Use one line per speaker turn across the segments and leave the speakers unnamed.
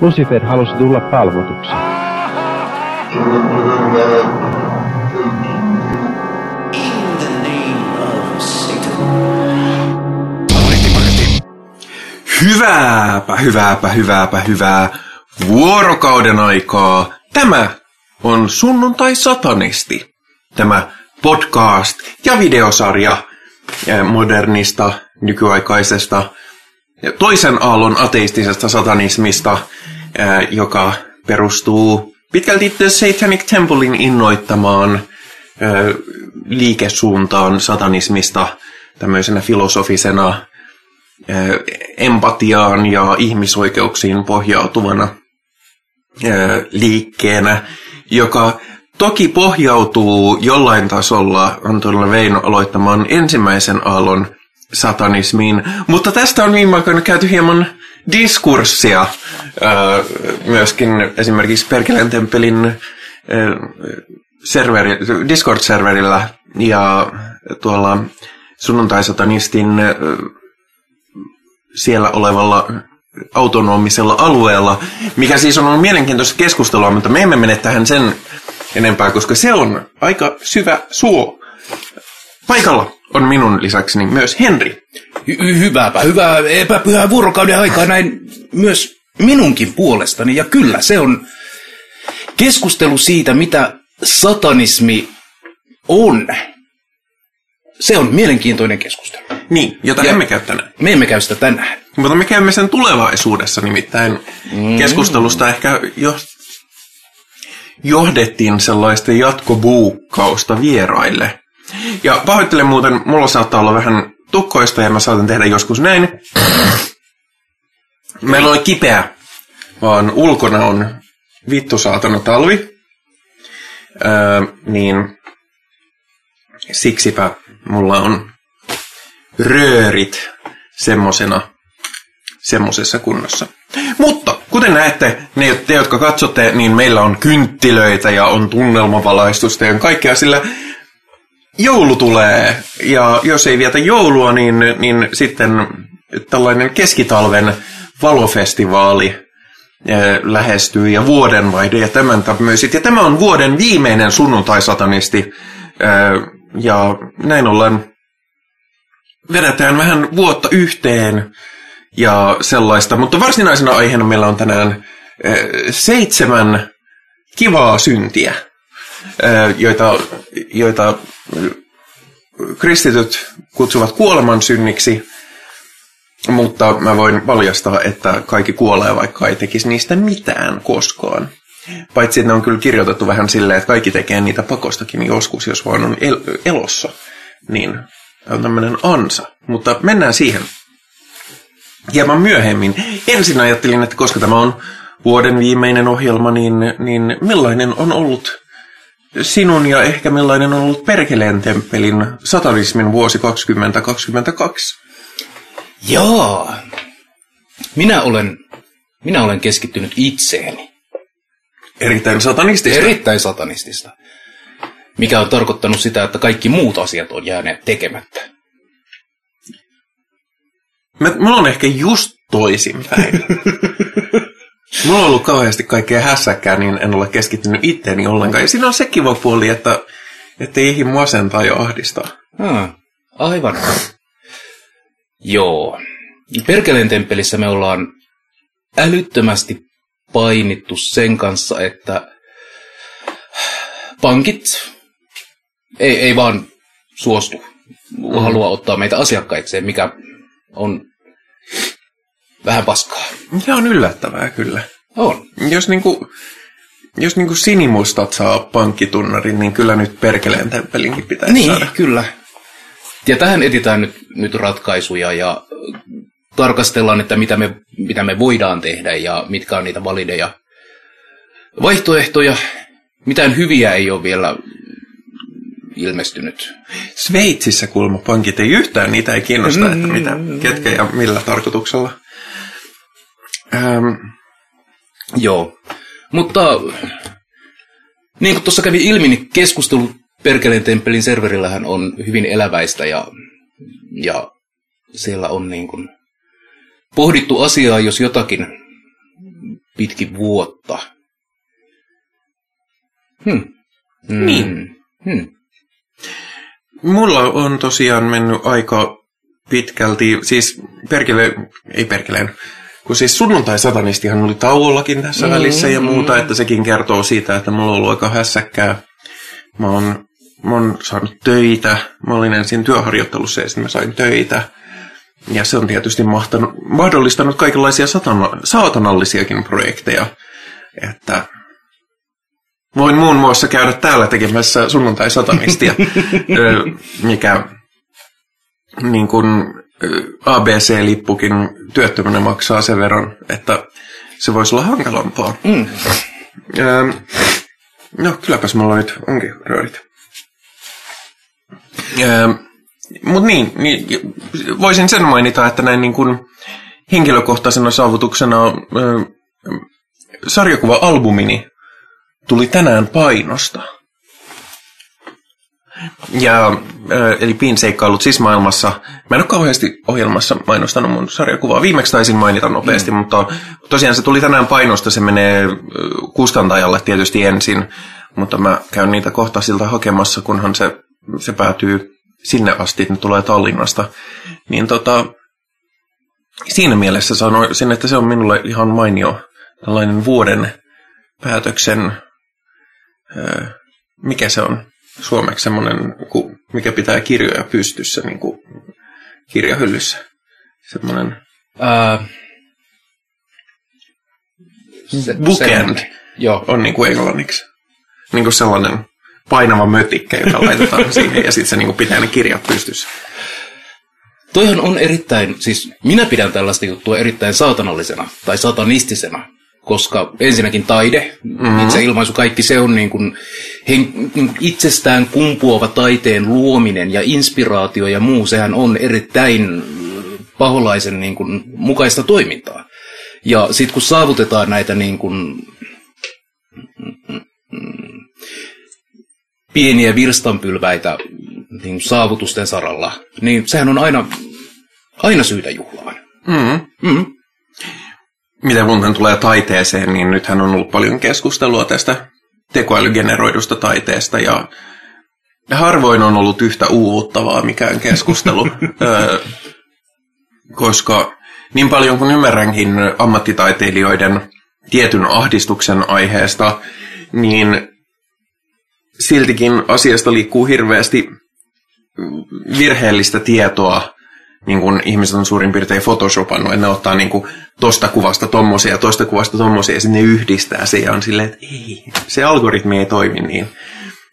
Lucifer halusi tulla palvotuksi.
Hyvääpä, hyvääpä, hyvääpä, hyvää vuorokauden aikaa. Tämä on Sunnuntai Satanisti. Tämä podcast ja videosarja eh, modernista, nykyaikaisesta, toisen aallon ateistisesta satanismista, joka perustuu pitkälti The Satanic Templein innoittamaan liikesuuntaan satanismista tämmöisenä filosofisena empatiaan ja ihmisoikeuksiin pohjautuvana liikkeenä, joka toki pohjautuu jollain tasolla Antonella Veino aloittamaan ensimmäisen aallon satanismiin, mutta tästä on viime aikoina käyty hieman diskurssia äh, myöskin esimerkiksi Perkeleen temppelin äh, serveri, Discord-serverillä ja tuolla sunnuntai-satanistin äh, siellä olevalla autonomisella alueella, mikä siis on ollut mielenkiintoista keskustelua, mutta me emme mene tähän sen enempää, koska se on aika syvä suo. Paikalla on minun lisäkseni myös Henri.
Hy- hyvääpä, hyvää epäpyhää vuorokauden aikaa näin myös minunkin puolestani. Ja kyllä, se on keskustelu siitä, mitä satanismi on. Se on mielenkiintoinen keskustelu.
Niin, jota
Ja-
emme käy tänään.
Me emme käy sitä tänään.
Mutta me käymme sen tulevaisuudessa, nimittäin mm. keskustelusta ehkä jo johdettiin sellaista jatkobuukkausta vieraille. Ja pahoittelen muuten, mulla saattaa olla vähän tukkoista ja mä saatan tehdä joskus näin. Meillä on kipeä, vaan ulkona on vittu saatana talvi. Öö, niin siksipä mulla on röörit semmosena semmoisessa kunnossa. Mutta kuten näette, ne te, jotka katsotte, niin meillä on kynttilöitä ja on tunnelmavalaistusta ja kaikkea, sillä joulu tulee. Ja jos ei vietä joulua, niin, niin sitten tällainen keskitalven valofestivaali eh, lähestyy ja vuodenvaihde ja tämän tämmöiset. Ja tämä on vuoden viimeinen sunnuntai-satanisti. eh, Ja näin ollen vedetään vähän vuotta yhteen ja sellaista. Mutta varsinaisena aiheena meillä on tänään eh, seitsemän kivaa syntiä, joita, joita kristityt kutsuvat kuoleman synniksi, mutta mä voin paljastaa, että kaikki kuolee, vaikka ei tekisi niistä mitään koskaan. Paitsi, että ne on kyllä kirjoitettu vähän silleen, että kaikki tekee niitä pakostakin joskus, jos vaan on el- elossa. Niin on tämmöinen ansa. Mutta mennään siihen hieman myöhemmin. Ensin ajattelin, että koska tämä on vuoden viimeinen ohjelma, niin, niin millainen on ollut sinun ja ehkä millainen on ollut Perkeleen temppelin satanismin vuosi 2022?
Joo. Minä olen, minä olen keskittynyt itseeni.
Erittäin satanistista.
Erittäin satanistista. Mikä on tarkoittanut sitä, että kaikki muut asiat on jääneet tekemättä.
Mä, mulla on ehkä just toisinpäin. mulla on ollut kauheasti kaikkea hässäkkää, niin en ole keskittynyt itteeni ollenkaan. Ja siinä on se kiva puoli, että ei ehdi masentaa ja ahdistaa.
Hmm, aivan. Joo. Perkeleen temppelissä me ollaan älyttömästi painittu sen kanssa, että pankit ei, ei vaan suostu. Mm. Halua ottaa meitä asiakkaikseen, mikä on vähän paskaa.
Se on yllättävää kyllä.
On.
Jos niinku, jos niinku sinimustat saa pankkitunnarin, niin kyllä nyt Perkeleen temppelinkin pitäisi
Niin,
saada.
kyllä. Ja tähän etsitään nyt, nyt ratkaisuja ja tarkastellaan, että mitä me, mitä me voidaan tehdä ja mitkä on niitä valideja vaihtoehtoja. Mitään hyviä ei ole vielä ilmestynyt.
Sveitsissä kuulemma pankit ei yhtään, niitä ei kiinnosta, että mitä, ketkä ja millä tarkoituksella. Ähm,
Joo. Mutta niin kuin tuossa kävi ilmi, niin keskustelu Perkeleen temppelin serverillähän on hyvin eläväistä ja, ja siellä on niin kuin pohdittu asiaa, jos jotakin pitkin vuotta. Hmm. Hmm.
Niin.
Hmm.
Mulla on tosiaan mennyt aika pitkälti, siis perkele, ei perkeleen, kun siis sunnuntai-satanistihan oli tauollakin tässä mm, välissä ja muuta, että sekin kertoo siitä, että mulla on ollut aika hässäkkää. Mä oon, mä oon saanut töitä, mä olin ensin työharjoittelussa ja sitten mä sain töitä. Ja se on tietysti mahtanut, mahdollistanut kaikenlaisia satana, saatanallisiakin projekteja. Että voin muun muassa käydä täällä tekemässä sunnuntai-satanistia, mikä niin kuin ABC-lippukin työttömänä maksaa sen verran, että se voisi olla hankalampaa.
Mm.
Ö, no, kylläpäs mulla nyt onkin röörit. Mutta niin, niin, voisin sen mainita, että näin niin kuin henkilökohtaisena saavutuksena ö, sarjakuva-albumini tuli tänään painosta. Ja, eli pinseikkailut siis maailmassa. Mä en ole kauheasti ohjelmassa mainostanut mun sarjakuvaa. Viimeksi taisin mainita nopeasti, mm. mutta tosiaan se tuli tänään painosta. Se menee kustantajalle tietysti ensin, mutta mä käyn niitä kohta siltä hakemassa, kunhan se, se päätyy sinne asti, että ne tulee Tallinnasta. Niin tota, siinä mielessä sanoisin, että se on minulle ihan mainio tällainen vuoden päätöksen, ö, mikä se on suomeksi semmoinen, mikä pitää kirjoja pystyssä niin kuin kirjahyllyssä. Semmoinen
Ää, se,
bookend
semmoinen. Joo.
on niin kuin englanniksi. Niin kuin sellainen painava mötikkä, joka laitetaan siihen ja sitten se niin kuin pitää ne kirjat pystyssä.
Toihan on erittäin, siis minä pidän tällaista juttua erittäin saatanallisena tai satanistisena, koska ensinnäkin taide, mm-hmm. itse ilmaisu, kaikki se on niin kuin hen, itsestään kumpuava taiteen luominen ja inspiraatio ja muu, sehän on erittäin paholaisen niin kuin, mukaista toimintaa. Ja sitten kun saavutetaan näitä niin kuin, pieniä virstanpylväitä niin saavutusten saralla, niin sehän on aina, aina syytä juhlaan.
Mm.
Mm.
Mitä muuten tulee taiteeseen, niin nythän on ollut paljon keskustelua tästä tekoälygeneroidusta taiteesta ja harvoin on ollut yhtä uuvuttavaa mikään keskustelu, koska niin paljon kuin ymmärränkin ammattitaiteilijoiden tietyn ahdistuksen aiheesta, niin siltikin asiasta liikkuu hirveästi virheellistä tietoa, niin kuin ihmiset on suurin piirtein photoshopannut, että ne ottaa niin kuin tosta kuvasta tommosia ja tosta kuvasta tommosia ja sitten ne yhdistää se ja on silleen, että ei, se algoritmi ei toimi niin.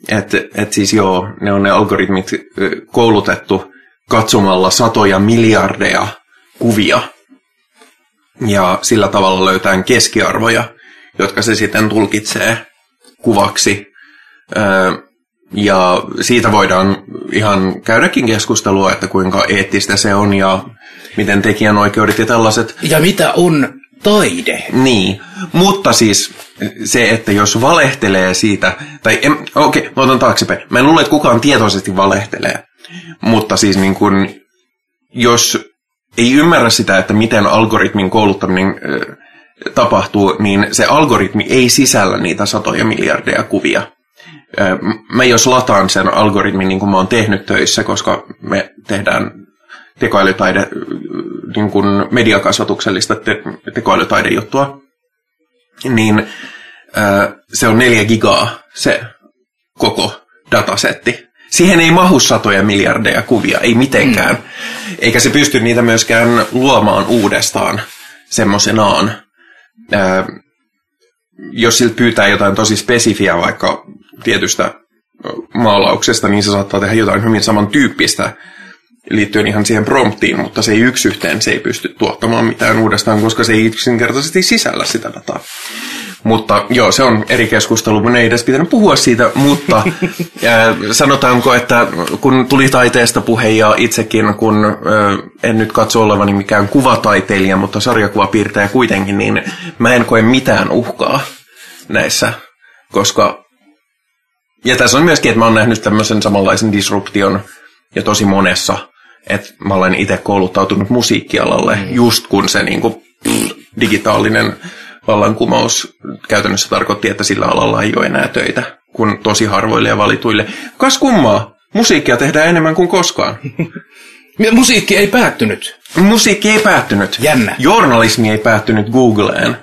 Että et siis joo, ne on ne algoritmit koulutettu katsomalla satoja miljardeja kuvia ja sillä tavalla löytää keskiarvoja, jotka se sitten tulkitsee kuvaksi ja siitä voidaan ihan käydäkin keskustelua, että kuinka eettistä se on ja miten tekijänoikeudet ja tällaiset.
Ja mitä on taide?
Niin, mutta siis se, että jos valehtelee siitä, tai okei, okay, mä otan taaksepäin. Mä en luule, että kukaan tietoisesti valehtelee, mutta siis niin kun, jos ei ymmärrä sitä, että miten algoritmin kouluttaminen äh, tapahtuu, niin se algoritmi ei sisällä niitä satoja miljardeja kuvia mä jos lataan sen algoritmin niin kuin mä oon tehnyt töissä, koska me tehdään tekoälytaide, niin kuin mediakasvatuksellista te- tekoälytaidejuttua, niin se on neljä gigaa se koko datasetti. Siihen ei mahu satoja miljardeja kuvia, ei mitenkään. Mm. Eikä se pysty niitä myöskään luomaan uudestaan semmoisenaan. jos siltä pyytää jotain tosi spesifiä, vaikka tietystä maalauksesta, niin se saattaa tehdä jotain hyvin samantyyppistä liittyen ihan siihen promptiin, mutta se ei yksi yhteen, se ei pysty tuottamaan mitään uudestaan, koska se ei yksinkertaisesti sisällä sitä dataa. Mutta joo, se on eri keskustelu, mun ei edes pitänyt puhua siitä, mutta ää, sanotaanko, että kun tuli taiteesta puhe ja itsekin, kun ää, en nyt katso olevani mikään kuvataiteilija, mutta sarjakuvapiirtäjä kuitenkin, niin mä en koe mitään uhkaa näissä, koska ja tässä on myöskin, että mä oon nähnyt tämmöisen samanlaisen disruption ja tosi monessa, että mä olen itse kouluttautunut musiikkialalle mm. just kun se niin kuin, pff, digitaalinen vallankumous käytännössä tarkoitti, että sillä alalla ei ole enää töitä kuin tosi harvoille ja valituille. Kas kummaa, musiikkia tehdään enemmän kuin koskaan.
Musiikki ei päättynyt.
Musiikki ei päättynyt.
Jännä.
Journalismi ei päättynyt Googleen.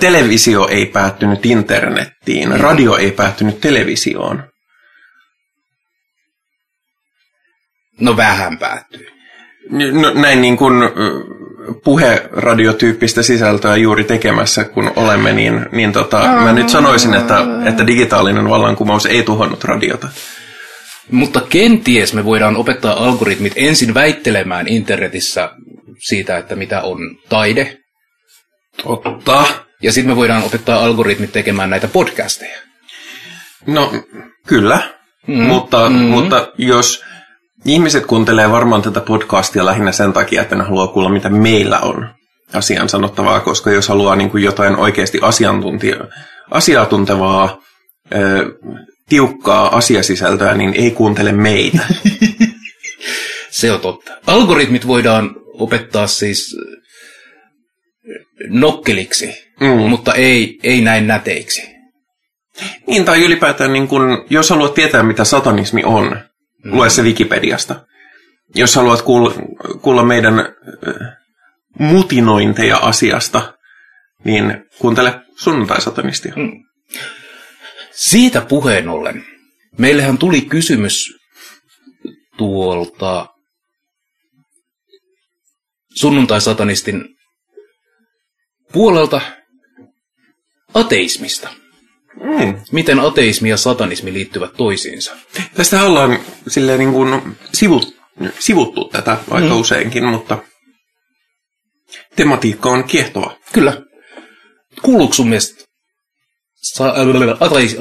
Televisio ei päättynyt internettiin. Radio ei päättynyt televisioon.
No vähän päättyi.
No, näin niin kuin puheradiotyyppistä sisältöä juuri tekemässä, kun olemme, niin, niin tota, mä nyt sanoisin, että, että digitaalinen vallankumous ei tuhonnut radiota.
Mutta kenties me voidaan opettaa algoritmit ensin väittelemään internetissä siitä, että mitä on taide.
Totta.
Ja sitten me voidaan opettaa algoritmit tekemään näitä podcasteja.
No, kyllä. Mm, mutta, mm. mutta jos ihmiset kuuntelee varmaan tätä podcastia lähinnä sen takia, että ne haluaa kuulla, mitä meillä on asian sanottavaa, koska jos haluaa niin kuin jotain oikeasti asiantuntija, asiantuntevaa, ö, tiukkaa asiasisältöä, niin ei kuuntele meitä.
Se on totta. Algoritmit voidaan opettaa siis nokkeliksi,
Mm.
mutta ei, ei näin näteiksi.
Niin, tai ylipäätään, niin kun, jos haluat tietää, mitä satanismi on, mm. lue se Wikipediasta. Jos haluat kuulla, kuulla meidän äh, mutinointeja asiasta, niin kuuntele sunnuntai-satanistia. Mm.
Siitä puheen ollen, meillähän tuli kysymys tuolta sunnuntai-satanistin puolelta ateismista.
Mm.
Miten ateismi ja satanismi liittyvät toisiinsa?
Tästä ollaan silleen niin kuin sivut, sivuttu tätä aika mm. useinkin, mutta tematiikka on kiehtova.
Kyllä. Kuuluuko sun mielestä... Sa- ateis...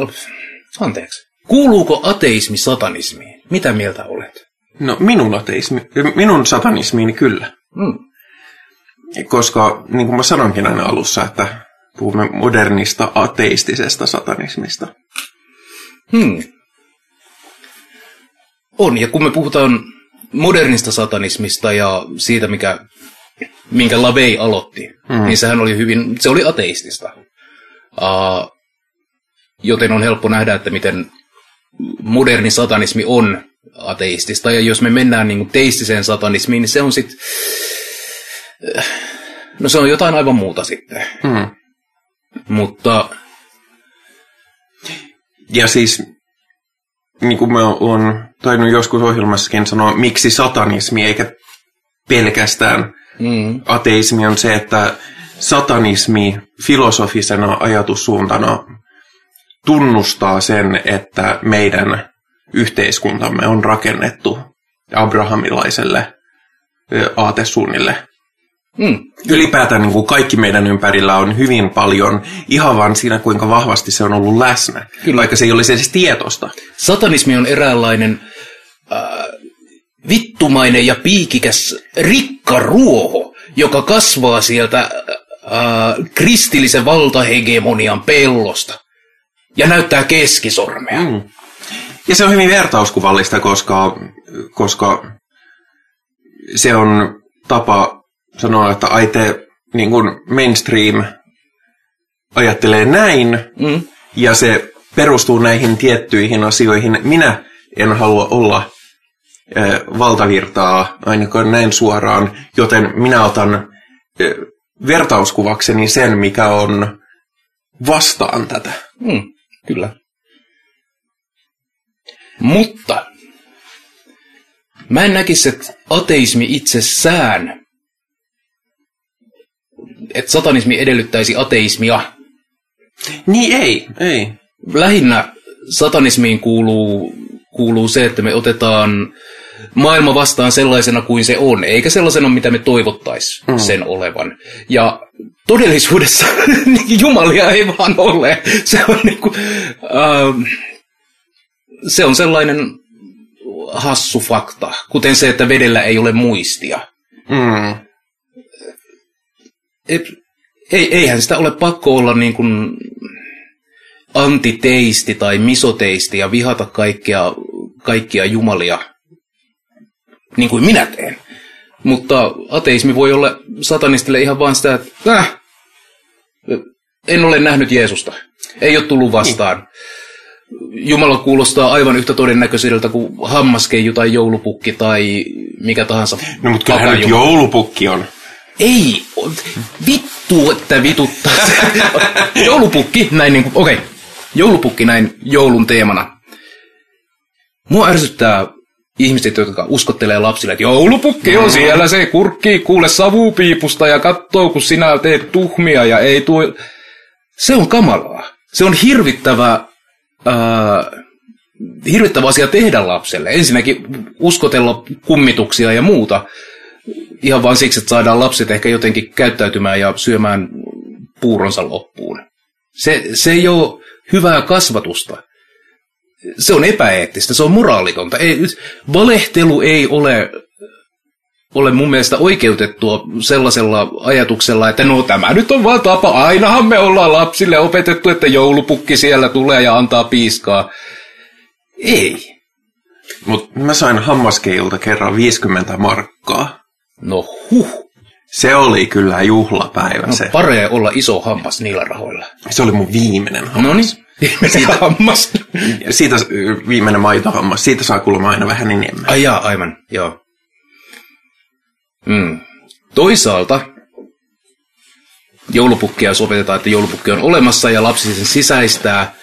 Anteeksi. Kuuluuko ateismi satanismiin? Mitä mieltä olet?
No minun ateismi, minun satanismiini kyllä.
Mm.
Koska, niin kuin mä sanoinkin aina alussa, että puhumme modernista ateistisesta satanismista.
Hmm. On, ja kun me puhutaan modernista satanismista ja siitä, mikä, minkä Lavei aloitti, hmm. niin sehän oli hyvin, se oli ateistista. Uh, joten on helppo nähdä, että miten moderni satanismi on ateistista, ja jos me mennään niin kuin teistiseen satanismiin, niin se on sitten, no se on jotain aivan muuta sitten.
Hmm.
Mutta
Ja siis, niin kuin mä oon tainnut joskus ohjelmassakin sanoa, miksi satanismi eikä pelkästään
mm,
ateismi on se, että satanismi filosofisena ajatussuuntana tunnustaa sen, että meidän yhteiskuntamme on rakennettu abrahamilaiselle aatesuunnille.
Mm,
Ylipäätään niin kuin kaikki meidän ympärillä on hyvin paljon ihan vaan siinä, kuinka vahvasti se on ollut läsnä,
Kyllä.
vaikka se ei olisi edes tietoista.
Satanismi on eräänlainen äh, vittumainen ja piikikäs rikkaruoho, joka kasvaa sieltä äh, kristillisen valtahegemonian pellosta ja näyttää keskisormea. Mm.
Ja se on hyvin vertauskuvallista, koska, koska se on tapa sanoa, että ai te niin kuin mainstream ajattelee näin,
Mm.
ja se perustuu näihin tiettyihin asioihin. Minä en halua olla ö, valtavirtaa ainakaan näin suoraan, joten minä otan ö, vertauskuvakseni sen, mikä on vastaan tätä.
Mm, kyllä. Mutta mä en näkisi, että ateismi itsessään, että satanismi edellyttäisi ateismia.
Niin ei, ei.
Lähinnä satanismiin kuuluu, kuuluu se, että me otetaan maailma vastaan sellaisena kuin se on, eikä sellaisena, mitä me toivottaisiin mm. sen olevan. Ja todellisuudessa niin jumalia ei vaan ole. Se on, niinku, ähm, se on sellainen hassu fakta, kuten se, että vedellä ei ole muistia.
Mm.
Ei, eihän sitä ole pakko olla niin kuin antiteisti tai misoteisti ja vihata kaikkia, kaikkia jumalia, niin kuin minä teen. Mutta ateismi voi olla satanistille ihan vain sitä, että äh, en ole nähnyt Jeesusta. Ei ole tullut vastaan. Jumala kuulostaa aivan yhtä todennäköiseltä kuin hammaskeiju tai joulupukki tai mikä tahansa.
No mutta kyllähän nyt joulupukki on.
Ei, vittu, että vituttaa. joulupukki, näin niin kuin, okei, okay. joulupukki näin joulun teemana. Mua ärsyttää ihmiset, jotka uskottelee lapsille, että joulupukki on siellä, se kurkkii kuule savupiipusta ja katsoo, kun sinä teet tuhmia ja ei tuo... Se on kamalaa. Se on hirvittävä, ää, hirvittävä asia tehdä lapselle. Ensinnäkin uskotella kummituksia ja muuta. Ihan vain siksi, että saadaan lapset ehkä jotenkin käyttäytymään ja syömään puuronsa loppuun. Se, se ei ole hyvää kasvatusta. Se on epäeettistä, se on moraalitonta. Ei, valehtelu ei ole, ole mun mielestä oikeutettua sellaisella ajatuksella, että no tämä nyt on vaan tapa. Ainahan me ollaan lapsille opetettu, että joulupukki siellä tulee ja antaa piiskaa. Ei.
Mutta mä sain hammaskeilta kerran 50 markkaa.
No huh.
Se oli kyllä juhlapäivä
No
se.
paree olla iso hammas niillä rahoilla.
Se oli mun viimeinen hammas.
No niin. Siitä hammas.
Siitä viimeinen maitohammas. Siitä saa kuulemma aina vähän enemmän.
Ai jaa, aivan, joo. Mm. Toisaalta joulupukkia jos opetetaan, että joulupukki on olemassa ja lapsi sen sisäistää.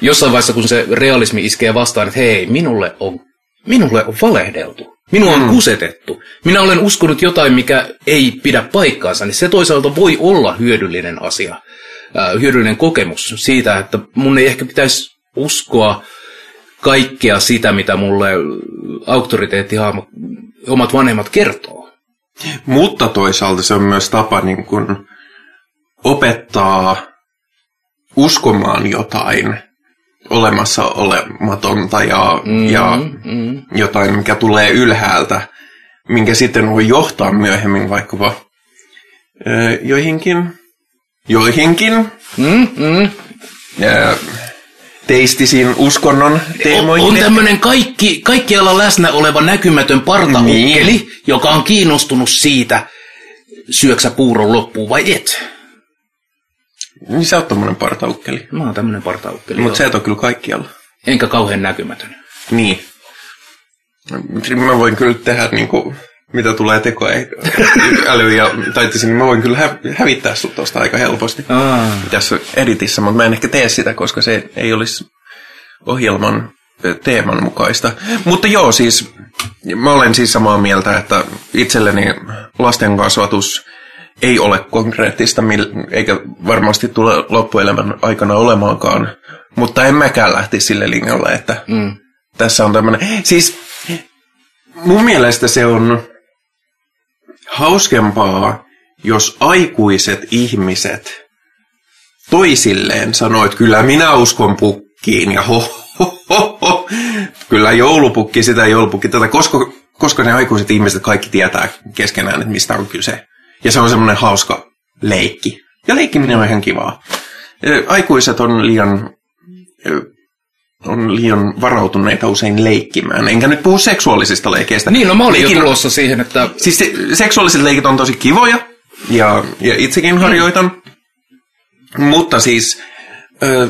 Jossain vaiheessa, kun se realismi iskee vastaan, että hei, minulle on, minulle on valehdeltu. Minua on kusetettu. Minä olen uskonut jotain, mikä ei pidä paikkaansa, niin se toisaalta voi olla hyödyllinen asia. Ää, hyödyllinen kokemus siitä, että mun ei ehkä pitäisi uskoa kaikkea sitä, mitä mulle auktoriteettihahmot, omat vanhemmat kertoo.
Mutta toisaalta se on myös tapa niin kuin opettaa uskomaan jotain olemassa olematonta ja, mm, ja
mm.
jotain, mikä tulee ylhäältä, minkä sitten voi johtaa myöhemmin vaikkapa ö, joihinkin, joihinkin
Mm, mm.
ö, teistisiin uskonnon
On,
teemoihin.
on tämmöinen kaikki, kaikkialla läsnä oleva näkymätön partaukkeli,
Niin.
joka on kiinnostunut siitä, syöksä puuron loppuun vai et.
Niin sä oot tommonen partaukkeli.
Mä oon tämmöinen partaukkeli.
Mutta sä et ole kyllä kaikkialla.
Enkä kauhean näkymätön.
Niin. Mä voin kyllä tehdä niinku, mitä tulee tekoäly ja taitisi, niin mä voin kyllä hä- hävittää sut tosta aika helposti
Aa.
tässä editissä, mutta mä en ehkä tee sitä, koska se ei olisi ohjelman teeman mukaista. Mutta joo, siis mä olen siis samaa mieltä, että itselleni lasten kasvatus ei ole konkreettista, eikä varmasti tule loppuelämän aikana olemaankaan, mutta en mäkään lähti sille linjalle, että
Mm.
tässä on tämmöinen. Siis mun mielestä se on hauskempaa, jos aikuiset ihmiset toisilleen sanoo, että kyllä minä uskon pukkiin ja ho, ho, ho, ho. kyllä joulupukki sitä joulupukki tätä, koska, koska ne aikuiset ihmiset kaikki tietää keskenään, että mistä on kyse. Ja se on semmoinen hauska leikki. Ja leikkiminen on ihan kivaa. Aikuiset on liian on liian varautuneita usein leikkimään. Enkä nyt puhu seksuaalisista leikeistä.
Niin, no mä olin jo
Leikin-
tulossa siihen, että
Siis se, seksuaaliset leikit on tosi kivoja, ja, ja itsekin harjoitan. Mutta siis ö,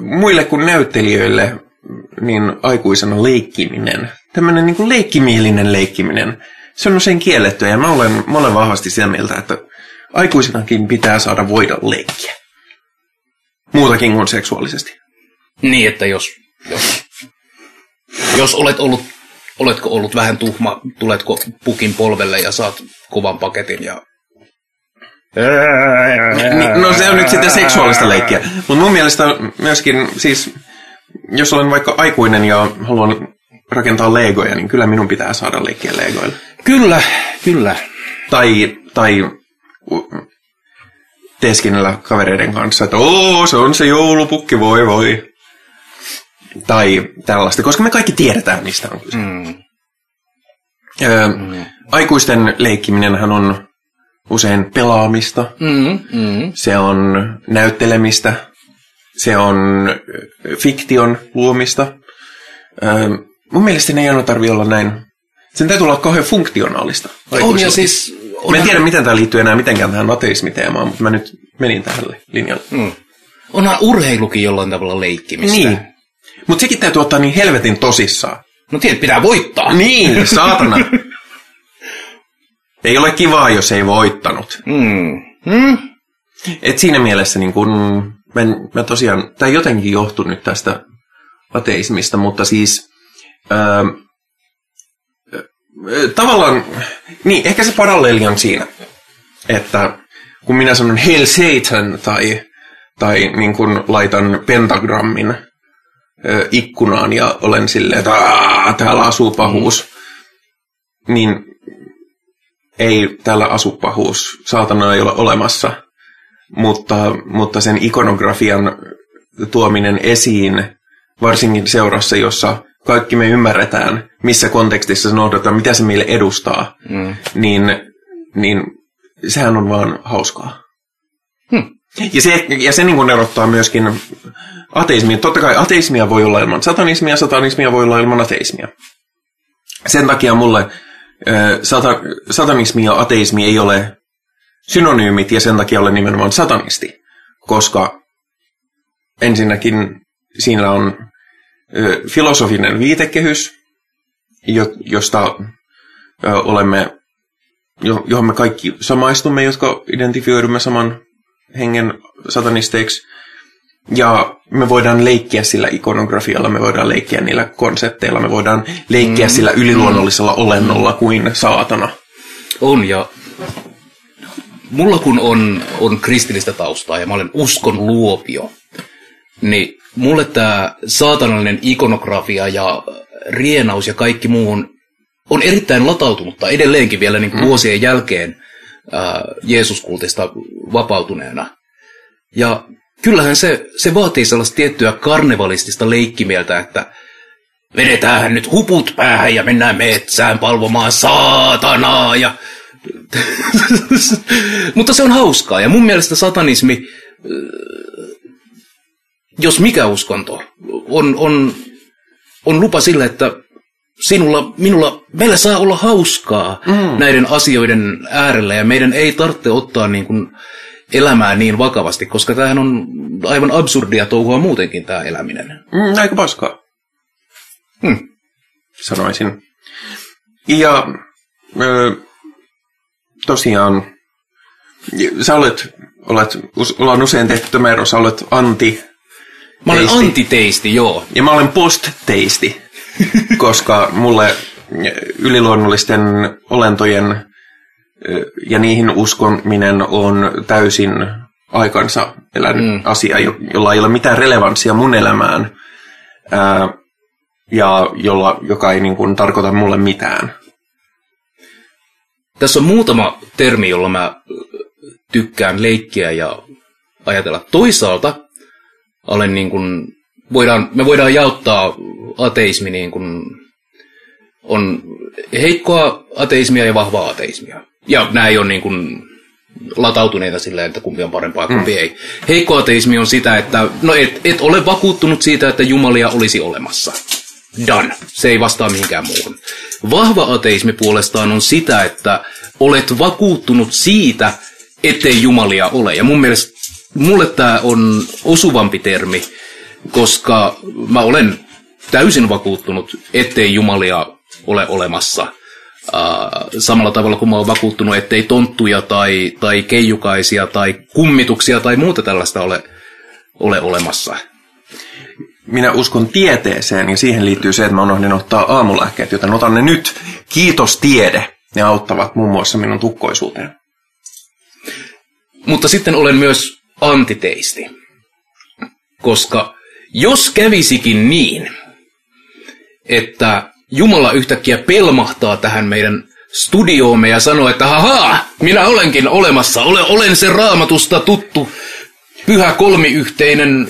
muille kuin näyttelijöille, niin aikuisena leikkiminen, tämmöinen niin kuin leikkimielinen leikkiminen, on usein kiellettyä, ja mä olen, mä olen vahvasti sitä mieltä, että aikuisenakin pitää saada voida leikkiä. Muutakin kuin seksuaalisesti.
niin, että jos, jos, jos olet ollut, oletko ollut vähän tuhma, tuletko pukin polvelle ja saat kovan paketin ja
Niin, no se on nyt sitten seksuaalista leikkiä. Mutta mun mielestä myöskin, siis jos olen vaikka aikuinen ja haluan rakentaa legoja, niin kyllä minun pitää saada leikkiä legoilla.
Kyllä, kyllä.
Tai, tai teeskennellä kavereiden kanssa, että oo, se on se joulupukki, voi voi. Tai tällaista, koska me kaikki tiedetään, mistä on kyse.
Mm.
Öö, aikuisten leikkiminenhän on usein pelaamista,
Mm, mm.
se on näyttelemistä, se on fiktion luomista. Ö, mun mielestä ne ei aina tarvitse olla näin. Sen täytyy olla kauhean funktionaalista.
On ja siis...
Mä en tiedä, miten tämä liittyy enää mitenkään tähän ateismiteemaan, mutta mä nyt menin tälle linjalle.
Mm. Onhan urheilukin jollain tavalla leikkimistä.
Niin. Mutta sekin täytyy ottaa niin helvetin tosissaan.
No tiedät, pitää voittaa.
Niin, saatana. ei ole kivaa, jos ei voittanut.
Mm. Mm.
Et siinä mielessä niin kun, mä, mä tosiaan, tämä jotenkin johtuu nyt tästä ateismista, mutta siis tavallaan, niin ehkä se paralleeli on siinä, että kun minä sanon Hail Satan tai, tai niin kun laitan pentagrammin ikkunaan ja olen silleen, että "Aa, täällä asuu pahuus, niin ei täällä asu pahuus, saatana ei ole olemassa, mutta, mutta sen ikonografian tuominen esiin, varsinkin seurassa, jossa kaikki me ymmärretään, missä kontekstissa se noudatetaan, mitä se meille edustaa,
Mm.
niin, niin sehän on vaan hauskaa.
Hmm.
Ja se, ja se niin kuin erottaa myöskin ateismia. Totta kai ateismia voi olla ilman satanismia, satanismia voi olla ilman ateismia. Sen takia mulle sata, satanismi ja ateismi ei ole synonyymit ja sen takia olen nimenomaan satanisti, koska ensinnäkin siinä on ö, filosofinen viitekehys, jo, josta ö, olemme, jo, johon me kaikki samaistumme, jotka identifioidumme saman hengen satanisteiksi. Ja me voidaan leikkiä sillä ikonografialla, me voidaan leikkiä niillä konsepteilla, me voidaan leikkiä mm. sillä yliluonnollisella olennolla kuin saatana.
On ja mulla kun on, on kristillistä taustaa ja mä olen uskon luopio, niin mulle tämä saatanallinen ikonografia ja rienaus ja kaikki muu on, on erittäin latautunutta edelleenkin vielä niin kuin mm. vuosien jälkeen ää, Jeesuskultista vapautuneena. Ja kyllähän se, se vaatii sellaista tiettyä karnevalistista leikkimieltä, että vedetään nyt huput päähän ja mennään metsään palvomaan saatanaa ja mutta se on hauskaa ja mun mielestä satanismi, jos mikä uskonto, on, on, on lupa sille, että sinulla, minulla, meillä saa olla hauskaa mm. näiden asioiden äärellä ja meidän ei tarvitse ottaa niin kuin elämää niin vakavasti, koska tämähän on aivan absurdia touhua muutenkin tämä eläminen.
Mm, aika paskaa,
Hmm.
sanoisin. Ja ö, tosiaan, sä olet, olet, ollaan usein tehty tämä ero, sä olet anti
Mä olen
Teisti.
antiteisti, joo.
Ja mä olen post-teisti, koska mulle yliluonnollisten olentojen ö, ja niihin uskominen on täysin aikansa elänyt mm. asia, jo- jolla ei ole mitään relevanssia mun elämään ää, ja jolla, joka ei niin kuin, tarkoita mulle mitään.
Tässä on muutama termi, jolla mä tykkään leikkiä ja ajatella. Toisaalta olen niin kuin, voidaan, me voidaan jaottaa ateismi niin kuin, on heikkoa ateismia ja vahvaa ateismia. Ja nämä ei ole niin kuin latautuneita silleen, että kumpi on parempaa, kumpi mm. ei. Heikko ateismi on sitä, että no et, et ole vakuuttunut siitä, että jumalia olisi olemassa. Done. Se ei vastaa mihinkään muuhun. Vahva ateismi puolestaan on sitä, että olet vakuuttunut siitä, ettei jumalia ole. Ja mun mielestä mulle tämä on osuvampi termi, koska mä olen täysin vakuuttunut, ettei jumalia ole olemassa. Uh, samalla tavalla kuin mä oon vakuuttunut, ettei tonttuja tai, tai keijukaisia tai kummituksia tai muuta tällaista ole, ole olemassa.
Minä uskon tieteeseen ja siihen liittyy se, että mä unohdin ottaa aamulääkkeet, joten otan ne nyt. Kiitos tiede. Ne auttavat muun muassa minun tukkoisuuteen.
Mutta sitten olen myös antiteisti. Koska jos kävisikin niin, että Jumala yhtäkkiä pelmahtaa tähän meidän studioomme ja sanoo, että haha, minä olenkin olemassa, olen, olen se raamatusta tuttu pyhä kolmiyhteinen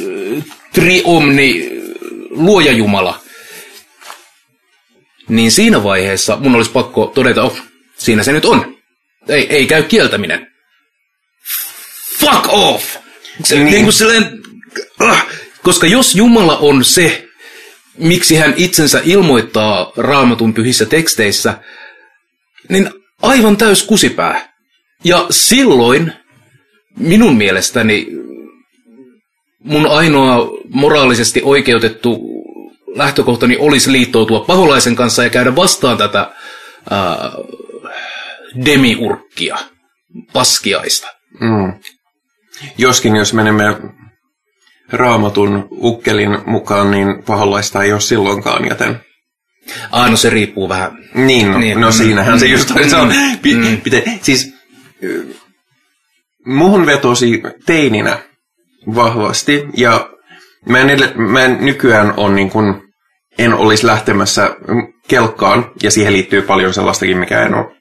triomni luoja Jumala. Niin siinä vaiheessa mun olisi pakko todeta, oh, siinä se nyt on. Ei, ei käy kieltäminen. Fuck off! Se, niin. Niin kuin silleen, ah, koska jos Jumala on se, miksi hän itsensä ilmoittaa raamatun pyhissä teksteissä, niin aivan täys kusipää. Ja silloin minun mielestäni mun ainoa moraalisesti oikeutettu lähtökohtani olisi liittoutua paholaisen kanssa ja käydä vastaan tätä ää, demiurkkia, paskiaista.
Mm. Joskin jos menemme raamatun ukkelin mukaan, niin paholaista ei ole silloinkaan, joten...
Ah, no se riippuu vähän.
Niin, no,
Niin,
no
mm,
siinähän se
mm,
just on. Se on
mm,
pi,
mm.
pite, siis muhun vetosi teininä vahvasti ja mä en, mä en nykyään on niin kuin, en olisi lähtemässä kelkkaan ja siihen liittyy paljon sellaistakin, mikä en ole.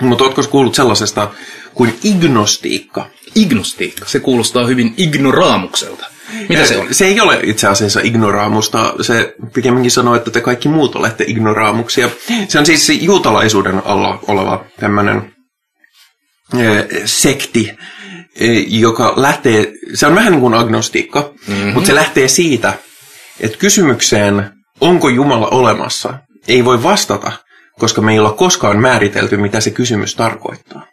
Mutta ootko kuullut sellaisesta kuin ignostiikka?
Ignostiikka, se kuulostaa hyvin ignoraamukselta. Mitä se on?
Se ei ole itse asiassa ignoraamusta. Se pikemminkin sanoo, että te kaikki muut olette ignoraamuksia. Se on siis juutalaisuuden alla oleva tämmöinen sekti, eh, joka lähtee, se on vähän niin kuin agnostiikka, mm-hmm. mutta se lähtee siitä, että kysymykseen, onko Jumala olemassa, ei voi vastata, koska me ei olla koskaan määritelty, mitä se kysymys tarkoittaa.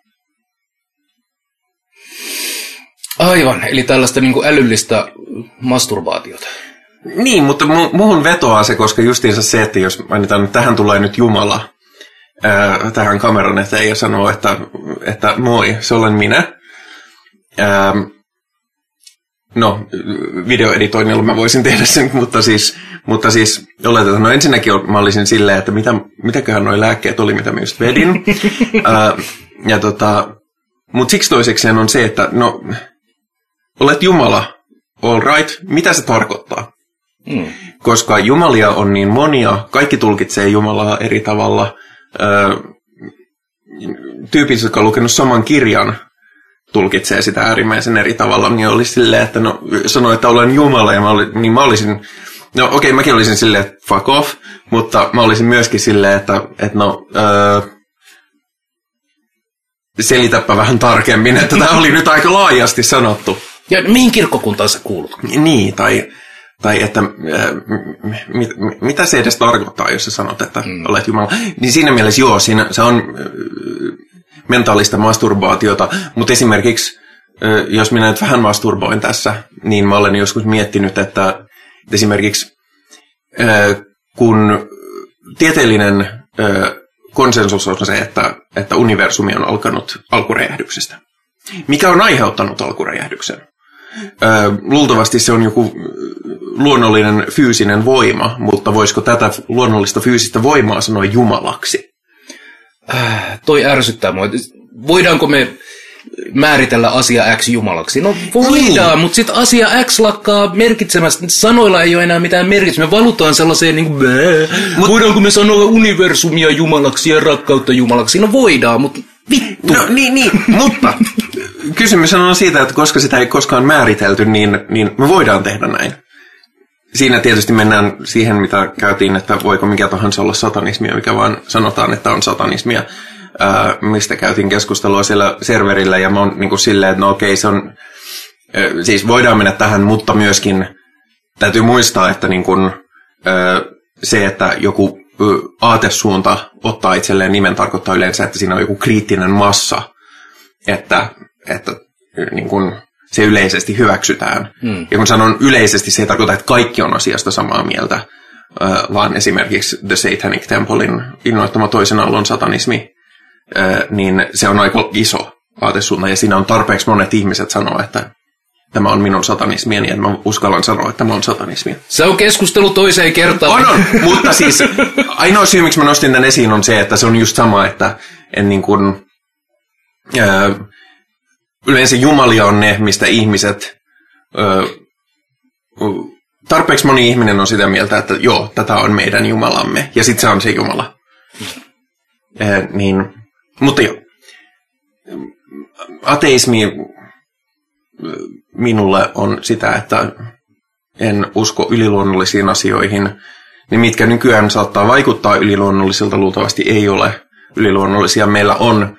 Aivan, eli tällaista niin kuin älyllistä masturbaatiota.
Niin, mutta mu- muuhun vetoaa se, koska justiinsa se, että jos mainitaan, että tähän tulee nyt Jumala ää, tähän kameran eteen ja sanoo, että, että moi, se olen minä. Ää, no, videoeditoinnilla mä voisin tehdä sen, mutta siis, mutta siis oletetaan, no ensinnäkin mä olisin silleen, että mitä, mitäköhän noi lääkkeet oli, mitä mä just vedin. ja tota, mutta siksi toisekseen on se, että no, olet Jumala, all right, mitä se tarkoittaa?
Mm.
koska jumalia on niin monia, kaikki tulkitsee Jumalaa eri tavalla. Öö, tyypit, jotka on lukenut saman kirjan, tulkitsee sitä äärimmäisen eri tavalla, niin oli silleen, että no, sanoi, että olen Jumala, ja mä olin, niin mä olisin, no okei, okay, mäkin olisin silleen, että fuck off, mutta mä olisin myöskin silleen, että, että no, öö, selitäpä vähän tarkemmin, että tämä oli nyt aika laajasti sanottu.
Ja mihin kirkkokuntaan sä kuulut?
Niin, tai, tai että m- mit, mitä se edes tarkoittaa, jos sä sanot, että mm. olet Jumala. Niin siinä mielessä joo, siinä, se on äh, mentaalista masturbaatiota, mutta esimerkiksi jos minä nyt vähän masturboin tässä, niin mä olen joskus miettinyt, että esimerkiksi kun tieteellinen konsensus on se, että, että universumi on alkanut alkuräjähdyksestä. Mikä on aiheuttanut alkuräjähdyksen? Ö, luultavasti se on joku luonnollinen fyysinen voima, mutta voisiko tätä luonnollista fyysistä voimaa sanoa jumalaksi?
Äh, toi ärsyttää mua. Voidaanko me määritellä asia X jumalaksi? No voidaan,
Niin.
mutta sitten asia X lakkaa merkitsemästä. Sanoilla ei ole enää mitään merkitystä. Me valutaan sellaiseen niin kuin, Mut, voidaanko me sanoa universumia jumalaksi ja rakkautta jumalaksi? No voidaan, mutta vittu.
No niin, niin, mutta kysymys on siitä, että koska sitä ei koskaan määritelty, niin, niin me voidaan tehdä näin. Siinä tietysti mennään siihen, mitä käytiin, että voiko mikä tahansa olla satanismia, mikä vaan sanotaan, että on satanismia, ää, mistä käytiin keskustelua siellä serverillä, ja mä oon niin silleen, että no okei, se on, ää, siis voidaan mennä tähän, mutta myöskin täytyy muistaa, että niin kuin, ää, se, että joku ö, aatesuunta ottaa itselleen nimen, tarkoittaa yleensä, että siinä on joku kriittinen massa, että, että niin kuin se yleisesti hyväksytään.
Mm.
Ja kun sanon yleisesti, se ei tarkoita, että kaikki on asiasta samaa mieltä, vaan esimerkiksi The Satanic Templein innoittama toisen aallon satanismi, niin se on aika iso aatesuunta, ja siinä on tarpeeksi monet ihmiset sanoa, että tämä on minun satanismieni, ja mä uskallan sanoa, että tämä on satanismia.
Se on keskustelu toiseen kertaan.
On, on, mutta siis ainoa syy, miksi mä nostin tämän esiin, on se, että se on just sama, että en niin kuin, ää, yleensä jumalia on ne, mistä ihmiset, ää, tarpeeksi moni ihminen on sitä mieltä, että joo, tätä on meidän jumalamme, ja sitten se on se jumala. Ää, niin, mutta joo, ateismi minulle on sitä, että en usko yliluonnollisiin asioihin, niin mitkä nykyään saattaa vaikuttaa yliluonnollisilta, luultavasti ei ole yliluonnollisia. Meillä on,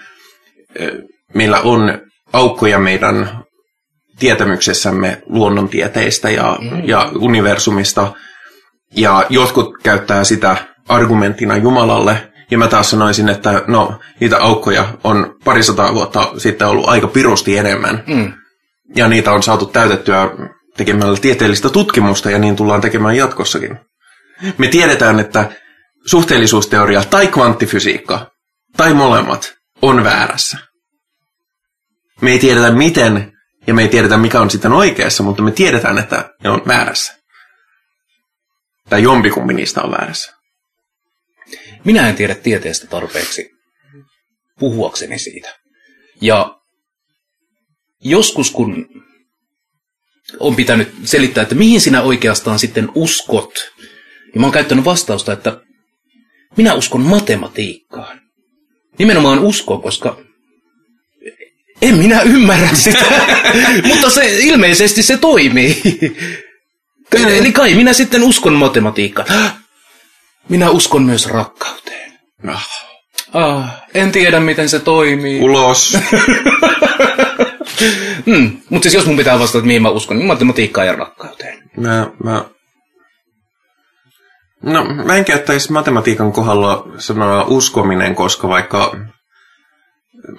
meillä on aukkoja meidän tietämyksessämme luonnontieteistä ja, mm. ja universumista, ja jotkut käyttää sitä argumenttina Jumalalle, Ja mä taas sanoisin, että no, niitä aukkoja on parisataa vuotta sitten ollut aika pirusti enemmän.
Mm.
Ja niitä on saatu täytettyä tekemällä tieteellistä tutkimusta ja niin tullaan tekemään jatkossakin. Me tiedetään, että suhteellisuusteoria tai kvanttifysiikka tai molemmat on väärässä. Me ei tiedetä miten ja me ei tiedetä mikä on sitten oikeassa, mutta me tiedetään, että ne on väärässä. Tai jompikumpi niistä on väärässä.
Minä en tiedä tieteestä tarpeeksi puhuakseni siitä. Ja joskus kun on pitänyt selittää, että mihin sinä oikeastaan sitten uskot, niin mä oon käyttänyt vastausta, että minä uskon matematiikkaan. Nimenomaan uskon, koska en minä ymmärrä sitä, mutta se, ilmeisesti se toimii. Eli kai minä sitten uskon matematiikkaan. Minä uskon myös rakkauteen.
Ah,
Ah, en tiedä, miten se toimii.
ulos.
Mm, mutta siis jos mun pitää vastata, että mihin mä uskon, niin matematiikkaan ja rakkauteen.
Mä, mä... No, mä en käyttäisi matematiikan kohdalla sanaa uskominen, koska vaikka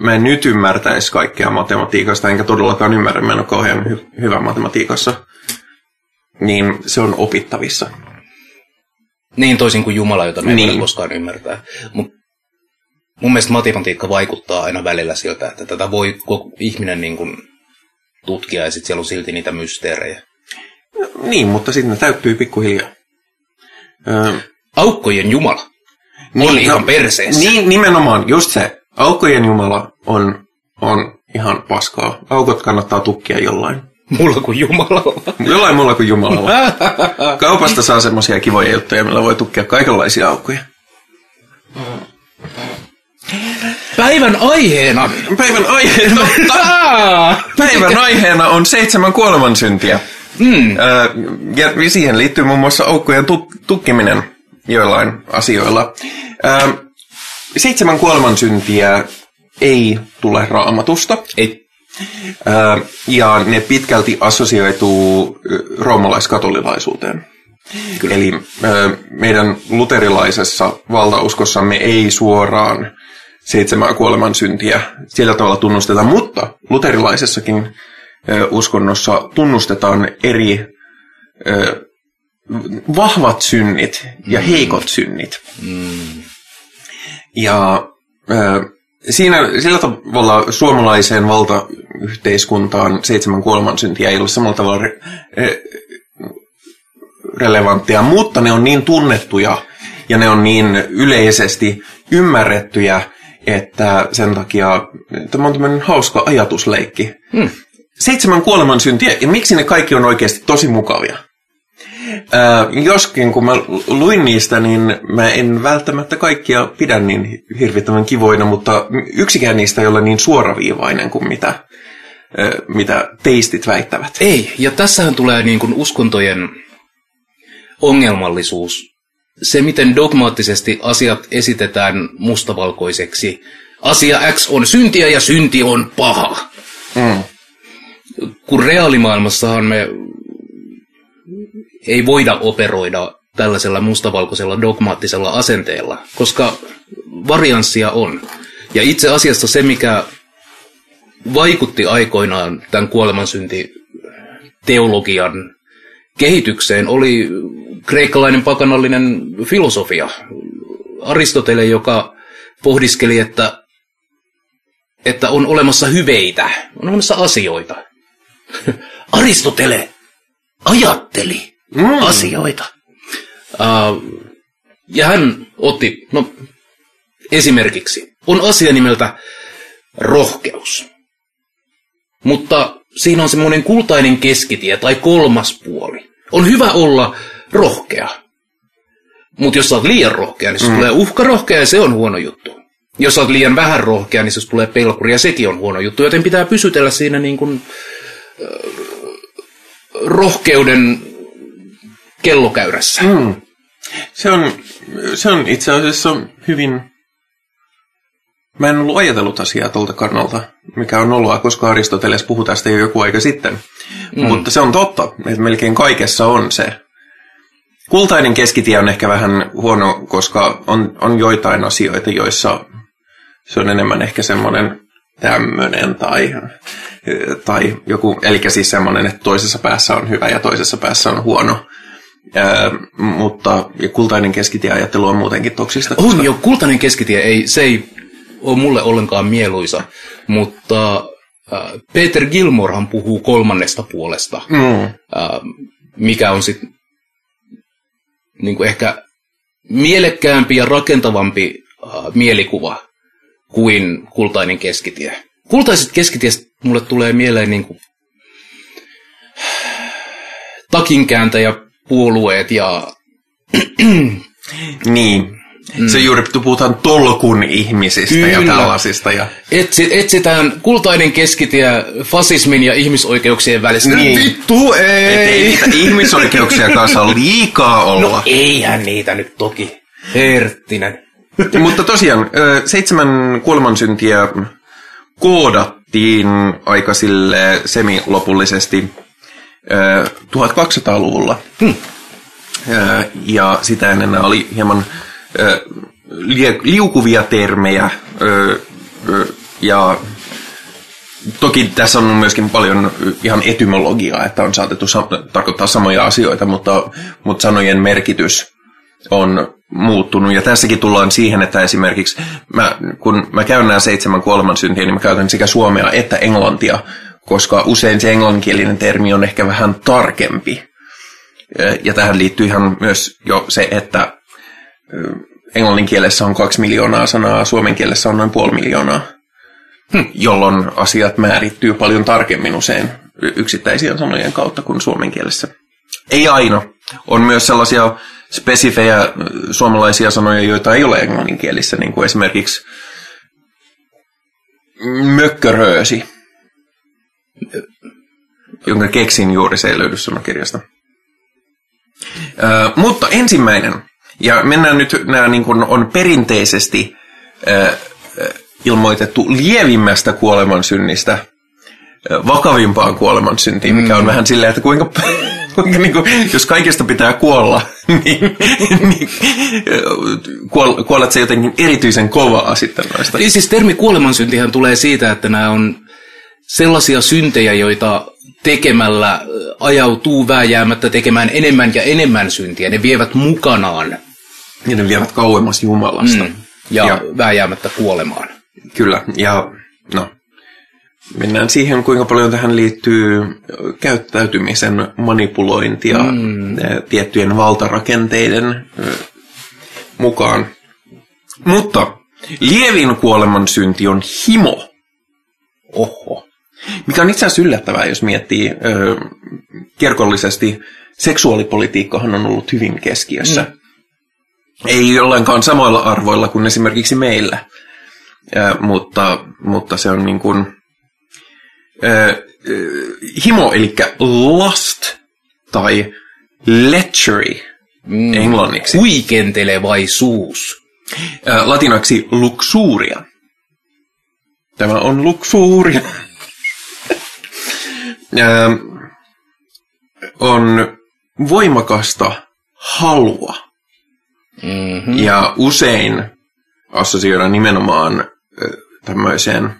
mä en nyt ymmärtäisi kaikkea matematiikasta, enkä todellakaan ymmärrä, mä en ole kauhean hy- hyvä matematiikassa, niin se on opittavissa.
Niin toisin kuin Jumala, jota me ei
Niin.
niin. koskaan ymmärtää. Mut mun mielestä matematiikka vaikuttaa aina välillä siltä, että tätä voi koko ihminen niin kuin tutkia ja sitten siellä on silti niitä mysteerejä.
Niin, mutta sitten ne täyttyy pikkuhiljaa. Öö,
Aukkojen Jumala on ihan perseessä.
Niin, nimenomaan, just se. Aukkojen Jumala on, on ihan paskaa. Aukot kannattaa tukkia jollain.
Mulla kuin Jumalalla.
Jollain muulla kuin Jumalalla. Kaupasta saa semmoisia kivoja juttuja, millä voi tukkia kaikenlaisia aukkoja.
Päivän aiheena.
Päivän aiheena, päivän aiheena on seitsemän kuolemansyntiä.
Mm.
Ja siihen liittyy muun muassa aukkojen tu- tukkiminen joillain asioilla. Seitsemän kuolemansyntiä ei tule raamatusta.
Ei.
Ja ne pitkälti assosioituu roomalaiskatolilaisuuteen.
Kyllä.
Eli meidän luterilaisessa valtauskossamme ei suoraan seitsemää kuolemansyntiä sillä tavalla tunnusteta, mutta luterilaisessakin uskonnossa tunnustetaan eri vahvat synnit ja heikot synnit.
Mm.
Ja ö, siinä sillä tavalla suomalaiseen valtayhteiskuntaan seitsemän kuolemansyntiä ei ole samalla tavalla re, re, relevanttia, mutta ne on niin tunnettuja ja ne on niin yleisesti ymmärrettyjä, että sen takia tämä on tämmöinen hauska ajatusleikki.
Mm.
Seitsemän kuolemansyntiä, ja miksi ne kaikki on oikeasti tosi mukavia? Joskin kun mä luin niistä, niin mä en välttämättä kaikkia pidä niin hirvittävän kivoina, mutta yksikään niistä ei ole niin suoraviivainen kuin mitä, mitä teistit väittävät.
Ei, ja tässähän tulee niin kuin uskontojen ongelmallisuus. Se, miten dogmaattisesti asiat esitetään mustavalkoiseksi. Asia X on syntiä ja synti on paha.
Mm.
Kun reaalimaailmassahan me ei voida operoida tällaisella mustavalkoisella dogmaattisella asenteella, koska varianssia on. Ja itse asiassa se, mikä vaikutti aikoinaan tämän kuolemansynti teologian kehitykseen, oli kreikkalainen pakanallinen filosofia. Aristotele, joka pohdiskeli, että, että on olemassa hyveitä, on olemassa asioita. Aristotele ajatteli
Mm.
asioita. Uh, ja hän otti, no esimerkiksi, on asia nimeltä rohkeus. Mutta siinä on semmoinen kultainen keskitie tai kolmas puoli. On hyvä olla rohkea. Mutta jos sä oot liian rohkea, niin se tulee uhkarohkea ja se on huono juttu. Jos sä oot liian vähän rohkea, niin se tulee pelkuri ja sekin on huono juttu. Joten pitää pysytellä siinä niin kuin, äh, rohkeuden kellokäyrässä.
Mm. Se, on, se on itse asiassa hyvin... Mä en ollut ajatellut asiaa tuolta kannalta, mikä on ollut, koska Aristoteles puhui tästä jo joku aika sitten. Mm. Mutta se on totta, että melkein kaikessa on se kultainen keskitie on ehkä vähän huono, koska on, on joitain asioita, joissa se on enemmän ehkä semmoinen tämmöinen tai, tai joku, eli siis semmoinen, että toisessa päässä on hyvä ja toisessa päässä on huono. Ää, mutta ja kultainen keskitie ajattelu on muutenkin toksista.
On jo, kultainen keskitie, ei, se ei ole mulle ollenkaan mieluisa, mutta äh, Peter Gilmorehan puhuu kolmannesta puolesta,
Mm.
äh, mikä on sitten niin ehkä mielekkäämpi ja rakentavampi äh, mielikuva kuin kultainen keskitie. Kultaiset keskitiestä mulle tulee mieleen niin kuin, takinkääntäjä puolueet ja
Niin. Mm. Se juuri puhutaan tolkun ihmisistä
Kyllä.
ja tällaisista. Ja...
etsi, etsitään kultainen keskitie fasismin ja ihmisoikeuksien välistä.
Niin.
Vittu
Et ei
ei!
niitä ihmisoikeuksia kanssa liikaa olla.
No eihän niitä nyt toki. Herttinen.
Mutta tosiaan, seitsemän kuolemansyntiä koodattiin aika sille semilopullisesti ö, 1200-luvulla.
Hmm.
Ja sitä ennen nämä oli hieman liukuvia termejä. Ja toki tässä on myöskin paljon ihan etymologiaa, että on saatettu sa- tarkoittaa samoja asioita, mutta, mutta sanojen merkitys on muuttunut. Ja tässäkin tullaan siihen, että esimerkiksi mä, kun mä käyn nämä seitsemän kuolemansyntiä, niin mä käytän sekä suomea että englantia, koska usein se englanninkielinen termi on ehkä vähän tarkempi. Ja tähän liittyy ihan myös jo se, että englannin kielessä on kaksi miljoonaa sanaa, suomen kielessä on noin puoli miljoonaa, hm. jolloin asiat määrittyy paljon tarkemmin usein yksittäisien sanojen kautta kuin suomen kielessä. Ei aina. On myös sellaisia spesifejä ö, suomalaisia sanoja, joita ei ole englanninkielissä, niin kuin esimerkiksi mökköröösi, jonka keksin juuri, se ei löydy sanakirjasta. Ö, mutta ensimmäinen, ja mennään nyt, nämä niin kuin on perinteisesti ö, ö, ilmoitettu lievimmästä kuolemansynnistä vakavimpaan kuolemansyntiin, mikä on vähän silleen, että kuinka, kuinka niin kuin, jos kaikesta pitää kuolla, niin, niin kuol, kuolet se jotenkin erityisen kovaa sitten noista.
Niin siis termi kuolemansyntihän tulee siitä, että nämä on sellaisia syntejä, joita tekemällä ajautuu vääjäämättä tekemään enemmän ja enemmän syntiä. Ne vievät mukanaan
Ja ne vievät kauemmas Jumalasta.
mm, ja, ja vääjäämättä kuolemaan.
Kyllä, ja no, mennään siihen, kuinka paljon tähän liittyy käyttäytymisen manipulointia mm. tiettyjen valtarakenteiden ö, mukaan. Mutta lievin kuolemansynti on himo,
Oho.
mikä on itse asiassa yllättävää, jos miettii ö, kirkollisesti. Seksuaalipolitiikkahan on ollut hyvin keskiössä. Mm. Ei ollenkaan samoilla arvoilla kuin esimerkiksi meillä. Ö, mutta, mutta se on niin kuin, ö, himo, eli lust tai lechery
Mm.
englanniksi.
Huikentelevaisuus.
Ö, latinaksi luxuria. Tämä on luxuria. Ö, on voimakasta halua.
Mm-hmm.
Ja usein assosioidaan nimenomaan tämmöiseen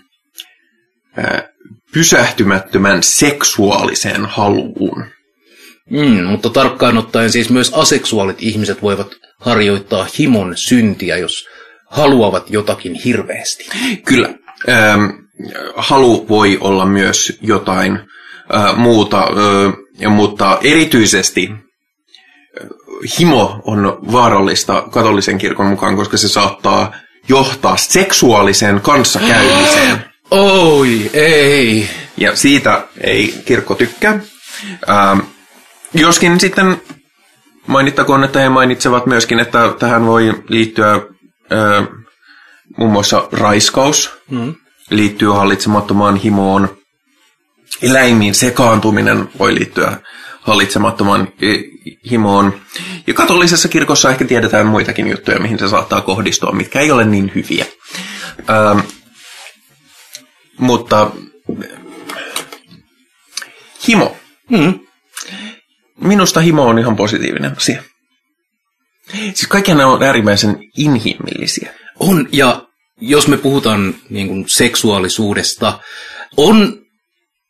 pysähtymättömän seksuaaliseen haluun.
Mm, mutta tarkkaan ottaen siis myös aseksuaalit ihmiset voivat harjoittaa himon syntiä, jos haluavat jotakin hirveästi.
Kyllä. Ähm, halu voi olla myös jotain äh, muuta, äh, mutta erityisesti himo on vaarallista katolisen kirkon mukaan, koska se saattaa johtaa seksuaaliseen kanssakäymiseen.
Oi, ei.
Ja siitä ei kirkko tykkää. Ähm, joskin sitten mainittakoon, että he mainitsevat myöskin, että tähän voi liittyä äh, muun muassa raiskaus,
Mm.
liittyy hallitsemattomaan himoon. Eläimiin sekaantuminen voi liittyä hallitsemattomaan eh, himoon. Ja katolisessa kirkossa ehkä tiedetään muitakin juttuja, mihin se saattaa kohdistua, mitkä ei ole niin hyviä. Ähm, mutta himo.
Mm.
Minusta himo on ihan positiivinen asia. Siis kaikki ne on äärimmäisen inhimillisiä.
On, ja jos me puhutaan niin kuin seksuaalisuudesta, on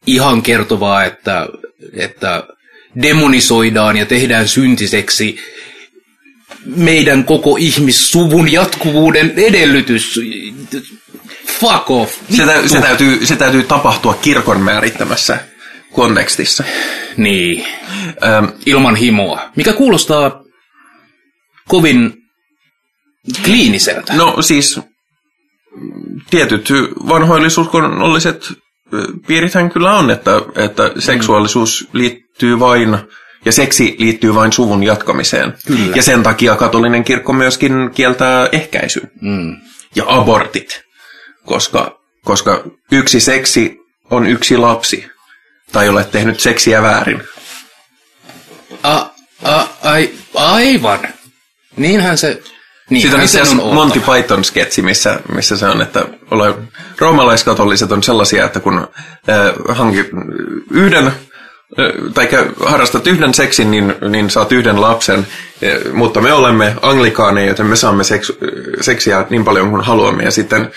ihan kertovaa, että, että demonisoidaan ja tehdään syntiseksi meidän koko ihmissuvun jatkuvuuden edellytys. Fuck off.
Se, tä, se, täytyy, se täytyy tapahtua kirkon määrittämässä kontekstissa.
Niin,
Ähm,
ilman himoa. Mikä kuulostaa kovin kliiniseltä.
no siis mm, tietyt vanhoillisuuskonnolliset piirithän kyllä on, että, että seksuaalisuus liittyy vain ja seksi liittyy vain suvun jatkamiseen.
Kyllä.
Ja sen takia katolinen kirkko myöskin kieltää ehkäisyn
Mm.
ja abortit, koska, koska yksi seksi on yksi lapsi. Tai olet tehnyt seksiä väärin.
A, a, ai, aivan. Niinhän se... Niinhän
Siitä on itse asiassa. Monty Python sketsi, missä, missä se on, että ole, roomalaiskatoliset on sellaisia, että kun äh, hankit yhden äh, tai harrastat yhden seksin, niin, niin saat yhden lapsen, äh, mutta me olemme anglikaaneja, joten me saamme seks, äh, seksiä niin paljon kuin haluamme, ja sitten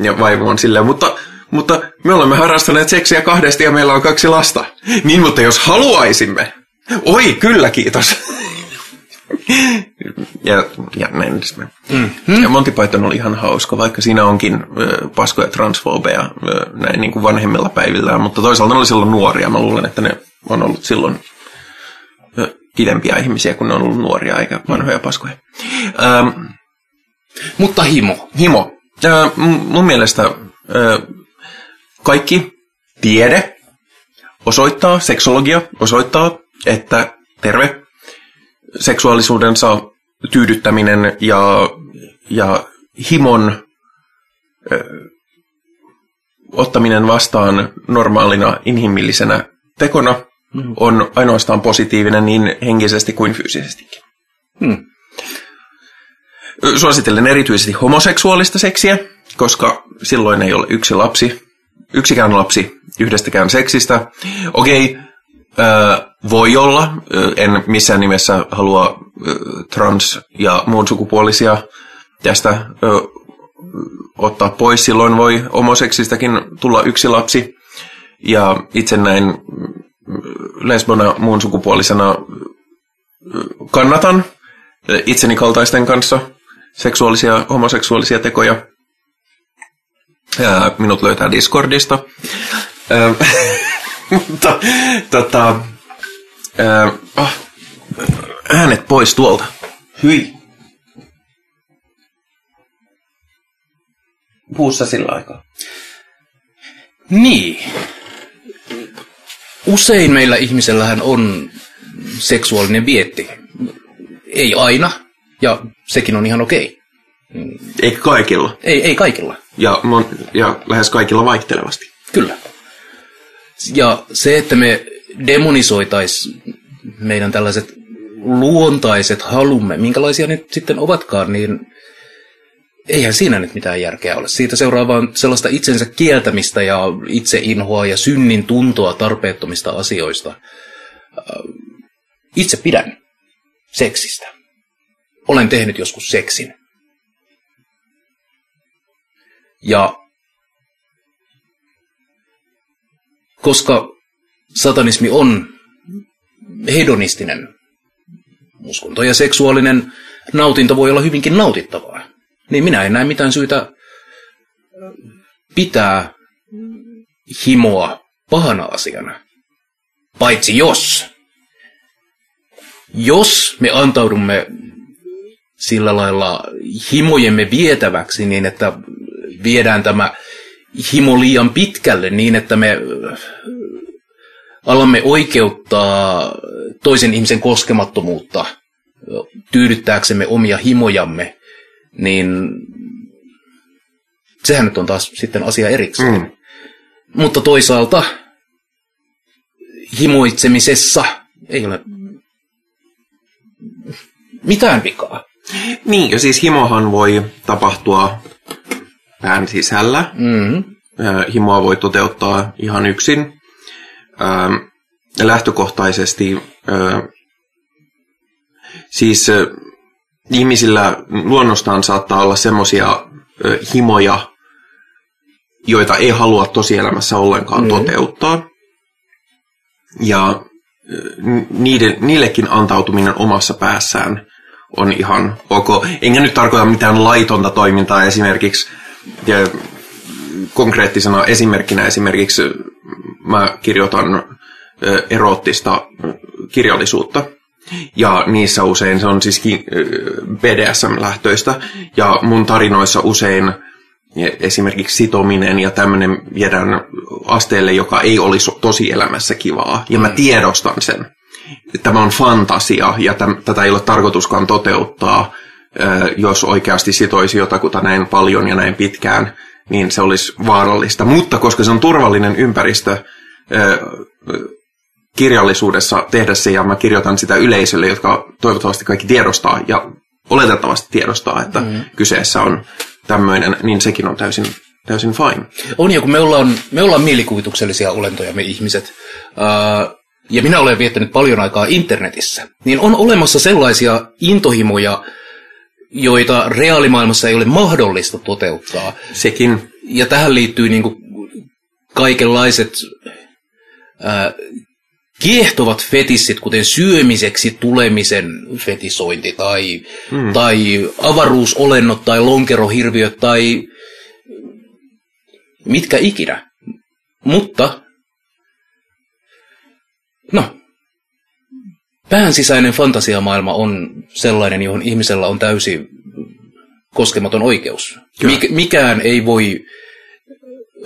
ja vaimo on silleen, mutta, mutta me olemme harrastaneet seksiä kahdesti ja meillä on kaksi lasta. Niin, mutta jos haluaisimme, oi kyllä kiitos. ja, ja näin edespäin. Mm. Ja Monty Python oli ihan hauska, vaikka siinä onkin ö, paskoja transfobeja ö, näin niin kuin vanhemmilla päivillään, mutta toisaalta ne oli silloin nuoria. Mä luulen, että ne on ollut silloin ö, pidempiä ihmisiä, kun ne on ollut nuoria eikä vanhoja paskoja. Ähm,
Mutta himo.
Himo. M- mun mielestä ö, kaikki tiede osoittaa, seksologia osoittaa, että terve seksuaalisuudensa tyydyttäminen ja, ja himon ö, ottaminen vastaan normaalina inhimillisenä tekona on ainoastaan positiivinen niin henkisesti kuin fyysisestikin.
Hmm.
Suosittelen erityisesti homoseksuaalista seksiä, koska silloin ei ole yksi lapsi, yksikään lapsi yhdestäkään seksistä. Okei, ö, voi olla, en missään nimessä halua trans- ja muun sukupuolisia tästä ottaa pois. Silloin voi homoseksistäkin tulla yksi lapsi. Ja itse näin mm, lesbona muun sukupuolisena kannatan itseni kaltaisten kanssa seksuaalisia, homoseksuaalisia tekoja. Minut löytää Discordista. Mutta tota, ää, ah, äänet pois tuolta. Hyi. Puussa sillä aikaa.
Niin. Usein meillä ihmisellähän on seksuaalinen vietti. Ei aina, ja sekin on ihan okei.
Eikä kaikilla.
Ei, ei kaikilla.
Ja, mon, ja lähes kaikilla vaihtelevasti.
Kyllä. Ja se, että me demonisoitais meidän tällaiset luontaiset halumme, minkälaisia ne nyt sitten ovatkaan, niin eihän siinä nyt mitään järkeä ole. Siitä seuraa vaan sellaista itsensä kieltämistä ja itseinhoa ja synnin tuntoa tarpeettomista asioista. Äh, Itse pidän seksistä. Olen tehnyt joskus seksin. Ja koska satanismi on hedonistinen uskonto ja seksuaalinen nautinto voi olla hyvinkin nautittavaa, niin minä en näe mitään syytä pitää himoa pahana asiana. Paitsi jos, jos me antaudumme sillä lailla himojemme vietäväksi niin, että viedään tämä himo liian pitkälle niin, että me äh, alamme oikeuttaa toisen ihmisen koskemattomuutta äh, tyydyttääksemme omia himojamme, niin sehän nyt on taas sitten asia erikseen.
Mm.
Mutta toisaalta himoitsemisessa ei ole mitään vikaa.
Niin, ja siis himohan voi tapahtua pään sisällä.
Mm-hmm.
Himoa voi toteuttaa ihan yksin. Lähtökohtaisesti siis ihmisillä luonnostaan saattaa olla semmoisia himoja, joita ei halua tosielämässä ollenkaan mm. toteuttaa. Ja niiden, niillekin antautuminen omassa päässään on ihan ok. Enkä nyt tarkoita mitään laitonta toimintaa esimerkiksi. Ja konkreettisena esimerkkinä esimerkiksi mä kirjoitan eroottista kirjallisuutta. Ja niissä usein se on siis BDSM-lähtöistä. Ja mun tarinoissa usein esimerkiksi sitominen ja tämmöinen viedään asteelle, joka ei olisi tosielämässä kivaa. Ja mä mm. tiedostan sen. Tämä on fantasia ja täm, tätä ei ole tarkoituskaan toteuttaa, jos oikeasti sitoisi jotakuta näin paljon ja näin pitkään, niin se olisi vaarallista. Mutta koska se on turvallinen ympäristö kirjallisuudessa tehdä se, ja mä kirjoitan sitä yleisölle, jotka toivottavasti kaikki tiedostaa ja oletettavasti tiedostaa, että mm. kyseessä on tämmöinen, niin sekin on täysin, täysin fine.
On ja kun me ollaan, me ollaan mielikuvituksellisia olentoja, me ihmiset, uh, ja minä olen viettänyt paljon aikaa internetissä, niin on olemassa sellaisia intohimoja, joita reaalimaailmassa ei ole mahdollista toteuttaa.
Sekin.
Ja tähän liittyy niin kuin kaikenlaiset ää, kiehtovat fetissit, kuten syömiseksi tulemisen fetisointi tai, hmm. tai avaruusolennot tai lonkerohirviöt tai mitkä ikinä. Mutta, no, pään sisäinen fantasiamaailma on sellainen, johon ihmisellä on täysi koskematon oikeus. Mik, mikään ei voi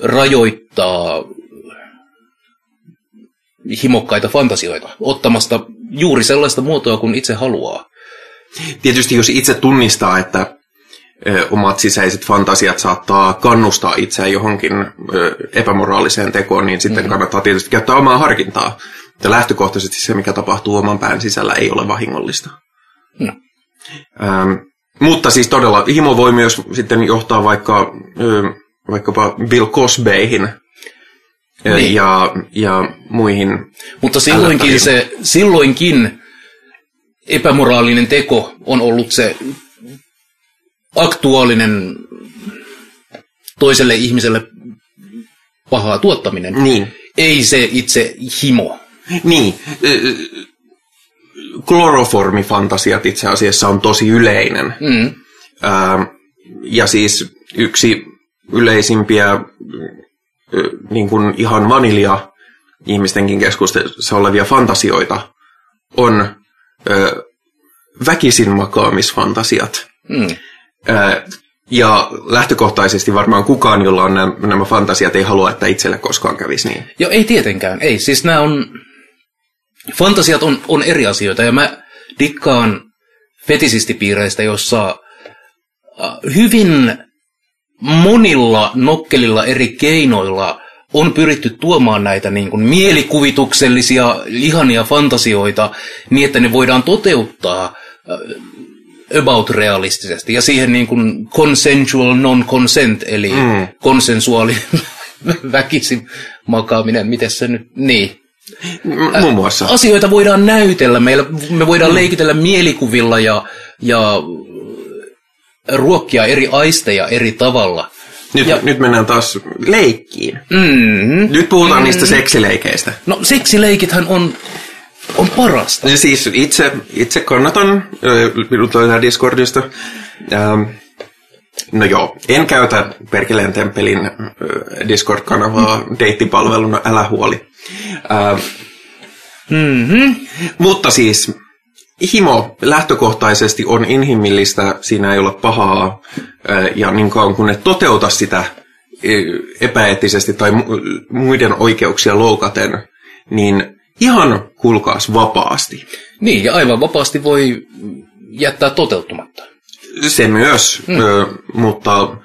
rajoittaa himokkaita fantasioita, ottamasta juuri sellaista muotoa kuin itse haluaa.
Tietysti jos itse tunnistaa, että ö, omat sisäiset fantasiat saattaa kannustaa itseään johonkin epämoraaliseen tekoon, niin sitten mm. kannattaa tietysti käyttää omaa harkintaa. Ja lähtökohtaisesti se, mikä tapahtuu oman pään sisällä, ei ole vahingollista. No. Ähm, mutta siis todella, himo voi myös sitten johtaa vaikka, ö, vaikkapa Bill Cosbeihin, niin. ja, ja muihin.
Mutta silloinkin, se, silloinkin epämoraalinen teko on ollut se aktuaalinen toiselle ihmiselle pahaa tuottaminen.
Niin.
Ei se itse himo.
Niin. Kloroformifantasiat itse asiassa on tosi yleinen. Mm. ja siis yksi yleisimpiä niin kuin ihan vanilja ihmistenkin keskustelussa olevia fantasioita on ö, väkisin makaamisfantasiat. Mm. Ö, ja lähtökohtaisesti varmaan kukaan, jolla on nämä, nämä fantasiat, ei halua, että itselle koskaan kävisi niin.
Joo, ei tietenkään. Ei, siis nämä on... Fantasiat on, on eri asioita, ja mä dikkaan fetisistipiireistä, jossa hyvin monilla nokkelilla eri keinoilla on pyritty tuomaan näitä niin kuin mielikuvituksellisia, ihania fantasioita niin, että ne voidaan toteuttaa äh, about realistisesti. Ja siihen niin kuin consensual non-consent, eli mm. konsensuaali väkisin makaaminen, miten se nyt, niin.
Muun muassa.
Asioita voidaan näytellä, meillä, me voidaan mm. leikitellä mielikuvilla ja, ja ruokkia eri aisteja eri tavalla.
Nyt, ja, nyt mennään taas leikkiin. Mm, nyt puhutaan mm, niistä seksileikeistä.
No seksileikithän on, on parasta.
Ja siis itse, itse kannatan, minut löytää Discordista. Ähm, no joo, en käytä Perkeleen temppelin Discord-kanavaa mm. deittipalveluna, älä huoli. Ähm, mm-hmm. Mutta siis himo lähtökohtaisesti on inhimillistä, siinä ei ole pahaa, ja niin kauan kun et toteuta sitä epäeettisesti tai muiden oikeuksia loukaten, niin ihan kulkaas vapaasti.
Niin, ja aivan vapaasti voi jättää toteutumatta.
Se myös, mm. mutta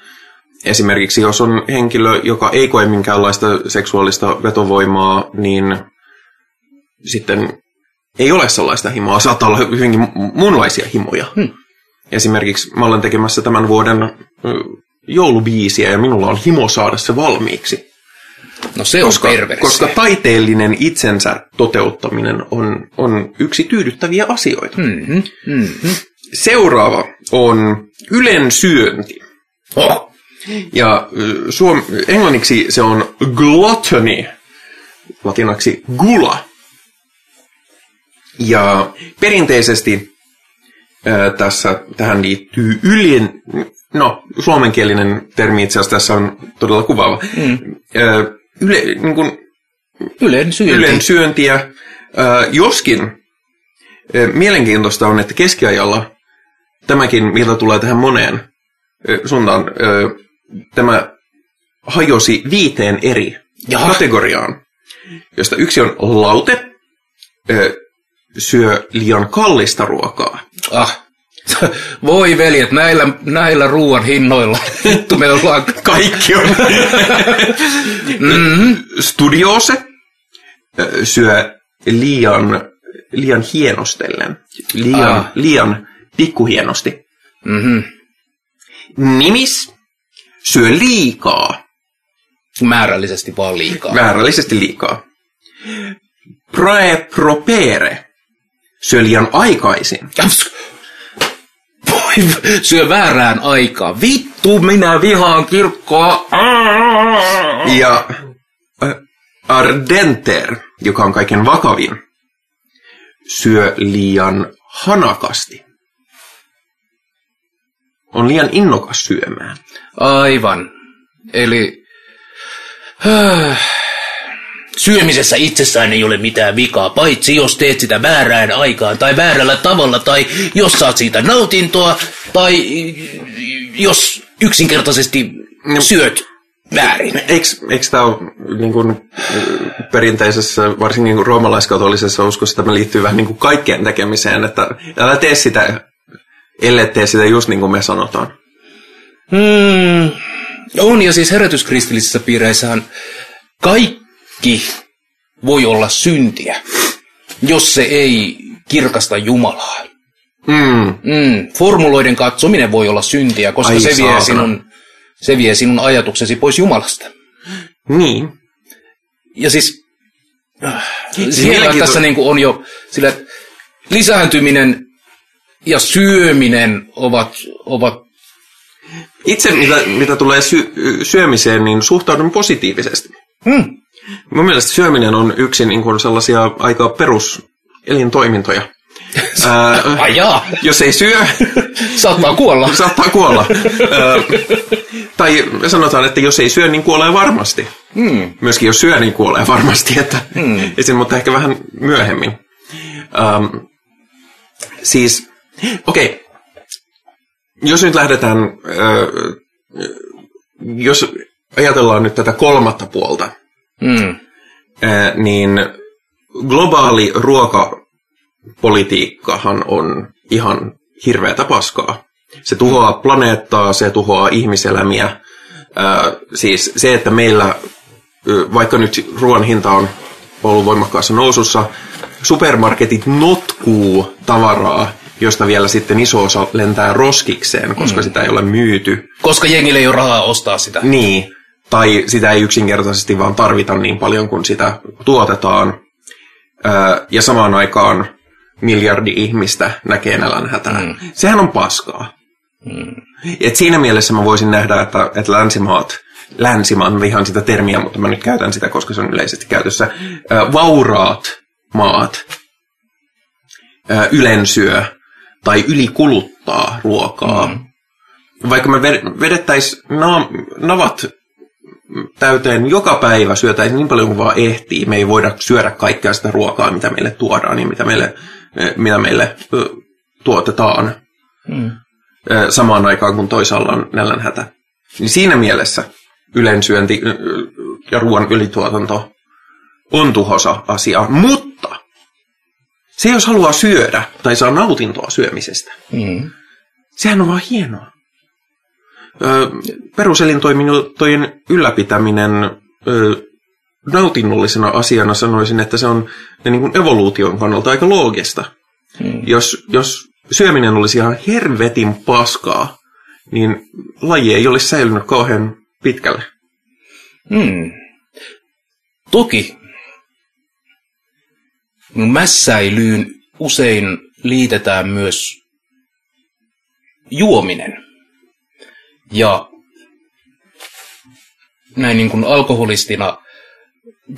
esimerkiksi jos on henkilö, joka ei koe minkäänlaista seksuaalista vetovoimaa, niin sitten ei ole sellaista himoa. Saattaa olla hyvinkin muunlaisia himoja. Hmm. Esimerkiksi mä olen tekemässä tämän vuoden joulubiisiä ja minulla on himo saada se valmiiksi.
No se on koska,
koska taiteellinen itsensä toteuttaminen on, on yksi tyydyttäviä asioita. Mm-hmm, mm-hmm. seuraava on ylen syönti.
Oh.
Ja suom, englanniksi se on gluttony, latinaksi gula. Ja perinteisesti ö, tässä tähän liittyy ylin, no suomenkielinen termi itse asiassa tässä on todella kuvaava. Mm. Ö, yle, niin kuin
Ylen syönti.
ylen syöntiä, ö, joskin ö, mielenkiintoista on, että keskiajalla tämäkin, mitä tulee tähän moneen suuntaan, tämä hajosi viiteen eri
Jaha.
kategoriaan, josta yksi on laute, ö, syö liian kallista ruokaa.
Ah. Voi veljet, näillä, näillä ruoan hinnoilla. Vittu, me ollaan...
Kaikki on. mm-hmm. Studiose syö liian, liian hienostellen, liian,
Ah.
liian pikkuhienosti.
Mm-hmm.
Nimis syö liikaa,
Määrällisesti vaan liikaa.
määrällisesti liikaa. Prae propere syö liian aikaisin.
Voi, syö väärään aikaan. Vittu, minä vihaan kirkkoa.
Ja äh, ardenter, joka on kaiken vakavin, syö liian hanakasti. On liian innokas syömään.
Aivan. Eli äh, syömisessä itsessään ei ole mitään vikaa, paitsi jos teet sitä väärään aikaan tai väärällä tavalla, tai jos saat siitä nautintoa, tai jos yksinkertaisesti syöt väärin.
Eikö, eikö tämä ole niin kuin, perinteisessä, varsinkin niin roomalaiskatolisessa uskossa, tämä liittyy vähän niin kuin kaikkeen tekemiseen, että älä tee sitä, ellei tee sitä just niin kuin me sanotaan.
Hmm, on, ja siis herätyskristillisissä piireissähän kaikki voi olla syntiä, jos se ei kirkasta Jumalaa.
Mm,
Mm, formuloiden katsominen voi olla syntiä, koska
Ai
se vie,
saatana.
sinun, se vie sinun ajatuksesi pois Jumalasta.
niin.
Ja siis, äh,
Siis
tässä niin kuin on jo sillä, että lisääntyminen ja syöminen ovat, ovat
Itse, mitä, mitä tulee sy- syömiseen, niin suhtaudun positiivisesti.
hmm,
Mun mielestä syöminen on yksi niin kuin sellaisia aika peruselintoimintoja. Ää,
ai jaa,
jos ei syö,
saattaa kuolla.
saattaa kuolla. Ää, tai sanotaan, että jos ei syö, niin kuolee varmasti.
Hmm.
Myöskin jos syö, niin kuolee varmasti. Että, mm. esim, mutta ehkä vähän myöhemmin. Ähm, siis, okei. Okay. Jos nyt lähdetään, äh, jos ajatellaan nyt tätä kolmatta puolta,
Hmm.
äh, niin globaali ruokapolitiikkahan on ihan hirveätä paskaa. Se tuhoaa planeettaa, se tuhoaa ihmiselämiä. Äh, siis se, että meillä, ö, vaikka nyt ruoan hinta on ollut voimakkaassa nousussa, supermarketit notkuu tavaraa, josta vielä sitten iso osa lentää roskikseen, koska mm. sitä ei ole myyty.
Koska jengille ei ole rahaa ostaa sitä.
Niin, tai sitä ei yksinkertaisesti vaan tarvita niin paljon kuin sitä tuotetaan. Ja samaan aikaan miljardi ihmistä näkee nälänhätää. Mm. Sehän on paskaa. Mm. Et siinä mielessä mä voisin nähdä, että, että länsimaat, länsimaan, vihaan sitä termiä, mutta mä nyt käytän sitä, koska se on yleisesti käytössä, vauraat maat ylensyö tai ylikuluttaa ruokaa. Mm. Vaikka me vedettäisiin navat täyteen joka päivä syötäisiin niin paljon kuin vaan ehtii. Me ei voida syödä kaikkea sitä ruokaa, mitä meille tuodaan ja mitä meille, mitä meille tuotetaan ö, samaan aikaan, kun toisaalla on nälänhätä. Niin siinä mielessä ylensyönti ja ruoan ylituotanto on tuhosa asia, mutta se jos haluaa syödä tai saa nautintoa syömisestä,
Hmm.
sehän on vaan hienoa. Peruselintoimintojen ylläpitäminen nautinnollisena asiana sanoisin, että se on niin kuin evoluution kannalta aika loogista.
Hmm.
Jos, jos syöminen olisi ihan hervetin paskaa, niin laji ei olisi säilynyt kauhean pitkälle.
Hmm. Toki mässäilyyn usein liitetään myös juominen. Ja näin niin kuin alkoholistina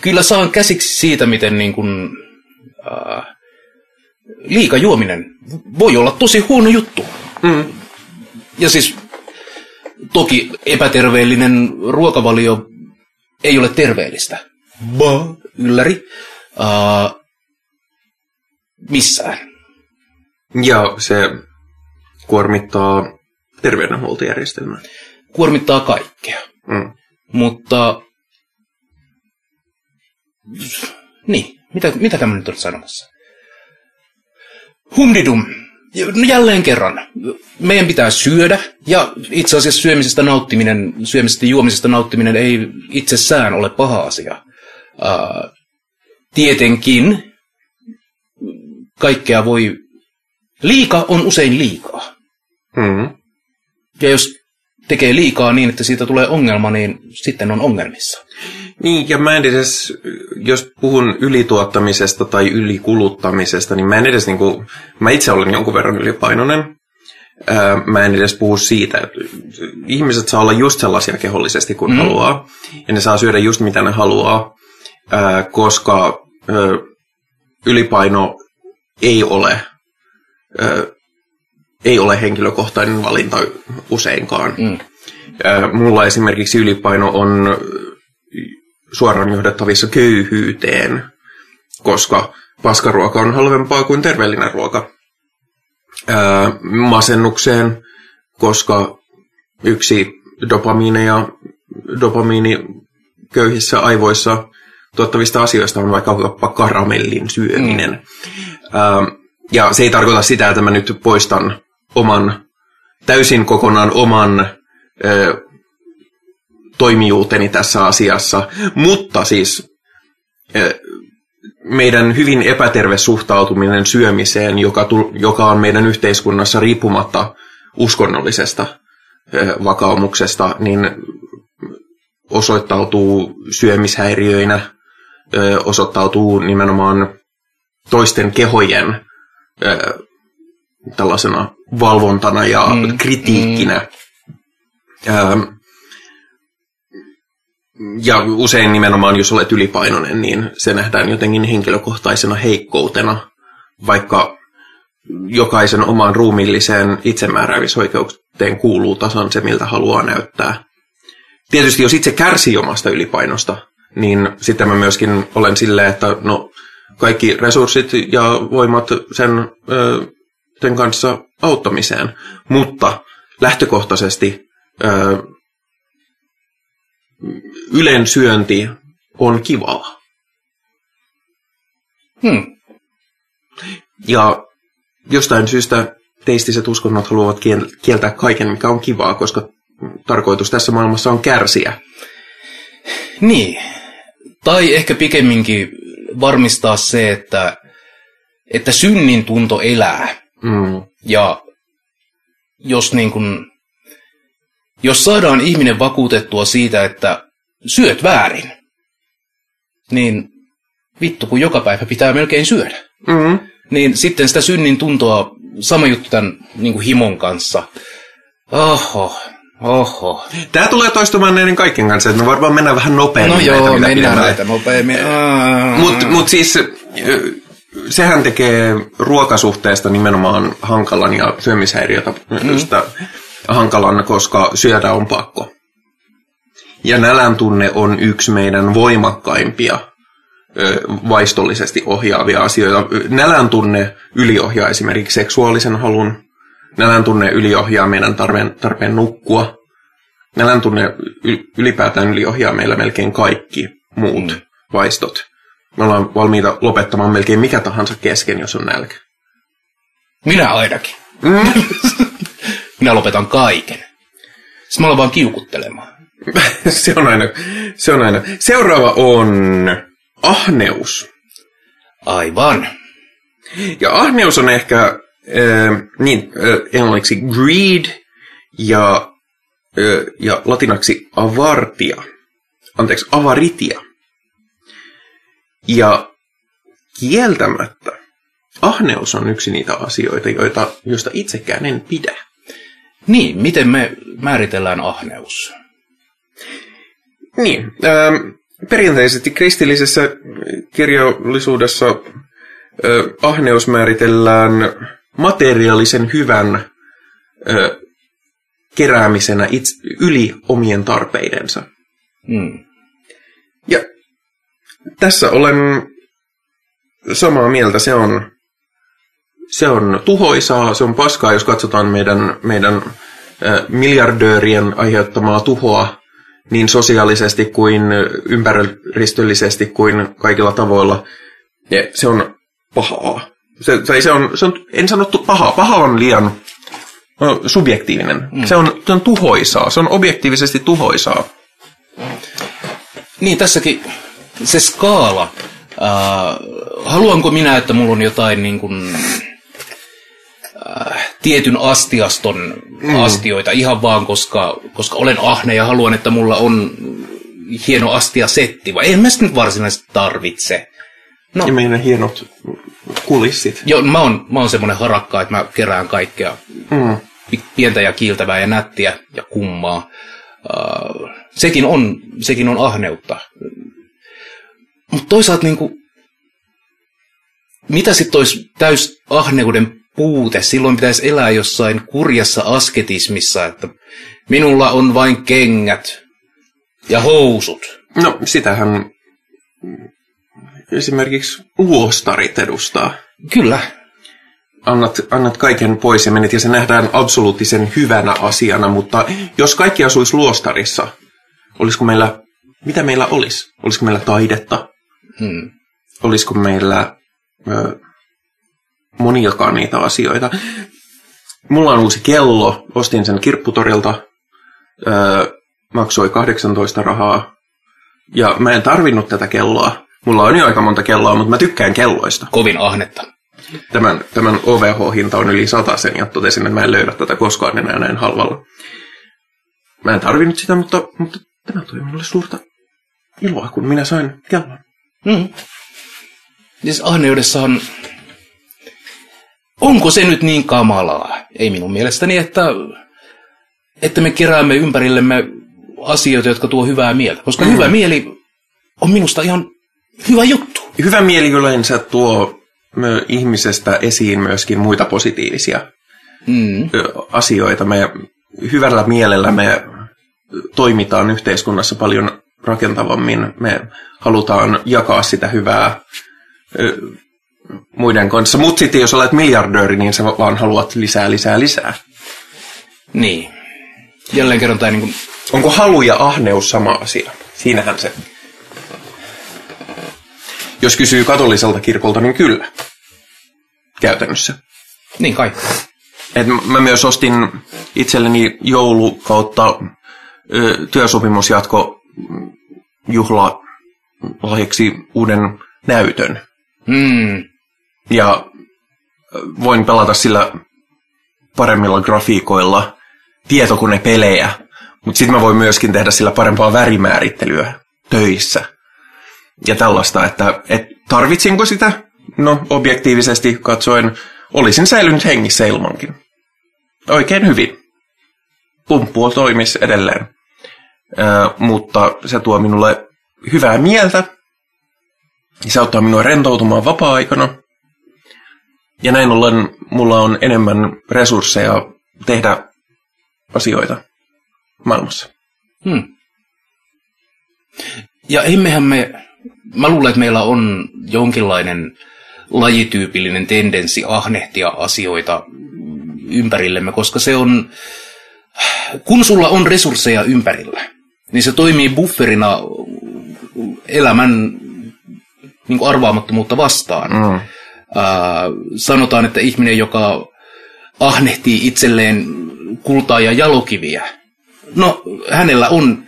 kyllä saan käsiksi siitä, miten niin kuin, äh, liika juominen voi olla tosi huono juttu.
Mm.
Ja siis toki epäterveellinen ruokavalio ei ole terveellistä. Ba, ylläri. Uh, missään.
Ja se kuormittaa terveydenhuoltojärjestelmää.
Kuormittaa kaikkea.
Mm.
Mutta... Niin, mitä, mitä mä nyt olet sanomassa? Humdidum. No jälleen kerran. Meidän pitää syödä, ja itse asiassa syömisestä nauttiminen, syömisestä juomisesta nauttiminen ei itsessään ole paha asia. Uh, tietenkin kaikkea voi... Liika on usein liikaa.
Mm.
Ja jos tekee liikaa niin, että siitä tulee ongelma, niin sitten on ongelmissa.
Niin, ja mä en edes, jos puhun ylituottamisesta tai ylikuluttamisesta, niin mä en edes niinku, mä itse olen jonkun verran ylipainoinen. Ää, mä en edes puhu siitä, että ihmiset saa olla just sellaisia kehollisesti kuin mm. haluaa, ja ne saa syödä just mitä ne haluaa, ää, koska ää, ylipaino ei ole, ää, ei ole henkilökohtainen valinta useinkaan.
Mm.
Ää, mulla esimerkiksi ylipaino on suoraan johdettavissa köyhyyteen, koska paskaruoka on halvempaa kuin terveellinen ruoka. Ää, masennukseen, koska yksi dopamiine ja dopamiini köyhissä aivoissa tuottavista asioista on vaikka karamellin syöminen. Mm. Ää, ja se ei tarkoita sitä, että mä nyt poistan oman, täysin kokonaan oman ää, toimijuuteni tässä asiassa, mutta siis meidän hyvin epäterve suhtautuminen syömiseen, joka, joka on meidän yhteiskunnassa riippumatta uskonnollisesta vakaumuksesta, niin osoittautuu syömishäiriöinä, osoittautuu nimenomaan toisten kehojen tällaisena valvontana ja mm, kritiikkinä. Mm ja usein nimenomaan, jos olet ylipainoinen, niin se nähdään jotenkin henkilökohtaisena heikkoutena, vaikka jokaisen omaan ruumilliseen itsemääräämisoikeuteen kuuluu tasan se, miltä haluaa näyttää. Tietysti jos itse kärsii omasta ylipainosta, niin sitten mä myöskin olen silleen, että no, kaikki resurssit ja voimat sen, sen kanssa auttamiseen. Mutta lähtökohtaisesti ylen syönti on kivaa.
Hmm.
Ja jostain syystä teistiset uskonnot haluavat kieltää kaiken, mikä on kivaa, koska tarkoitus tässä maailmassa on kärsiä.
Niin. Tai ehkä pikemminkin varmistaa se, että, että synnin tunto elää.
Mm.
Ja jos niin kuin jos saadaan ihminen vakuutettua siitä, että syöt väärin, niin vittu kun joka päivä pitää melkein syödä.
Mm-hmm.
Niin sitten sitä synnin tuntoa, sama juttu tämän niin himon kanssa. Oho, oho.
Tämä tulee toistumaan näiden kaikkien kanssa, että me varmaan mennään vähän nopeammin.
No joo,
näitä,
mennään näitä nopeammin.
Mutta mut siis sehän tekee ruokasuhteesta nimenomaan hankalan ja syömishäiriötä mm. hankalan, koska syödä on pakko. Ja nälän tunne on yksi meidän voimakkaimpia vaistollisesti ohjaavia asioita. Nälän tunne yliohjaa esimerkiksi seksuaalisen halun. Nälän tunne yliohjaa meidän tarpeen, tarpeen nukkua. Nälän tunne ylipäätään yliohjaa meillä melkein kaikki muut mm. vaistot. Me ollaan valmiita lopettamaan melkein mikä tahansa kesken, jos on nälkä.
Minä ainakin.
Mm.
Minä lopetan kaiken. Sitten mä aloin vaan kiukuttelemaan.
se, on aina, se on aina. Seuraava on ahneus.
Aivan.
Ja ahneus on ehkä äh, niin, englanniksi greed ja, ja latinaksi avartia. Anteeksi, avaritia. Ja kieltämättä ahneus on yksi niitä asioita, joita, joista itsekään en pidä.
Niin, miten me määritellään ahneus?
Niin, ähm, perinteisesti kristillisessä kirjallisuudessa ahneus määritellään materiaalisen hyvän äh, keräämisenä itse, yli omien tarpeidensa.
Mm.
Ja tässä olen samaa mieltä, se on, se on tuhoisaa, se on paskaa, jos katsotaan meidän, meidän miljardöörien aiheuttamaa tuhoa niin sosiaalisesti kuin ympäristöllisesti kuin kaikilla tavoilla. Ja se on pahaa. Se, tai se on, se on, en sanottu pahaa, paha on liian no, subjektiivinen. Mm. Se, on, se on tuhoisaa, se on objektiivisesti tuhoisaa.
Niin, tässäkin se skaala. Äh, haluanko minä, että mulla on jotain niin kuin, äh, tietyn astiaston mm. astioita ihan vaan, koska, koska olen ahne ja haluan, että mulla on hieno astiasetti, vai en mä sitä nyt varsinaisesti tarvitse.
No. Ja meidän hienot kulissit.
Joo, mä oon, mä oon semmoinen harakka, että mä kerään kaikkea mm. pientä ja kiiltävää ja nättiä ja kummaa. Uh, sekin, on, sekin on ahneutta. Mutta toisaalta niin kuin, mitä sitten olisi täys ahneuden puute? Silloin pitäisi elää jossain kurjassa asketismissa, että minulla on vain kengät ja housut.
No, sitähän esimerkiksi luostarit edustaa.
Kyllä.
Annat, annat kaiken pois ja menet ja se nähdään absoluuttisen hyvänä asiana, mutta jos kaikki asuisi luostarissa, olisiko meillä, mitä meillä olisi? Olisiko meillä taidetta? Hmm. Olisiko meillä ö, moniakaan niitä asioita? Mulla on uusi kello, ostin sen kirpputorilta, ö, maksoi 18 rahaa, ja mä en tarvinnut tätä kelloa. Mulla on jo aika monta kelloa, mutta mä tykkään kelloista.
Kovin ahnetta.
Tämän, tämän OVH-hinta on yli sen ja totesin, että mä en löydä tätä koskaan enää näin halvalla. Mä en tarvinnut sitä, mutta, mutta tämä toi minulle suurta iloa, kun minä sain kellon. Mm.
Siis ahneudessahan... Onko se nyt niin kamalaa? Ei minun mielestäni, että, että me keräämme ympärillemme asioita, jotka tuo hyvää mieltä. Koska mm. hyvä mieli on minusta ihan hyvä juttu.
Hyvä mieli yleensä tuo ihmisestä esiin myöskin muita positiivisia mm. asioita. Me hyvällä mielellä me toimitaan yhteiskunnassa paljon rakentavammin. Me halutaan jakaa sitä hyvää muiden kanssa. Mutta sitten jos olet miljardööri, niin sä vaan haluat lisää, lisää, lisää.
Niin. Jälleen kerran tämä niin kuin...
Onko halu ja ahneus sama asia? Siinähän se jos kysyy katoliselta kirkolta, niin kyllä. Käytännössä.
Niin kai.
Et mä myös ostin itselleni joulu kautta työsopimusjatko juhla lahjaksi uuden näytön.
Mm.
Ja voin pelata sillä paremmilla grafiikoilla tietokonepelejä, mutta sitten mä voin myöskin tehdä sillä parempaa värimäärittelyä töissä ja tällaista, että, että tarvitsinko sitä? No, objektiivisesti katsoen olisin säilynyt hengissä ilmankin. Oikein hyvin. Pumppu toimisi edelleen. Ö, mutta se tuo minulle hyvää mieltä. Se auttaa minua rentoutumaan vapaa-aikana. Ja näin ollen mulla on enemmän resursseja tehdä asioita maailmassa. Hmm.
Ja emmehän me mä luulen, että meillä on jonkinlainen lajityypillinen tendenssi ahnehtia asioita ympärillemme, koska se on, kun sulla on resursseja ympärillä, niin se toimii bufferina elämän niin kuin arvaamattomuutta vastaan. Mm. Äh, sanotaan, että ihminen, joka ahnehtii itselleen kultaa ja jalokiviä, no hänellä on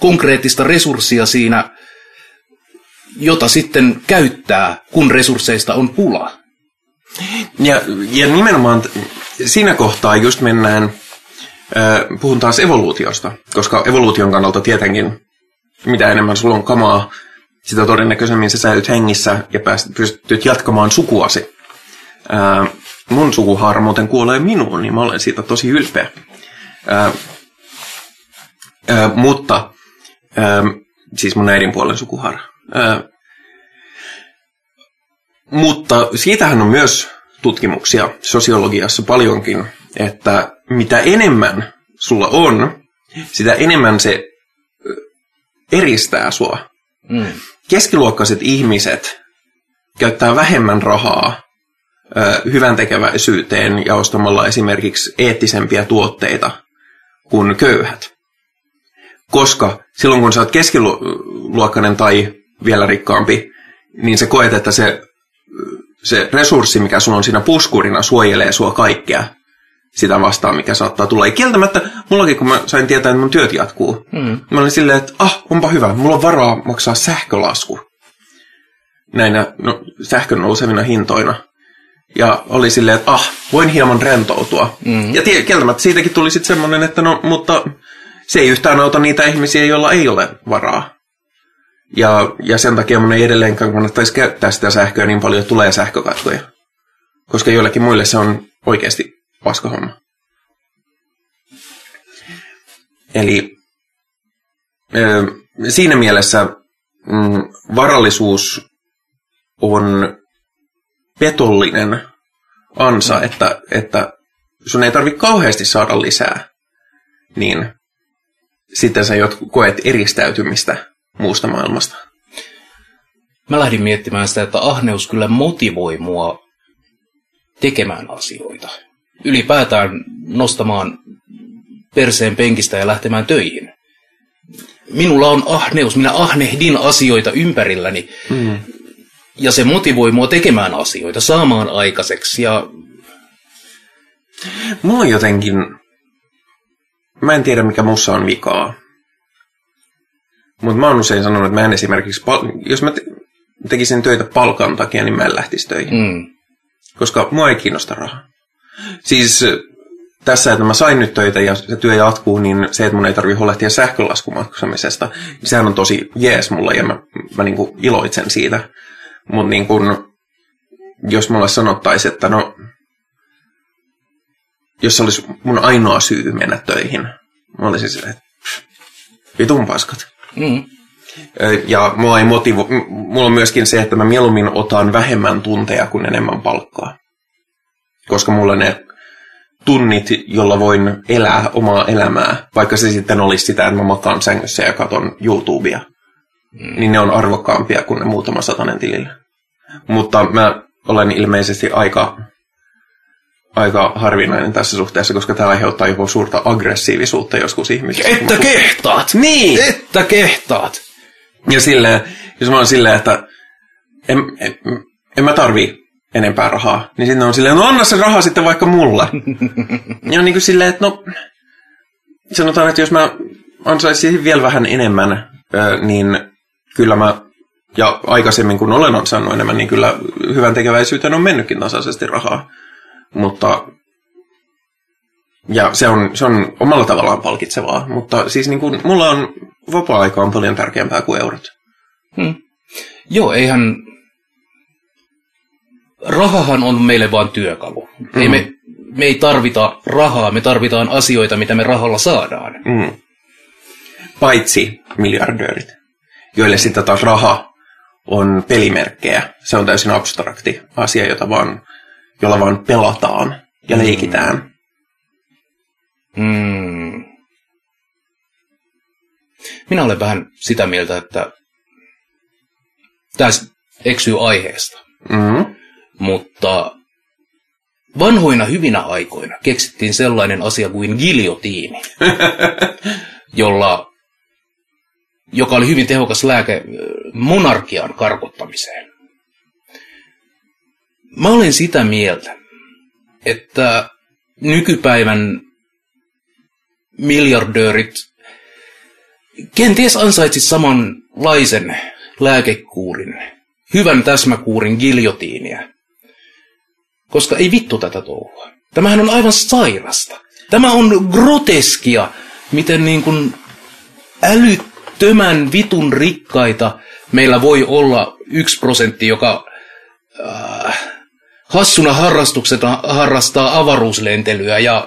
konkreettista resurssia siinä jota sitten käyttää, kun resursseista on pula.
Ja, ja nimenomaan siinä kohtaa just mennään, puhun taas evoluutiosta, koska evoluution kannalta tietenkin, mitä enemmän sulla on kamaa, sitä todennäköisemmin sä säilyt hengissä ja pääst, pystyt jatkamaan sukuasi. Äh, mun sukuhaara muuten kuolee minuun, niin mä olen siitä tosi ylpeä. Ää, ää, mutta, ää, siis mun äidin puolen sukuhara. Ää, mutta siitähän on myös tutkimuksia sosiologiassa paljonkin, että mitä enemmän sulla on, sitä enemmän se ö, eristää sua.
Mm.
Keskiluokkaiset ihmiset käyttää vähemmän rahaa ö, hyvän tekeväisyyteen ja ostamalla esimerkiksi eettisempiä tuotteita kuin köyhät. Koska silloin kun sä oot keskiluokkainen tai vielä rikkaampi, niin sä koet, että se, se resurssi, mikä sulla on siinä puskurina, suojelee sua kaikkea sitä vastaan, mikä saattaa tulla. Ei kieltämättä, mullakin kun mä sain tietää, että mun työt jatkuu,
Mm.
mä olin silleen, että ah, onpa hyvä, mulla on varaa maksaa sähkölasku näinä no, sähkön nousevina hintoina. Ja oli silleen, että ah, voin hieman rentoutua.
Mm.
Ja tie- kieltämättä siitäkin tuli sitten semmoinen, että no, mutta se ei yhtään auta niitä ihmisiä, joilla ei ole varaa. Ja, ja sen takia mun ei edelleenkään kannattaisi käyttää sitä sähköä niin paljon, että tulee sähkökatkoja. Koska joillekin muille se on oikeasti paskahomma. Eli ö, siinä mielessä mm, varallisuus on petollinen ansa, että, että sun ei tarvitse kauheasti saada lisää, niin sitten sä jot- koet eristäytymistä muusta maailmasta.
Mä lähdin miettimään sitä, että ahneus kyllä motivoi mua tekemään asioita. Ylipäätään nostamaan perseen penkistä ja lähtemään töihin. Minulla on ahneus, minä ahnehdin asioita ympärilläni.
Mm.
Ja se motivoi mua tekemään asioita, saamaan aikaiseksi. Ja
Mulla on jotenkin, mä en tiedä mikä mussa on vikaa. Mutta mä oon usein sanonut, että mä en esimerkiksi, jos mä te- tekisin töitä palkan takia, niin mä en lähtisi töihin.
mm,
koska mua ei kiinnosta raha. Siis tässä, että mä sain nyt töitä ja se työ jatkuu, niin se, että mun ei tarvitse huolehtia sähkölaskumaksamisesta, niin sehän on tosi jees mulle ja mä, mä niinku iloitsen siitä. Mutta niin jos mulle sanottaisiin, että no, jos se olisi mun ainoa syy mennä töihin, mä olisin silleen, että vitun paskat.
Mm,
Ja mua ei motivo, mulla on myöskin se, että mä mieluummin otan vähemmän tunteja kuin enemmän palkkaa. Koska mulla ne tunnit, jolla voin elää omaa elämää, vaikka se sitten olisi sitä, että mä makaan sängyssä ja katon YouTubea,
mm.
niin ne on arvokkaampia kuin ne muutama satanen tilillä. Mutta mä olen ilmeisesti aika, aika harvinainen tässä suhteessa, koska tämä aiheuttaa jopa suurta aggressiivisuutta joskus ihmisissä. kun
Että
puhun-
kehtaat!
Niin!
Että kehtaat!
Ja silleen, jos mä oon silleen, että en, en, en mä tarvii enempää rahaa, niin sitten on silleen, no anna se raha sitten vaikka mulle. ja niin kuin silleen, että no, sanotaan, että jos mä ansaisin vielä vähän enemmän, niin kyllä mä, ja aikaisemmin kun olen ansainnut enemmän, niin kyllä hyvän tekeväisyyteen on mennytkin tasaisesti rahaa. Mutta, ja se on, se on omalla tavallaan palkitsevaa, mutta siis niin kuin, mulla on vapaa-aika on paljon tärkeämpää kuin eurot.
Hmm. Joo, eihän... Rahahan on meille vain työkalu. Mm. Ei
Mm.
me, me ei tarvita rahaa, me tarvitaan asioita, mitä me rahalla saadaan.
Mm. Paitsi miljardöörit, joille sitten taas raha on pelimerkkejä. Se on täysin abstrakti asia, jota vaan, jolla vaan pelataan ja leikitään.
Mm. Minä olen vähän sitä mieltä, että tämä eksyy aiheesta,
Mm.
mutta vanhoina hyvinä aikoina keksittiin sellainen asia kuin giljotiini, jolla, joka oli hyvin tehokas lääke monarkian karkottamiseen. Mä olen sitä mieltä, että nykypäivän miljardöörit kenties ansaitsit samanlaisen lääkekuurin, hyvän täsmäkuurin giljotiinia. Koska ei vittu tätä touhua. Tämähän on aivan sairasta. Tämä on groteskia, miten niin kuin älyttömän vitun rikkaita meillä voi olla yksi prosentti, joka äh, hassuna harrastuksena harrastaa avaruuslentelyä ja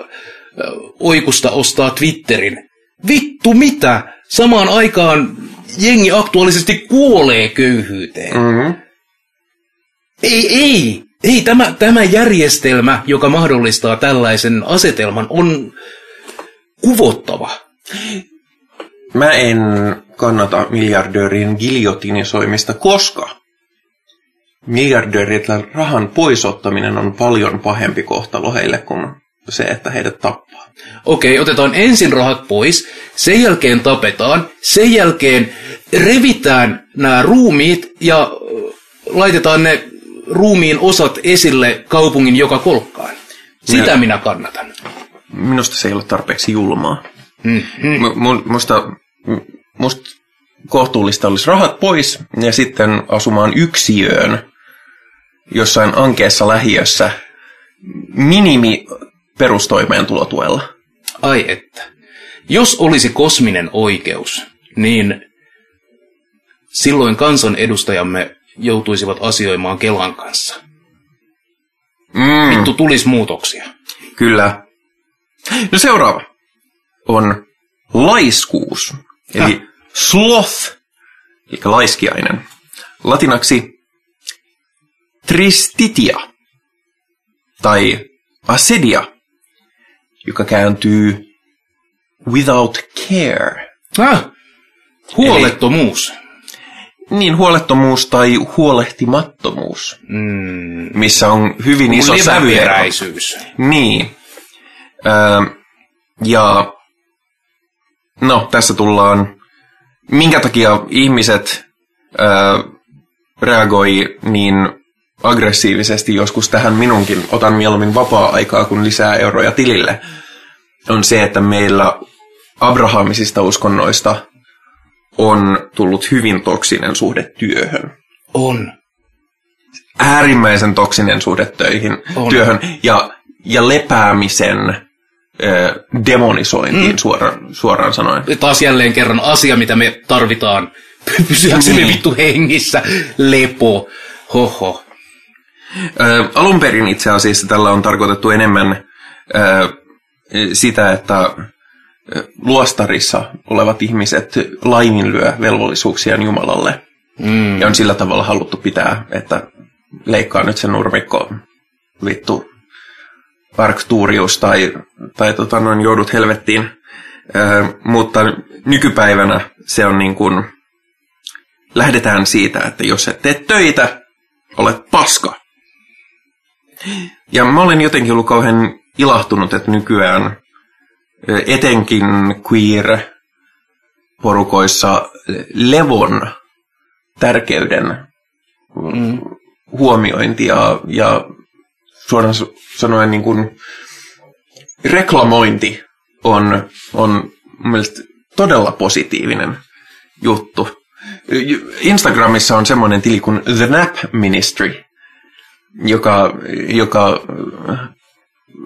oikusta ostaa Twitterin. Vittu mitä? Samaan aikaan jengi aktuaalisesti kuolee köyhyyteen.
Mm-hmm.
Ei, ei, ei. Tämä, tämä järjestelmä, joka mahdollistaa tällaisen asetelman, on kuvottava.
Mä en kannata miljardöörien giljotinisoimista, koska miljardööriltä rahan poisottaminen on paljon pahempi kohtalo heille kuin se, että heidät tappaa.
Okei, otetaan ensin rahat pois, sen jälkeen tapetaan, sen jälkeen revitään nämä ruumiit ja laitetaan ne ruumiin osat esille kaupungin joka kolkkaan. Sitä
Ja-
minä kannatan.
Minusta se ei ole tarpeeksi julmaa.
Mm, mm.
M- musta, musta kohtuullista olisi rahat pois ja sitten asumaan yksiöön jossain ankeessa lähiössä minimi perustoimeentulotuella.
Ai että. Jos olisi kosminen oikeus, niin silloin kansanedustajamme joutuisivat asioimaan Kelan kanssa.
Mm,
Vittu tulisi muutoksia.
kyllä. No seuraava on laiskuus, eli
Häh?
sloth, eli laiskiainen. Latinaksi tristitia tai asedia, joka kääntyy without care.
Ah, huolettomuus.
Niin huolettomuus tai huolehtimattomuus,
Mm,
missä on hyvin iso sävyero.
leväperäisyys.
Niin. Öö, ja no, tässä tullaan, minkä takia ihmiset öö, reagoi niin aggressiivisesti joskus tähän minunkin, otan mieluummin vapaa-aikaa kuin lisää euroja tilille, on se, että meillä abrahamisista uskonnoista on tullut hyvin toksinen suhde työhön
On.
äärimmäisen toksinen suhde töihin,
On.
työhön ja, ja lepäämisen ö, demonisointiin mm. suoraan, suoraan sanoen.
Taas jälleen kerran asia, mitä me tarvitaan pysyäksemme
Niin.
vittu hengissä. Lepo. Hoho.
Ö, alun perin itse asiassa tällä on tarkoitettu enemmän ö, sitä, että luostarissa olevat ihmiset laiminlyö velvollisuuksiaan Jumalalle.
Mm.
Ja on sillä tavalla haluttu pitää, että leikkaa nyt se nurmikko vittu Arcturius tai, tai tota, noin joudut helvettiin. Ö, mutta nykypäivänä se on niin kuin, lähdetään siitä, että jos et tee töitä, olet paska. Ja mä olen jotenkin ollut kauhean ilahtunut, että nykyään etenkin queer porukoissa levon tärkeyden
Mm.
huomiointi ja, ja suoraan sanoen niin kuin reklamointi on, on mun mielestä todella positiivinen juttu. Instagramissa on semmoinen tili kuin The Nap Ministry, joka, joka äh,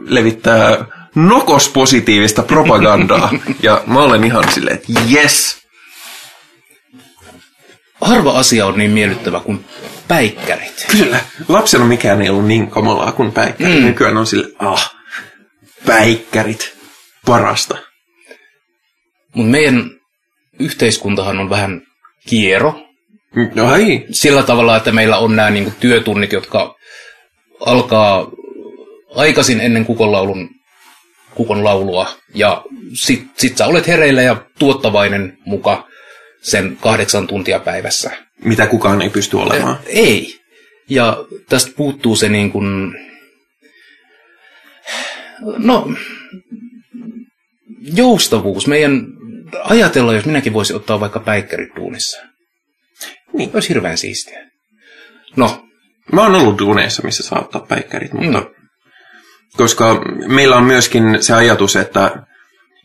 levittää nokospositiivista propagandaa. ja mä olen ihan silleen, että yes,
Harva asia on niin miellyttävä kuin päikkärit.
Kyllä. Lapsena mikään ei ollut niin kamalaa kuin päikkäri. Mm. Nykyään on sille, ah, päikkärit, parasta.
Mutta meidän yhteiskuntahan on vähän kiero.
No
Sillä tavalla, että meillä on nämä niinku työtunnit, jotka alkaa aikaisin ennen kukonlaulun kukon laulua. Ja sit, sit sä olet hereillä ja tuottavainen muka sen kahdeksan tuntia päivässä.
mitä kukaan ei pysty olemaan.
Ei. Ja tästä puuttuu se niin kuin... No, joustavuus. Meidän ajatella, jos minäkin voisin ottaa vaikka päikkärit duunissa.
Niin.
Olisi hirveän siistiä. No,
Mä oon ollut duuneissa, missä saa ottaa päikkärit, mutta koska meillä on myöskin se ajatus, että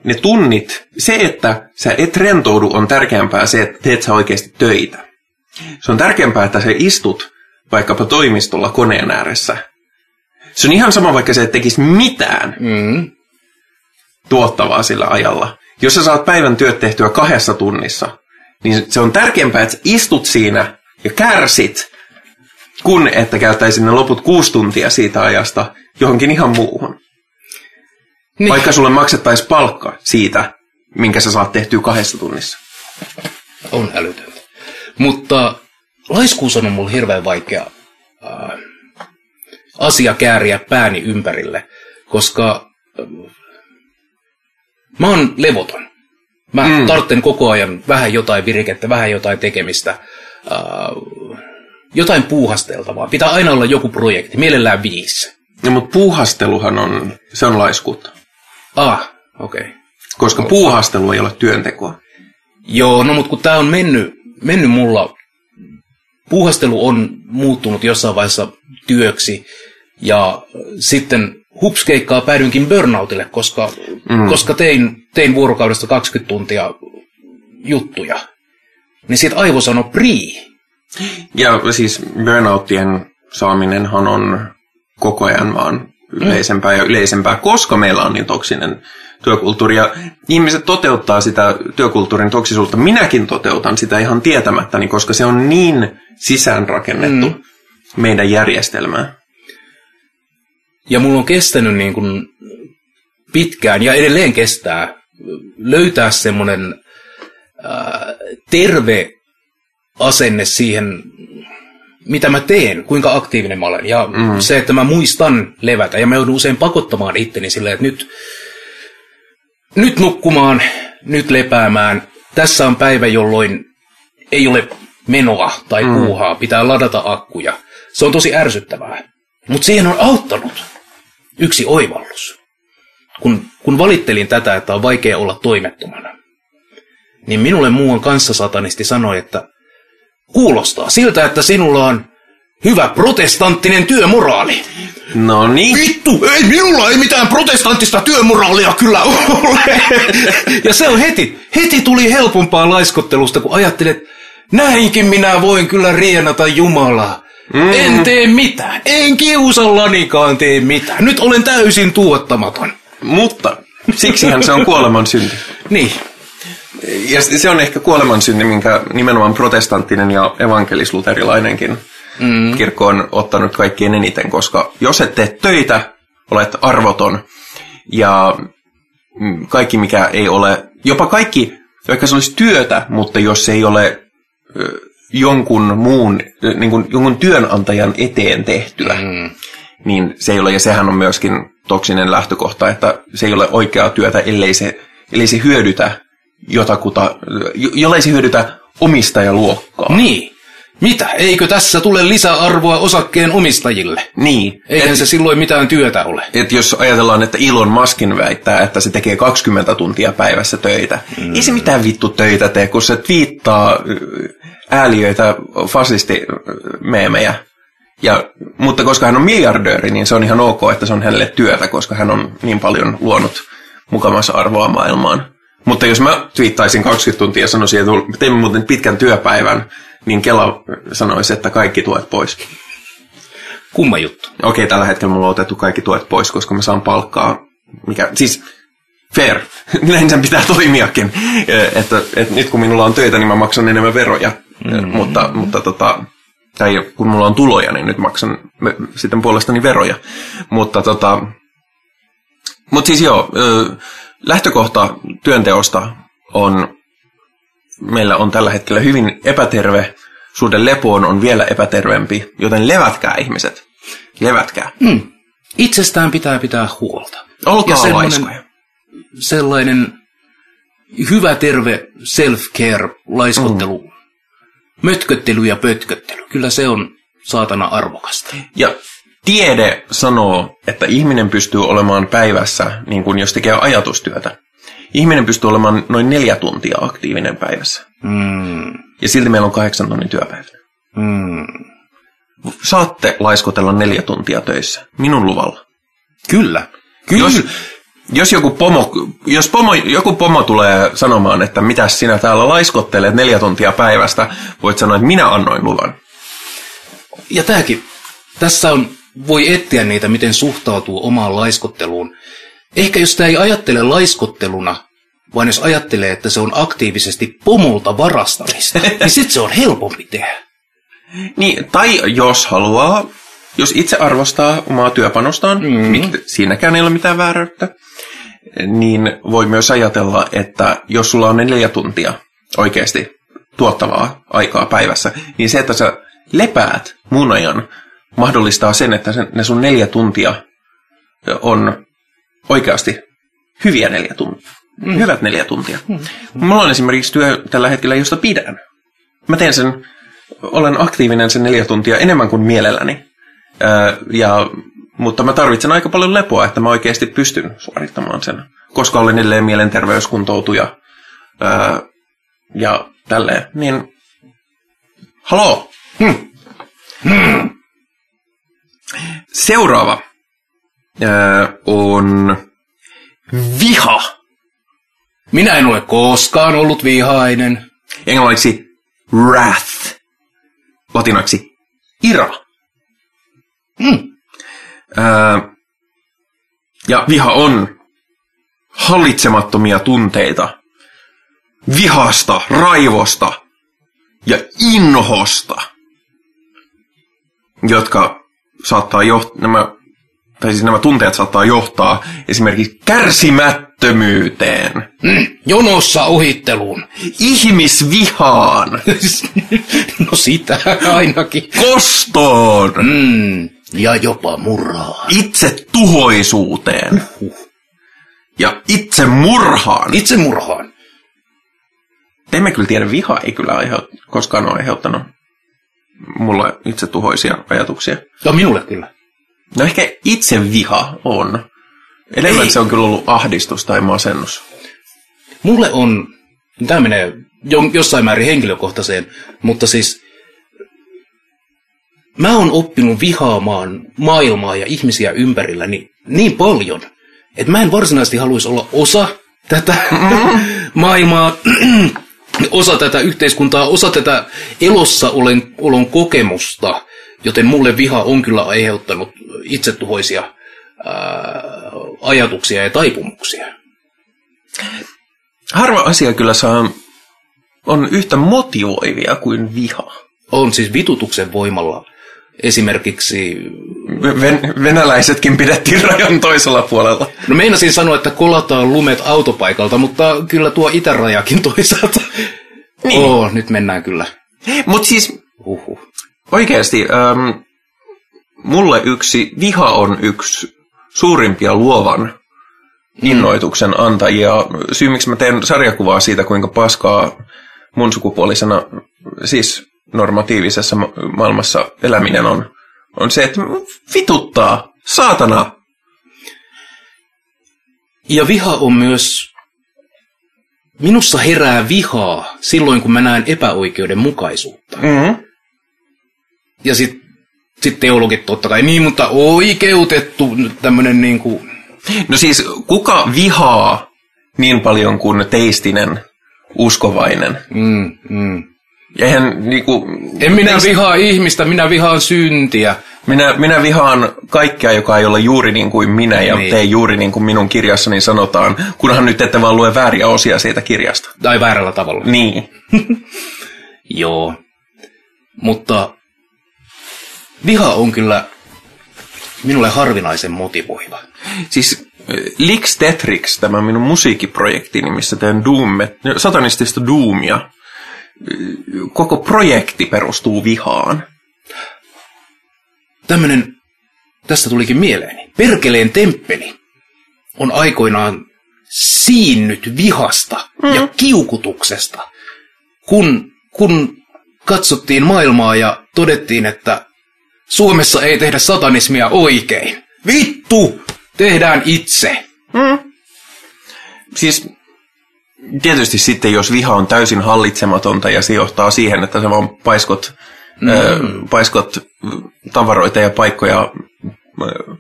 ne tunnit, se, että sä et rentoudu, on tärkeämpää se, että teet sä oikeasti töitä. Se on tärkeämpää, että sä istut vaikkapa toimistolla koneen ääressä. Se on ihan sama, vaikka sä et tekisi mitään
mm,
tuottavaa sillä ajalla. Jos sä saat päivän työt tehtyä kahdessa tunnissa, niin se on tärkeämpää, että sä istut siinä ja kärsit, kun että käyttäisit ne loput kuusi tuntia siitä ajasta johonkin ihan muuhun. Niin. Vaikka sulle maksettaisiin palkka siitä, minkä sä saat tehtyä kahdessa tunnissa.
On älytöntä. Mutta laiskuus on mulle hirveän vaikea äh, asia kääriä pääni ympärille, koska äh, mä oon levoton. Mä mm. tartten koko ajan vähän jotain virikettä, vähän jotain tekemistä, äh, jotain puuhasteltavaa. Pitää aina olla joku projekti, mielellään viisi.
No, mutta puuhasteluhan on, se on laiskuutta.
Ah, okei. Okay.
Koska puuhastelu ei ole työntekoa.
Joo, no mutta kun tämä on mennyt, mennyt mulla, puuhastelu on muuttunut jossain vaiheessa työksi, ja sitten hupskeikkaa päädyinkin burnoutille, koska, mm. koska tein, tein vuorokaudesta 20 tuntia juttuja. Niin siitä aivo sanoi prii.
Ja siis burnoutien saaminenhan on koko ajan vaan yleisempää ja yleisempää, koska meillä on niin toksinen työkulttuuri. Ja ihmiset toteuttaa sitä työkulttuurin toksisuutta. Minäkin toteutan sitä ihan tietämättäni, koska se on niin sisäänrakennettu mm. meidän järjestelmään.
Ja mulla on kestänyt niin kuin pitkään ja edelleen kestää löytää semmoinen äh, terve asenne siihen, mitä mä teen, kuinka aktiivinen mä olen. Ja mm. se, että mä muistan levätä. Ja mä joudun usein pakottamaan itteni silleen, että nyt, nyt nukkumaan, nyt lepäämään. Tässä on päivä, jolloin ei ole menoa tai mm. puuhaa, pitää ladata akkuja. Se on tosi ärsyttävää. Mutta siihen on auttanut yksi oivallus. Kun, kun valittelin tätä, että on vaikea olla toimettomana, niin minulle muuan kanssasatanisti sanoi, että kuulostaa siltä, että sinulla on hyvä protestanttinen työmoraali.
No niin.
Vittu, ei minulla ei mitään protestanttista työmoraalia kyllä ole. ja se on heti, heti tuli helpompaa laiskottelusta, kun ajattelet, näinkin minä voin kyllä rienata Jumalaa. Mm. En tee mitään. En kiusallanikaan tee mitään. Nyt olen täysin tuottamaton.
Mutta siksihän se on kuoleman synti.
niin.
Ja se on ehkä kuoleman synti, minkä nimenomaan protestanttinen ja evankelisluterilainenkin mm. kirkko on ottanut kaikkien eniten, koska jos et tee töitä, olet arvoton. Ja mm, kaikki, mikä ei ole, jopa kaikki, vaikka se olisi työtä, mutta jos se ei ole jonkun muun, niin kuin jonkun työnantajan eteen tehtyä, mm. niin se ei ole, ja sehän on myöskin toksinen lähtökohta, että se ei ole oikeaa työtä, ellei se, ellei se hyödytä jotakuta, jollei se hyödytä omistajaluokkaa.
Niin. Mitä? Eikö tässä tule lisäarvoa osakkeen omistajille?
Niin.
Eihän et, se silloin mitään työtä ole.
Et jos ajatellaan, että Elon Muskin väittää, että se tekee 20 tuntia päivässä töitä. Mm. Ei se mitään vittu töitä tee, kun se twiittaa ääliöitä fasistimeemejä. Ja, mutta koska hän on miljardööri, niin se on ihan ok, että se on hänelle työtä, koska hän on niin paljon luonut mukamassa arvoa maailmaan. Mutta jos mä twiittaisin 20 tuntia ja sanoisin, että teemme muuten pitkän työpäivän, niin Kela sanoisi, että kaikki tuet pois.
Kumma juttu.
Okei, tällä hetkellä mulla on otettu kaikki tuet pois, koska mä saan palkkaa. Mikä, siis fair. Näin sen pitää toimiakin. Että, että nyt kun minulla on töitä, niin mä maksan enemmän veroja. Mm. Mutta, mutta tota, tai kun mulla on tuloja, niin nyt maksan sitten puolestani veroja. Mutta tota, mutta siis joo, lähtökohta työnteosta on, meillä on tällä hetkellä hyvin epäterve, suhde lepoon on vielä epäterveempi, joten levätkää ihmiset, levätkää.
Mm. Itsestään pitää pitää huolta.
Olkaa ja sellainen,
sellainen hyvä terve self-care, laiskottelu, mm. mötköttely ja pötköttely, kyllä se on saatana arvokasta.
Ja tiede sanoo, että ihminen pystyy olemaan päivässä, niin kuin jos tekee ajatustyötä, ihminen pystyy olemaan noin neljä tuntia aktiivinen päivässä. Mm. Ja silti meillä on kahdeksan tunnin työpäivä. Mm. Saatte laiskotella neljä tuntia töissä, minun luvalla.
Kyllä.
Kyllä. Jos, jos, joku, pomo, jos pomo, joku pomo tulee sanomaan, että mitä sinä täällä laiskottelet neljä tuntia päivästä, voit sanoa, että minä annoin luvan.
Ja tämäkin, tässä on voi etsiä niitä, miten suhtautuu omaan laiskotteluun. Ehkä jos sitä ei ajattele laiskotteluna, vaan jos ajattelee, että se on aktiivisesti pomolta varastamista, niin sitten se on helpompi tehdä.
Niin, tai jos haluaa, jos itse arvostaa omaa työpanostaan, mm-hmm. siinäkään ei ole mitään vääryyttä, niin voi myös ajatella, että jos sulla on neljä tuntia oikeasti tuottavaa aikaa päivässä, niin se, että sä lepäät mun ajan, mahdollistaa sen, että sen, ne sun neljä tuntia on oikeasti hyviä neljä tuntia. Mm. Hyvät neljä tuntia. Mm. Mulla on esimerkiksi työ tällä hetkellä, josta pidän. Mä teen sen, olen aktiivinen sen neljä tuntia enemmän kuin mielelläni. Ää, ja, mutta mä tarvitsen aika paljon lepoa, että mä oikeasti pystyn suorittamaan sen. Koska olen edelleen mielenterveyskuntoutuja ää, ja tälleen. Niin, haloo! Hmm. Hmm. Seuraava ää, on viha.
Minä en ole koskaan ollut vihainen.
Englanniksi wrath. Latinaksi ira.
Hmm.
Ää, ja viha on hallitsemattomia tunteita. Vihasta, raivosta ja inhosta, jotka saattaa johtaa, nämä, tai siis nämä tunteet saattaa johtaa esimerkiksi kärsimättömyyteen,
Mm. Jonossa ohitteluun.
ihmisvihaan,
no sitä ainakin.
kostoon,
Mm. Ja jopa murhaa.
itsetuhoisuuteen ja itsemurhaan.
Itse murhaan.
Emme kyllä tiedä, viha ei kyllä aiheut, koskaan ole aiheuttanut mulle itsetuhoisia ajatuksia.
No minulle kyllä.
No ehkä itse viha on. Enemmän
Ei.
se on kyllä ollut ahdistus tai masennus.
Mulle on, tämä menee jo- jossain määrin henkilökohtaiseen, mutta siis mä oon oppinut vihaamaan maailmaa ja ihmisiä ympärilläni niin paljon, että mä en varsinaisesti haluaisi olla osa tätä maailmaa, osa tätä yhteiskuntaa, osa tätä elossa olen, olon kokemusta, joten mulle viha on kyllä aiheuttanut itsetuhoisia ää, ajatuksia ja taipumuksia.
Harva asia kyllä saa, on yhtä motivoivia kuin viha.
on siis vitutuksen voimalla esimerkiksi,
Ven- venäläisetkin pidettiin rajan toisella puolella.
no meinasin sanoa, että kolataan lumet autopaikalta, mutta kyllä tuo itärajakin toisaalta.
Niin.
Oo, nyt mennään kyllä.
Mutta siis
Uhuh.
oikeasti, ähm, mulle yksi, viha on yksi suurimpia luovan innoituksen antajia. Syy, miksi mä teen sarjakuvaa siitä, kuinka paskaa mun sukupuolisena, siis normatiivisessa ma- maailmassa eläminen on, on se, että vituttaa, saatana.
Ja viha on myös, minussa herää vihaa silloin, kun mä näen epäoikeudenmukaisuutta.
Mm-hmm.
Ja sitten sit teologit totta kai, niin, mutta oikeutettu tämmöinen niin kuin,
No siis, kuka vihaa niin paljon kuin teistinen uskovainen?
mm, mm.
Eihän niinku...
En minä
teist-
vihaa ihmistä, minä vihaan syntiä.
Minä, minä vihaan kaikkea, joka ei ole juuri niin kuin minä ja
Niin.
niin. tee juuri niin kuin minun kirjassani sanotaan, kunhan nyt ette vaan lue vääriä osia siitä kirjasta.
Tai väärällä tavalla.
Niin.
Joo. Mutta viha on kyllä minulle harvinaisen motivoiva.
Siis äh, Lix Tetrix, tämä minun musiikkiprojektini, missä teen doom, satanistista doomia, koko projekti perustuu vihaan.
Tämmönen, tästä tulikin mieleeni. Perkeleen temppeli on aikoinaan siinnyt vihasta mm. ja kiukutuksesta, kun, kun katsottiin maailmaa ja todettiin, että Suomessa ei tehdä satanismia oikein. Vittu! Tehdään itse.
Siis tietysti sitten, jos viha on täysin hallitsematonta ja se johtaa siihen, että sä vaan paiskot, mm. ö, paiskot tavaroita ja paikkoja ö,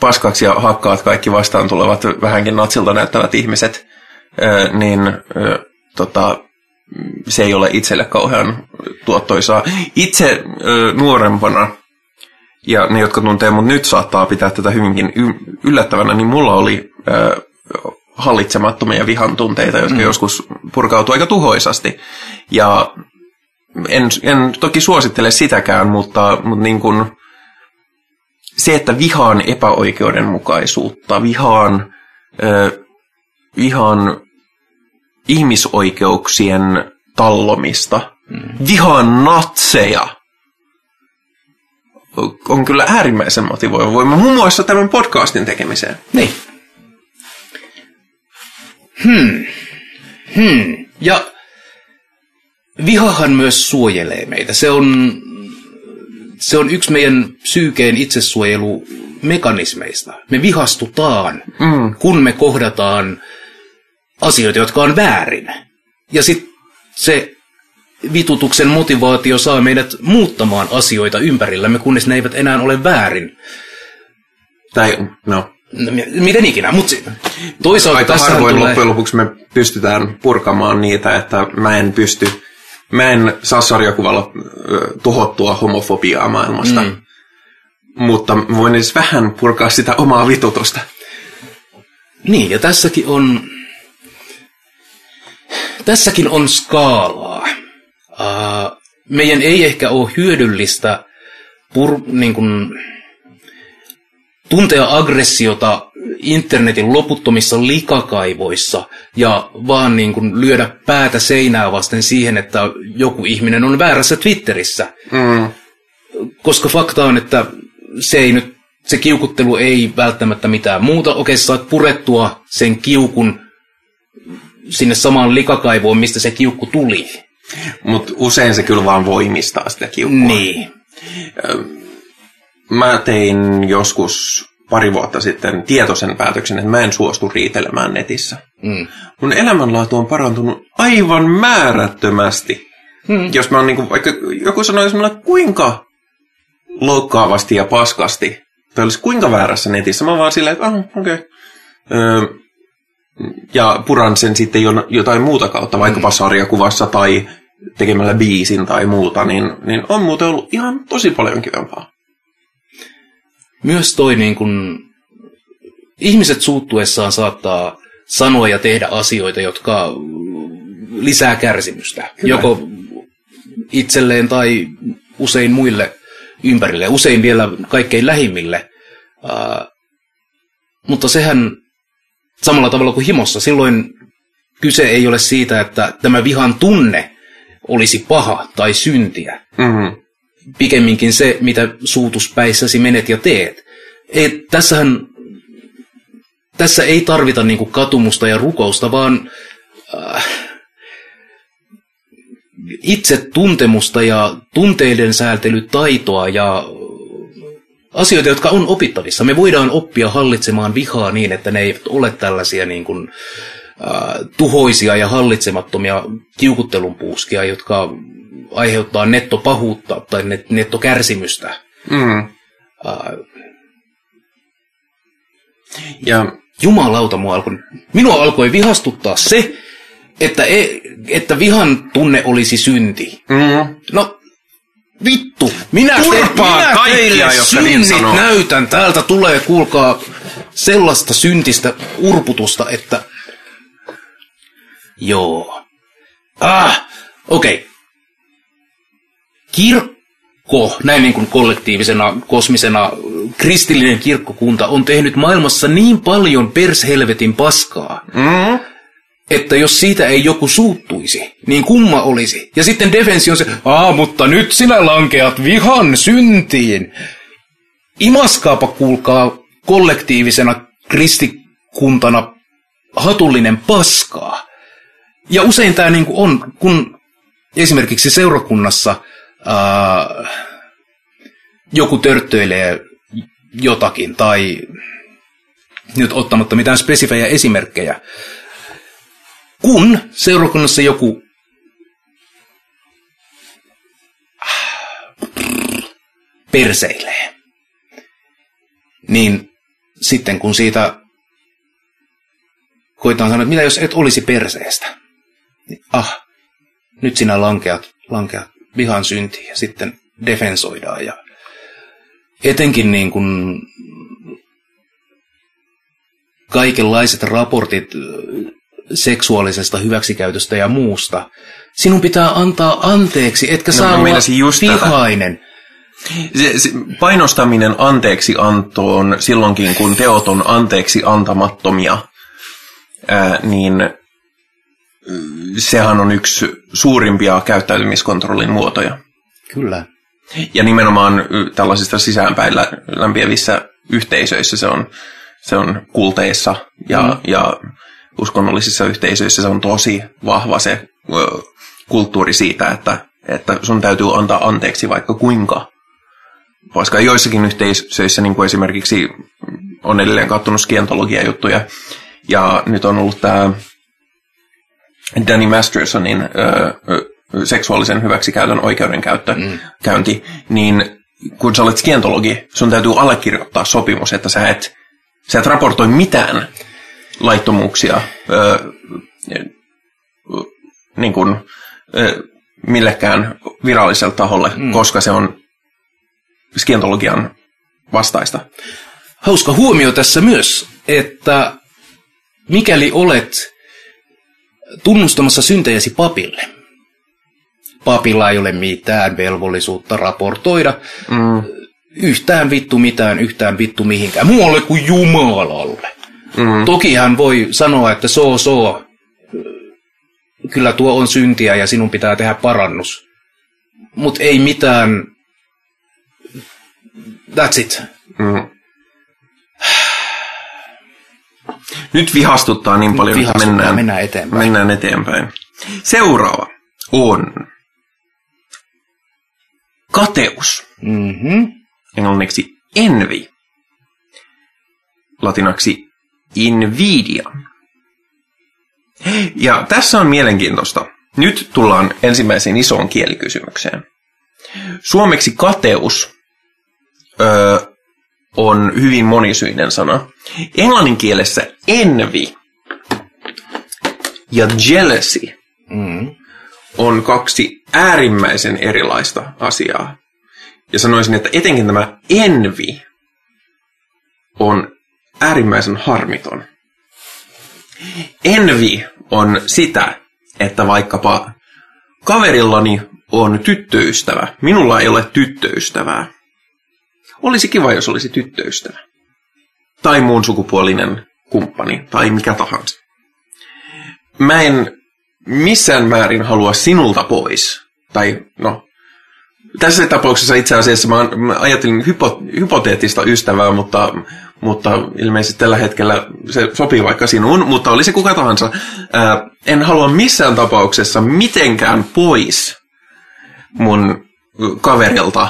paskaksi ja hakkaat kaikki vastaan tulevat vähänkin natsilta näyttävät ihmiset, ö, niin ö, tota, se ei ole itselle kauhean tuottoisaa. Itse ö, nuorempana, ja ne, jotka tuntee mut nyt, saattaa pitää tätä hyvinkin yllättävänä, niin mulla oli ö, hallitsemattomia vihan tunteita, jotka mm. joskus purkautuu aika tuhoisasti. Ja en, en toki suosittele sitäkään, mutta, mutta niin kuin, se, että vihaan epäoikeudenmukaisuutta, vihaan ö, ihan ihmisoikeuksien tallomista. Mm. Vihaan natseja. On kyllä äärimmäisen motivoiva voima, muun muassa tämän podcastin tekemiseen.
Niin. Hmm. Hmm. Ja vihahan myös suojelee meitä. Se on, se on yksi meidän psyykeen itsesuojelumekanismeista. Me vihastutaan, mm. kun me kohdataan asioita, jotka on väärin. Ja sitten se vitutuksen motivaatio saa meidät muuttamaan asioita ympärillämme, kunnes ne eivät enää ole väärin.
Tai, no,
No, miten ikinä, mutta toisaalta
Aika
tässä
harvoin
tulee...
loppujen lopuksi me pystytään purkamaan niitä, että mä en pysty, mä en saa sarjakuvalla tuhottua homofobiaa maailmasta. Mm. Mutta voin edes vähän purkaa sitä omaa vitutusta.
Niin, ja tässäkin on... Tässäkin on skaalaa. Uh, meidän ei ehkä ole hyödyllistä pur, niin kuin, tuntea aggressiota internetin loputtomissa likakaivoissa ja vaan niin kuin lyödä päätä seinää vasten siihen, että joku ihminen on väärässä Twitterissä.
Mm.
Koska fakta on, että se ei nyt, se kiukuttelu ei välttämättä mitään muuta. Okei, sä saat purettua sen kiukun sinne samaan likakaivoon, mistä se kiukku tuli.
Mutta usein se kyllä vaan voimistaa sitä kiukkua.
Niin.
Mä tein joskus pari vuotta sitten tietoisen päätöksen, että mä en suostu riitelemään netissä.
Mm.
Mun elämänlaatu on parantunut aivan määrättömästi.
Mm.
Jos mä oon niinku, vaikka joku sanoisi mulle kuinka loukkaavasti ja paskasti, tai olisi kuinka väärässä netissä, mä vaan silleen, että ah, okei. Okay. Öö, ja puran sen sitten jo, jotain muuta kautta, vaikkapa sarjakuvassa tai tekemällä biisin tai muuta, niin, niin on muuten ollut ihan tosi paljon kivempaa.
Myös toi niin kun, ihmiset suuttuessaan saattaa sanoa ja tehdä asioita, jotka lisää kärsimystä.
Kyllä.
Joko itselleen tai usein muille ympärille, usein vielä kaikkein lähimmille. Uh, mutta sehän samalla tavalla kuin himossa, silloin kyse ei ole siitä, että tämä vihan tunne olisi paha tai syntiä.
Mm-hmm.
Pikemminkin se, mitä suutuspäissäsi menet ja teet. Et, tässähän, tässä ei tarvita niinku katumusta ja rukousta, vaan äh, itse tuntemusta ja tunteiden säätelytaitoa ja asioita, jotka on opittavissa. Me voidaan oppia hallitsemaan vihaa niin, että ne eivät ole tällaisia niin kuin, äh, tuhoisia ja hallitsemattomia kiukuttelunpuuskia, jotka aiheuttaa nettopahuutta tai net, nettokärsimystä.
Mm.
Äh,
Ja
jumalauta mua alkoi, minua alkoi vihastuttaa se, että, e, että vihan tunne olisi synti.
mm,
No, vittu. Minä,
Turpaa
minä
kaikkia,
teille
niin
synnit
sanoo.
näytän. Täältä tulee, kuulkaa, sellaista syntistä urputusta, että... Joo. Ah, okei. Okay. Kirkko, näin niin kuin kollektiivisena, kosmisena, kristillinen kirkkokunta on tehnyt maailmassa niin paljon pershelvetin paskaa,
mm,
että jos siitä ei joku suuttuisi, niin kumma olisi. Ja sitten defensi on se, aa, mutta nyt sinä lankeat vihan syntiin. Imaskaapa kuulkaa kollektiivisena kristikuntana hatullinen paskaa. Ja usein tämä niinku on, kun esimerkiksi seurakunnassa ää, joku törttöilee jotakin, tai nyt ottamatta mitään spesifejä esimerkkejä, kun seurakunnassa joku perseilee, niin sitten kun siitä koitaan sanoa, että mitä jos et olisi perseestä, niin ah, nyt sinä lankeat, lankeat vihan syntiin ja sitten defensoidaan ja etenkin niin kuin kaikenlaiset raportit seksuaalisesta hyväksikäytöstä ja muusta. Sinun pitää antaa anteeksi, etkä
No,
saa olla
just tätä.
vihainen.
se, se, painostaminen anteeksi antoon silloinkin, kun teot on anteeksi antamattomia, ää, niin sehän on yksi suurimpia käyttäytymiskontrollin muotoja.
Kyllä.
Ja nimenomaan y, tällaisissa sisäänpäin lä- lämpiävissä yhteisöissä se on, se on kulteissa ja, mm. ja uskonnollisissa yhteisöissä se on tosi vahva se ö, kulttuuri siitä, että, että sun täytyy antaa anteeksi vaikka kuinka. Koska joissakin yhteisöissä, niin kuin esimerkiksi on edelleen kattonut skientologia-juttuja, ja nyt on ollut tämä Danny Mastersonin ö, ö, seksuaalisen hyväksikäytön oikeudenkäyttö, mm. käynti, niin kun sä olet skientologi, sun täytyy allekirjoittaa sopimus, että sä et, sä et raportoi mitään laittomuuksia ö, niin kuin, ö, millekään viralliselle taholle, mm. koska se on skientologian vastaista.
Hauska huomio tässä myös, että mikäli olet tunnustamassa syntejäsi papille, papilla ei ole mitään velvollisuutta raportoida mm. yhtään vittu mitään, yhtään vittu mihinkään, muualle kuin Jumalalle. Mm. Toki hän voi sanoa, että so so, kyllä tuo on syntiä ja sinun pitää tehdä parannus. Mutta ei mitään, that's it.
Mm. Nyt vihastuttaa niin paljon, että mennään,
mennään eteenpäin.
mennään eteenpäin. Seuraava on kateus.
Mm-hmm.
Englanniksi envy. Latinaksi invidia. Ja tässä on mielenkiintoista. Nyt tullaan ensimmäiseen isoon kielikysymykseen. Suomeksi kateus öö, on hyvin monisyinen sana. Englannin kielessä envy ja jealousy
Mm.
on kaksi äärimmäisen erilaista asiaa. Ja sanoisin, että etenkin tämä envy on äärimmäisen harmiton. Envy on sitä, että vaikkapa kaverillani on tyttöystävä, minulla ei ole tyttöystävää. Olisi kiva, jos olisi tyttöystävä. Tai muun sukupuolinen kumppani, tai mikä tahansa. Mä en missään määrin halua sinulta pois. Tai no, tässä tapauksessa itse asiassa mä, ajattelin hypo, hypoteettista ystävää, mutta, mutta ilmeisesti tällä hetkellä se sopii vaikka sinuun, mutta oli se kuka tahansa. Ää, en halua missään tapauksessa mitenkään pois mun kaverilta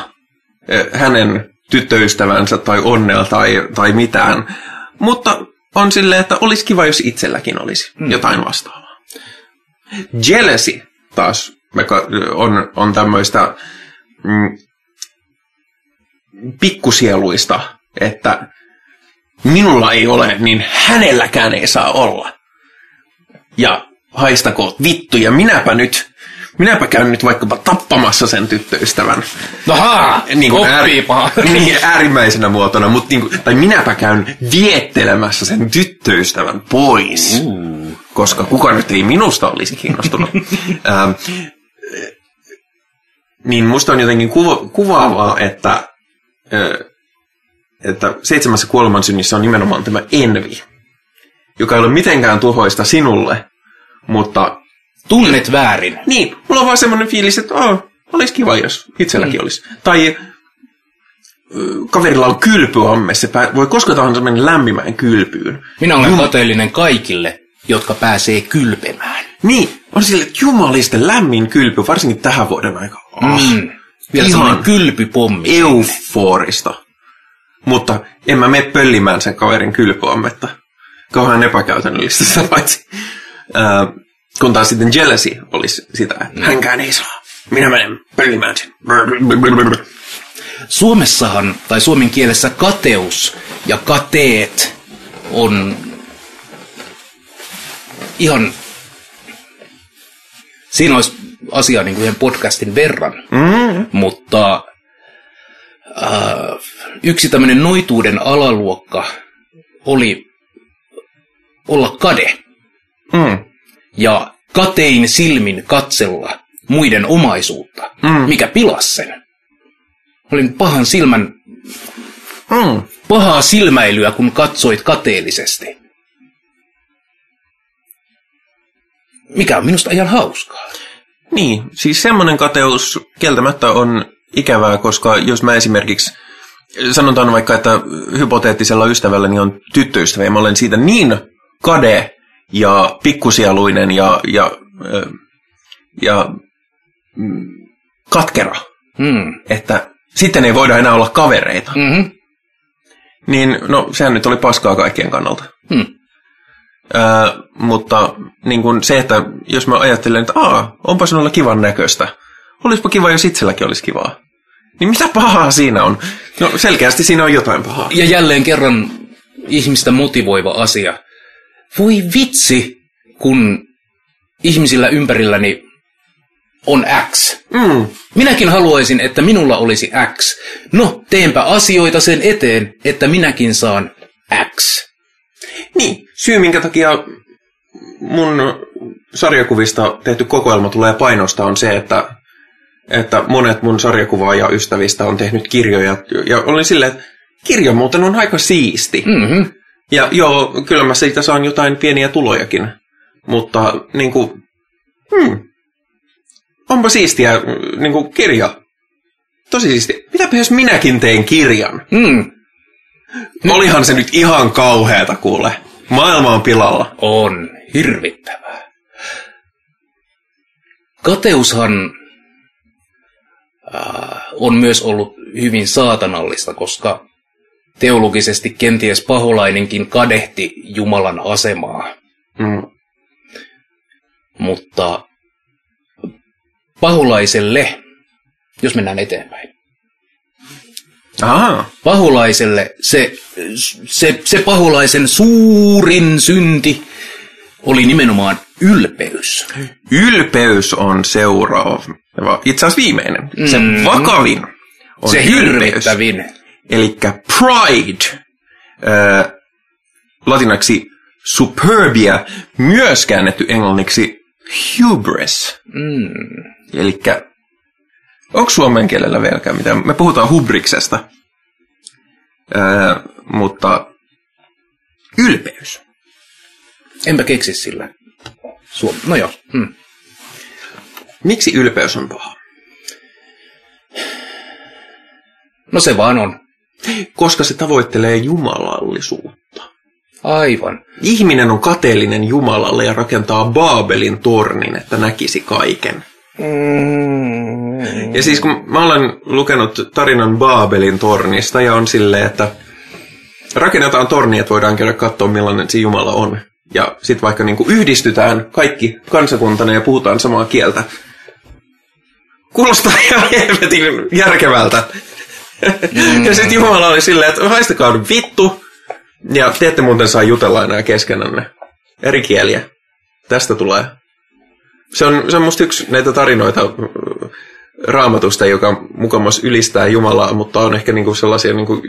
hänen tyttöystävänsä tai onnea tai, tai mitään. Mutta on silleen, että olisi kiva, jos itselläkin olisi mm. jotain vastaavaa. Jealousy taas on, on tämmöistä mm, pikkusieluista, että minulla ei ole, niin hänelläkään ei saa olla. Ja haistakoot vittu, ja minäpä nyt, minäpä käyn nyt vaikkapa tappamassa sen tyttöystävän.
Ahaa,
Niin kuin äär,
koppiipa.
niin, äärimmäisenä muotona, mutta niin kuin, tai minäpä käyn viettelemässä sen tyttöystävän pois.
Uh.
Koska kuka nyt ei minusta olisi kiinnostunut. ähm, niin musta on jotenkin kuva, kuvaavaa, että, äh, että seitsemässä kuolemansynnissä on nimenomaan tämä envi, joka ei ole mitenkään tuhoista sinulle, mutta
Tunnet väärin.
niin, mulla on vaan semmoinen fiilis, että oh, olisi kiva, jos itselläkin olisi. Tai kaverilla on kylpyamme, se pää, voi koska tahansa mennä lämpimään kylpyyn.
Minä olen
Jum-
kateellinen kaikille, jotka pääsee kylpemään.
Niin, on sille, että jumaliste lämmin kylpy, varsinkin tähän vuoden aikaan. Oh,
Mm. Vielä
Ihan
kylpypommi.
euforista. Mutta en mä mene pöllimään sen kaverin kylpyammetta. Kauhean epäkäytännöllistä sitä paitsi. Äh, kun taas sitten jealousy olisi sitä, että hänkään ei saa. Minä menen pöllimään sen.
Suomessahan, tai suomen kielessä kateus ja kateet on ihan... Siinä olisi asiaa niin kuin yhden podcastin verran,
Mm.
mutta äh, yksi tämmöinen noituuden alaluokka oli olla kade
Mm.
Ja katein silmin katsella muiden omaisuutta,
Mm.
mikä pilasi sen. Olin pahan silmän,
Mm.
pahaa silmäilyä, kun katsoit kateellisesti. mikä on minusta ihan hauskaa.
Niin, siis semmoinen kateus kieltämättä on ikävää, koska jos mä esimerkiksi, sanotaan vaikka, että hypoteettisella ystävälläni on tyttöystävä ja mä olen siitä niin kade ja pikkusieluinen ja, ja, ja mm, katkera,
Hmm.
että sitten ei voida enää olla kavereita.
Mm-hmm.
Niin, no, sehän nyt oli paskaa kaikkien kannalta.
Hmm.
Öö, mutta niin kuin se, että jos mä ajattelen, että aa, onpa sinulla kivan näköistä. Olispa kiva, jos itselläkin olisi kivaa. Niin mitä pahaa siinä on? No selkeästi siinä on jotain pahaa.
Ja jälleen kerran ihmistä motivoiva asia. Voi vitsi, kun ihmisillä ympärilläni on X.
Mm,
Minäkin haluaisin, että minulla olisi X. No, teenpä asioita sen eteen, että minäkin saan X.
niin, syy minkä takia mun sarjakuvista tehty kokoelma tulee painosta on se, että, että monet mun sarjakuvaaja ystävistä on tehnyt kirjoja. Ja olin silleen, että kirja muuten on aika siisti.
Mm-hmm.
Ja joo, kyllä mä siitä saan jotain pieniä tulojakin. Mutta niin kuin, hmm, onpa siistiä niin kuin kirja. Tosi siistiä. Mitäpä jos minäkin tein kirjan?
Mm.
Olihan se nyt ihan kauheata kuule. Maailma on pilalla.
On hirvittävää. Kateushan äh, on myös ollut hyvin saatanallista, koska teologisesti kenties paholainenkin kadehti Jumalan asemaa,
Mm.
mutta paholaiselle, jos mennään eteenpäin,
Aha.
paholaiselle se, se, se paholaisen suurin synti oli nimenomaan ylpeys.
Ylpeys on seuraava. Itse asiassa viimeinen. Se
Mm.
vakavin on
se
ylpeys.
hirvittävin.
Eli pride. Äh, latinaksi superbia, myös käännetty englanniksi hubris.
Mm.
Eli onko suomen kielellä vieläkään mitään? Me puhutaan hubriksesta. Öö, mutta ylpeys.
Enpä keksi sillä. Suom- no joo. Mm.
Miksi ylpeys on paha?
No se vaan on.
Koska se tavoittelee jumalallisuutta.
Aivan.
Ihminen on kateellinen Jumalalle ja rakentaa Baabelin tornin, että näkisi kaiken.
Mm.
Ja siis kun mä olen lukenut tarinan Baabelin tornista ja on silleen, että rakennetaan torni, että voidaan käydä katsoa millainen se Jumala on. Ja sitten vaikka niinku yhdistytään kaikki kansakuntana ja puhutaan samaa kieltä. Kuulostaa ihan helvetin järkevältä. Mm. ja sitten Jumala oli silleen, että haistakaa nyt vittu. Ja te ette muuten saa jutella enää keskenänne. Eri kieliä. Tästä tulee. Se on, se on musta yksi näitä tarinoita äh, raamatusta, joka mukamas ylistää Jumalaa, mutta on ehkä niinku sellaisia niinku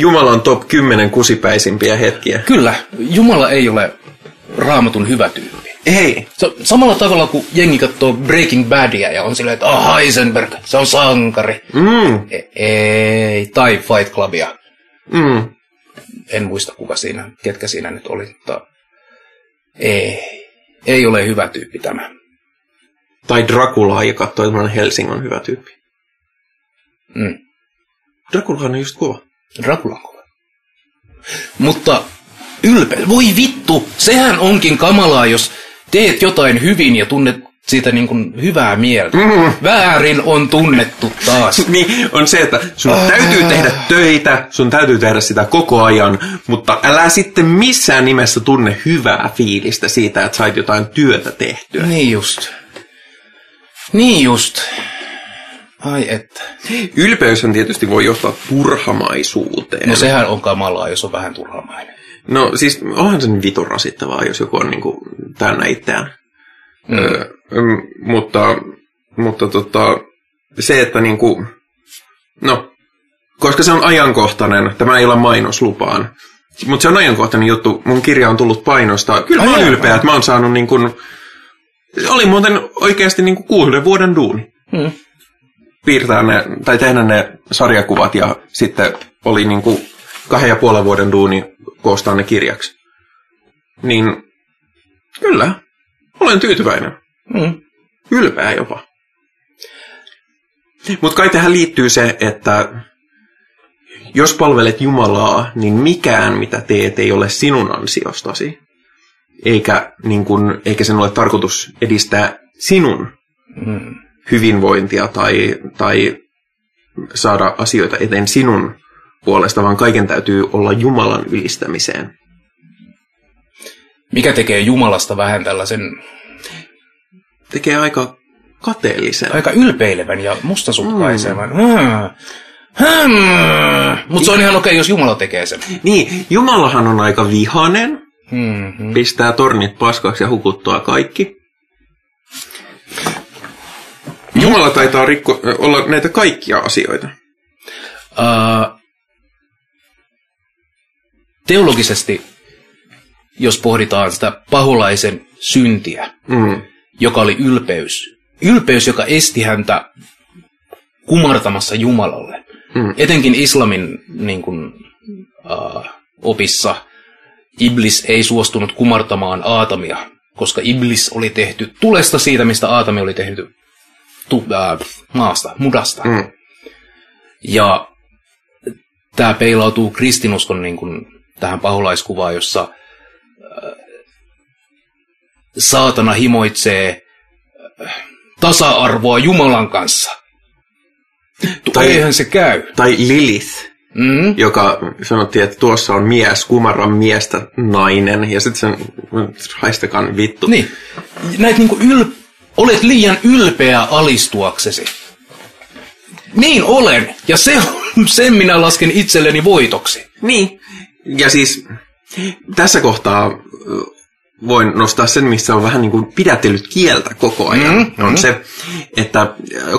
Jumalan top 10 kusipäisimpiä hetkiä.
Kyllä, Jumala ei ole raamatun hyvä tyyppi.
Ei.
Se samalla tavalla kuin jengi katsoo Breaking Badia ja on silleen, että oh, Heisenberg, se on sankari.
Mm,
E- ei, tai Fight Clubia.
mm.
En muista kuka siinä, ketkä siinä nyt oli, mutta ei, ei ole hyvä tyyppi tämä.
Tai Draculaa ja katsoo, että Helsing on hyvä tyyppi.
Mm.
Dracula on just kova.
Dracula on kova. Mutta ylpeys, voi vittu, sehän onkin kamalaa, jos teet jotain hyvin ja tunnet siitä niin kuin hyvää mieltä.
Mm.
Väärin on tunnettu taas.
Niin, on se, että sun täytyy tehdä töitä, sun täytyy tehdä sitä koko ajan, mutta älä sitten missään nimessä tunne hyvää fiilistä siitä, että sait jotain työtä tehtyä.
Niin just. Niin just. Ai että.
Ylpeyshän tietysti voi johtaa turhamaisuuteen.
No sehän on kamalaa, jos on vähän turhamainen.
No siis onhan se niin vitun rasittavaa, jos joku on niinku täynnä itseään.
Mm.
Öö, mutta mutta tota, se, että niinku, no, koska se on ajankohtainen, tämä ei ole mainoslupaan, mutta se on ajankohtainen juttu, mun kirja on tullut painosta. Kyllä mä
Ai
oon
jaa.
ylpeä, että mä oon saanut niin kuin, oli muuten oikeasti niin kuin kuuden vuoden duuni
Mm.
piirtää ne, tai tehdä ne sarjakuvat ja sitten oli niin kuin kahden ja puolen vuoden duuni koostaa ne kirjaksi. Niin kyllä, Olen tyytyväinen.
Mm.
Ylpeä jopa. Mutta kai tähän liittyy se, että jos palvelet Jumalaa, niin mikään mitä teet ei ole sinun ansiostasi. Eikä, niin kun, eikä sen ole tarkoitus edistää sinun
Mm.
hyvinvointia tai, tai saada asioita eteen sinun puolesta, vaan kaiken täytyy olla Jumalan ylistämiseen.
Mikä tekee Jumalasta vähän tällaisen
Tekee aika kateellisen.
aika ylpeilevän ja mustasukkaisevan. Mm. Hmm. Mutta se on ihan okei, jos Jumala tekee sen.
Niin, Jumalahan on aika vihanen,
Mm-hmm.
pistää tornit paskaksi ja hukuttaa kaikki. Jumala taitaa rikko, olla näitä kaikkia asioita.
Uh, teologisesti, jos pohditaan sitä paholaisen syntiä,
Mm.
joka oli ylpeys. Ylpeys, joka esti häntä kumartamassa Jumalalle.
Mm.
Etenkin islamin niin kuin, uh, opissa Iblis ei suostunut kumartamaan Aatamia, koska Iblis oli tehty tulesta siitä, mistä Aatami oli tehty tu, äh, maasta, mudasta.
Mm.
Ja tämä peilautuu kristinuskon niin kuin, tähän paholaiskuvaan, jossa äh, saatana himoitsee äh, tasa-arvoa Jumalan kanssa.
Tai-
Eihän se käy.
Tai Lilith,
Mm?
joka sanottiin, että tuossa on mies, kumarran miestä nainen, ja sitten sen haistakaan vittu.
Niin. Näet niinku yl... Olet liian ylpeä alistuaksesi. Niin olen. Ja se, sen minä lasken itselleni voitoksi.
Niin. Ja siis tässä kohtaa voin nostaa sen, missä on vähän niin kuin pidätellyt kieltä koko ajan.
Mm,
on se, että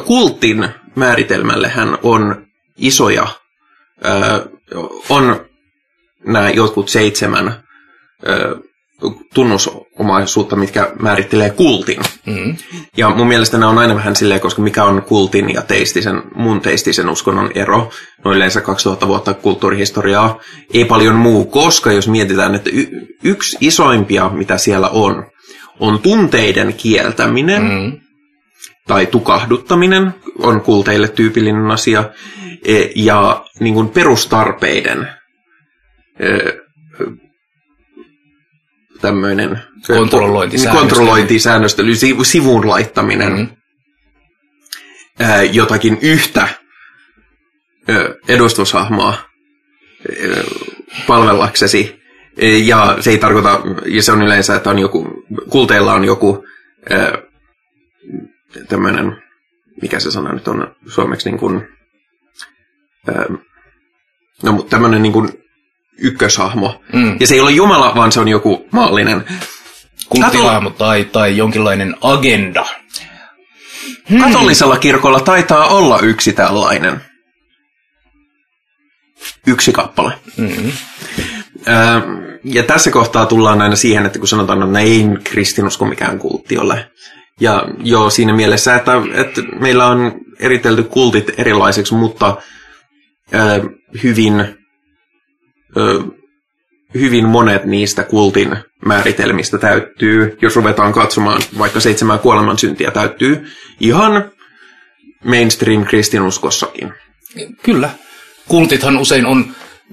kultin määritelmällehän on isoja, ö, on nämä jotkut seitsemän ö, tunnusomaisuutta, mitkä määrittelee kultin.
Mm.
Ja mun mielestä nämä on aina vähän silleen, koska mikä on kultin ja teistisen, mun teistisen uskonnon ero. No yleensä 2000 vuotta kulttuurihistoriaa, ei paljon muu, koska jos mietitään, että y- yksi isoimpia, mitä siellä on, on tunteiden kieltäminen
Mm.
tai tukahduttaminen, on kulteille tyypillinen asia, e- ja niin kuin perustarpeiden tämmöinen
Kontrollointisäännöstely.
kontrollointisäännöstely, si- sivuun laittaminen
Mm.
ää, jotakin yhtä ö, edustushahmoa ö, palvellaksesi. Ja se ei tarkoita, ja se on yleensä, että on joku, kulteilla on joku tämmöinen, mikä se sana nyt on suomeksi, niin kuin, ö, no mutta tämmöinen niin kuin ykköshahmo.
Mm.
Ja se ei ole Jumala, vaan se on joku maallinen.
Kulttihahmo tai, tai jonkinlainen agenda.
Katolisella kirkolla taitaa olla yksi tällainen. Yksi kappale.
Mm.
Ää, ja tässä kohtaa tullaan aina siihen, että kun sanotaan, että ei kristinusko mikään kultti ole. Ja joo, siinä mielessä, että, että meillä on eritelty kultit erilaiseksi, mutta ää, hyvin, hyvin monet niistä kultin määritelmistä täyttyy, jos ruvetaan katsomaan vaikka seitsemän kuoleman syntiä täyttyy ihan mainstream kristinuskossakin.
Kyllä. Kultithan usein on